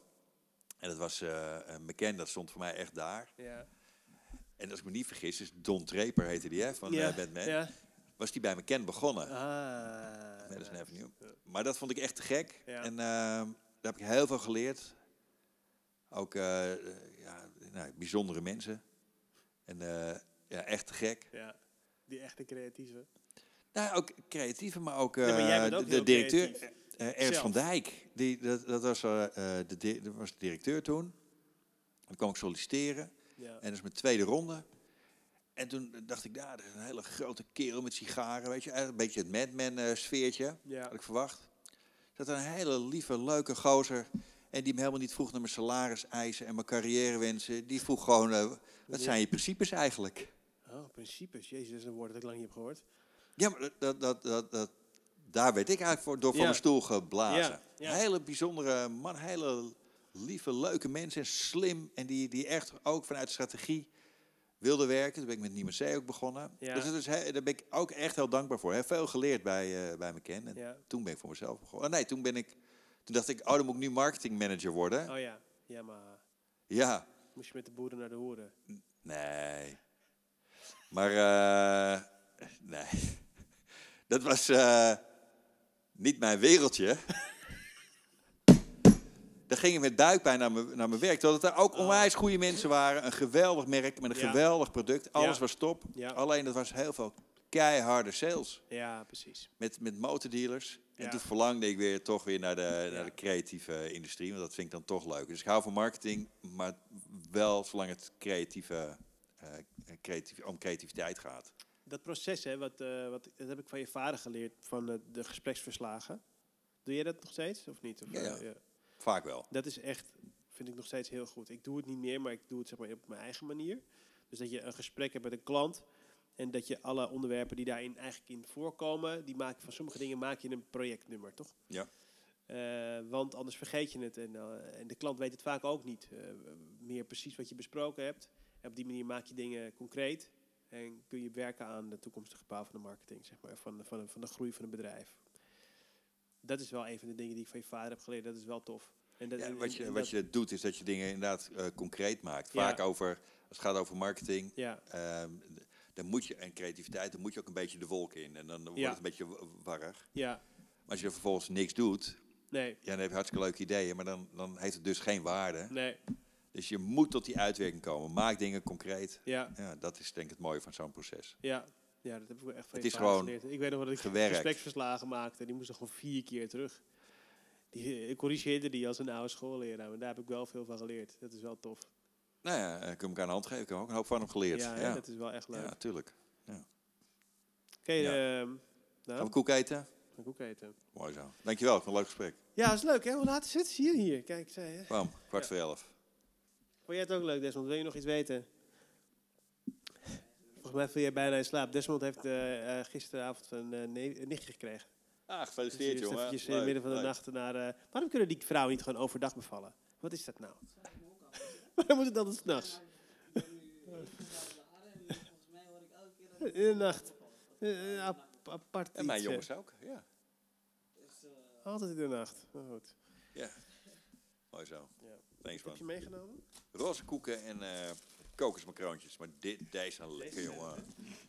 En dat was eh een bekend, dat stond voor mij echt daar. ja. En als ik me niet vergis, is Don Treper heette die, hè, van ja. eh, Batman. Ja. Was die bij McKen begonnen. Ah. Madison nice. Avenue. Maar dat vond ik echt te gek. En ehm, daar heb ik heel veel geleerd. Ook eh, eh, ja, nou, bijzondere mensen. En eh, ja, echt te gek. Ja. Die echte creatieve. Nou, ook creatieve, maar ook, Nee, maar jij eh, ook de, directeur, creatief. eh, Ernst van Dijk. Die, dat, dat, was, eh, de, dat was de directeur toen. Dan kwam ik solliciteren. Ja. En dat is mijn tweede ronde. En toen dacht ik, ja, dat is een hele grote kerel met sigaren, weet je. Een beetje het Madman-sfeertje. Ja. had ik verwacht. Er zat een hele lieve, leuke gozer. En die me helemaal niet vroeg naar mijn salariseisen en mijn carrièrewensen. Die vroeg gewoon, eh, wat zijn je principes eigenlijk? Oh, principes. Jezus, dat is een woord dat ik lang niet heb gehoord. Ja, maar dat, dat, dat, dat, daar werd ik eigenlijk voor, door van Ja. mijn stoel geblazen. Ja, hele bijzondere man, hele lieve, leuke mensen. En slim. En die, die echt ook vanuit strategie wilde werken. Toen ben ik met Niemann C ook begonnen. Ja. Dus dat is, daar ben ik ook echt heel dankbaar voor. Heb veel geleerd bij, eh bij McKen. En Ja. toen ben ik voor mezelf begonnen. Oh, nee, toen ben ik... Toen dacht ik, oh, dan moet ik nu marketingmanager worden. Oh ja. Ja, maar Ja, moest je met de boeren naar de hoeren. nee. Maar, eh, nee. <laughs> Dat was eh, niet mijn wereldje. <laughs> Dan ging ik met buikpijn naar mijn, naar mijn werk. Terwijl het daar ook onwijs goede mensen waren. Een geweldig merk met een Oh. Ja. geweldig product. Alles Ja. was top. Ja. Alleen dat was heel veel keiharde sales. Ja, precies. Met, met motordealers. En Ja. toen verlangde ik weer toch weer naar de, Ja. naar de creatieve industrie. Want dat vind ik dan toch leuk. Dus ik hou van marketing. Maar wel zolang het creatieve, eh, creatief, om creativiteit gaat. Dat proces, hè, wat, eh, wat, dat heb ik van je vader geleerd, van eh, de gespreksverslagen. Doe jij dat nog steeds, of niet? Of, Ja, ja. eh, Vaak wel. Dat is echt, vind ik nog steeds heel goed. Ik doe het niet meer, maar ik doe het zeg maar, op mijn eigen manier. Dus dat je een gesprek hebt met een klant. En dat je alle onderwerpen die daarin eigenlijk in voorkomen, die maak, van sommige dingen maak je een projectnummer, toch? Ja. Eh, want anders vergeet je het. En, eh, en de klant weet het vaak ook niet. eh, meer precies wat je besproken hebt. En op die manier maak je dingen concreet. En kun je werken aan de toekomstige bouw van de marketing, zeg maar, van, de- van, van de groei van een bedrijf. Dat is wel een van de dingen die ik van je vader heb geleerd. Dat is wel tof. En dat, Ja, wat, je, en wat je doet is dat je dingen inderdaad concreet maakt. Ja. Vaak over, als het gaat over marketing, Ja, ehm, dan moet je, en creativiteit, dan moet je ook een beetje de wolk in. En dan wordt Ja. het een beetje warrig. ja, Maar als je vervolgens niks doet, nee, ja, dan heb je hartstikke leuke ideeën, maar dan, dan heeft het dus geen waarde. nee, Dus je moet tot die uitwerking komen. Maak dingen concreet. ja, Ja, dat is denk ik het mooie van zo'n proces. ja. Ja, dat heb ik echt van Het is gewoon geleerd. Ik weet nog dat ik gespreksverslagen maakte. Die moesten gewoon vier keer terug. Die, ik corrigeerde die als een oude schoolleraar. Maar daar heb ik wel veel van geleerd. Dat is wel tof. Nou ja, eh, ik heb elkaar een hand geven. Ik heb ook een hoop van hem geleerd. Ja, Ja, ja. dat is wel echt leuk. ja tuurlijk. Oké, Ja. ehm, Gaan nou, we koek eten? ga ik ook eten. Mooi zo. Dankjewel, het een leuk gesprek. Ja, is leuk hè? Hoe laat is het? Zie je hier? Kijk, zei hè. Bam, kwart Ja. voor elf. Vond jij het ook leuk, Desmond? Wil je nog iets weten? Volgens mij viel jij bijna in slaap. Desmond heeft eh, eh, gisteravond een, eh, nichtje gekregen. Ah, Dus gefeliciteerd eerst jongen. eventjes in het midden van de leuk. nacht naar... eh, waarom kunnen die vrouwen niet gewoon overdag bevallen? Wat is dat nou? <laughs> Waarom moet het altijd s'nachts? <laughs> In de nacht. Eh, ap- apart En mijn eh. jongens ook, ja. Altijd in de nacht. Maar goed. ja. Mooi zo. Ja. Thanks Heb je man. meegenomen? Roze koeken en eh kokosmakroontjes. Maar dit, deze zijn lekker jongen.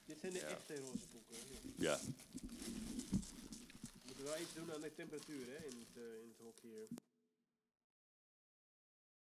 Dit zijn de Ja. echte roze boeken. Ja. We moeten wel iets doen aan de temperatuur hè, in, het, eh, in het hok hier.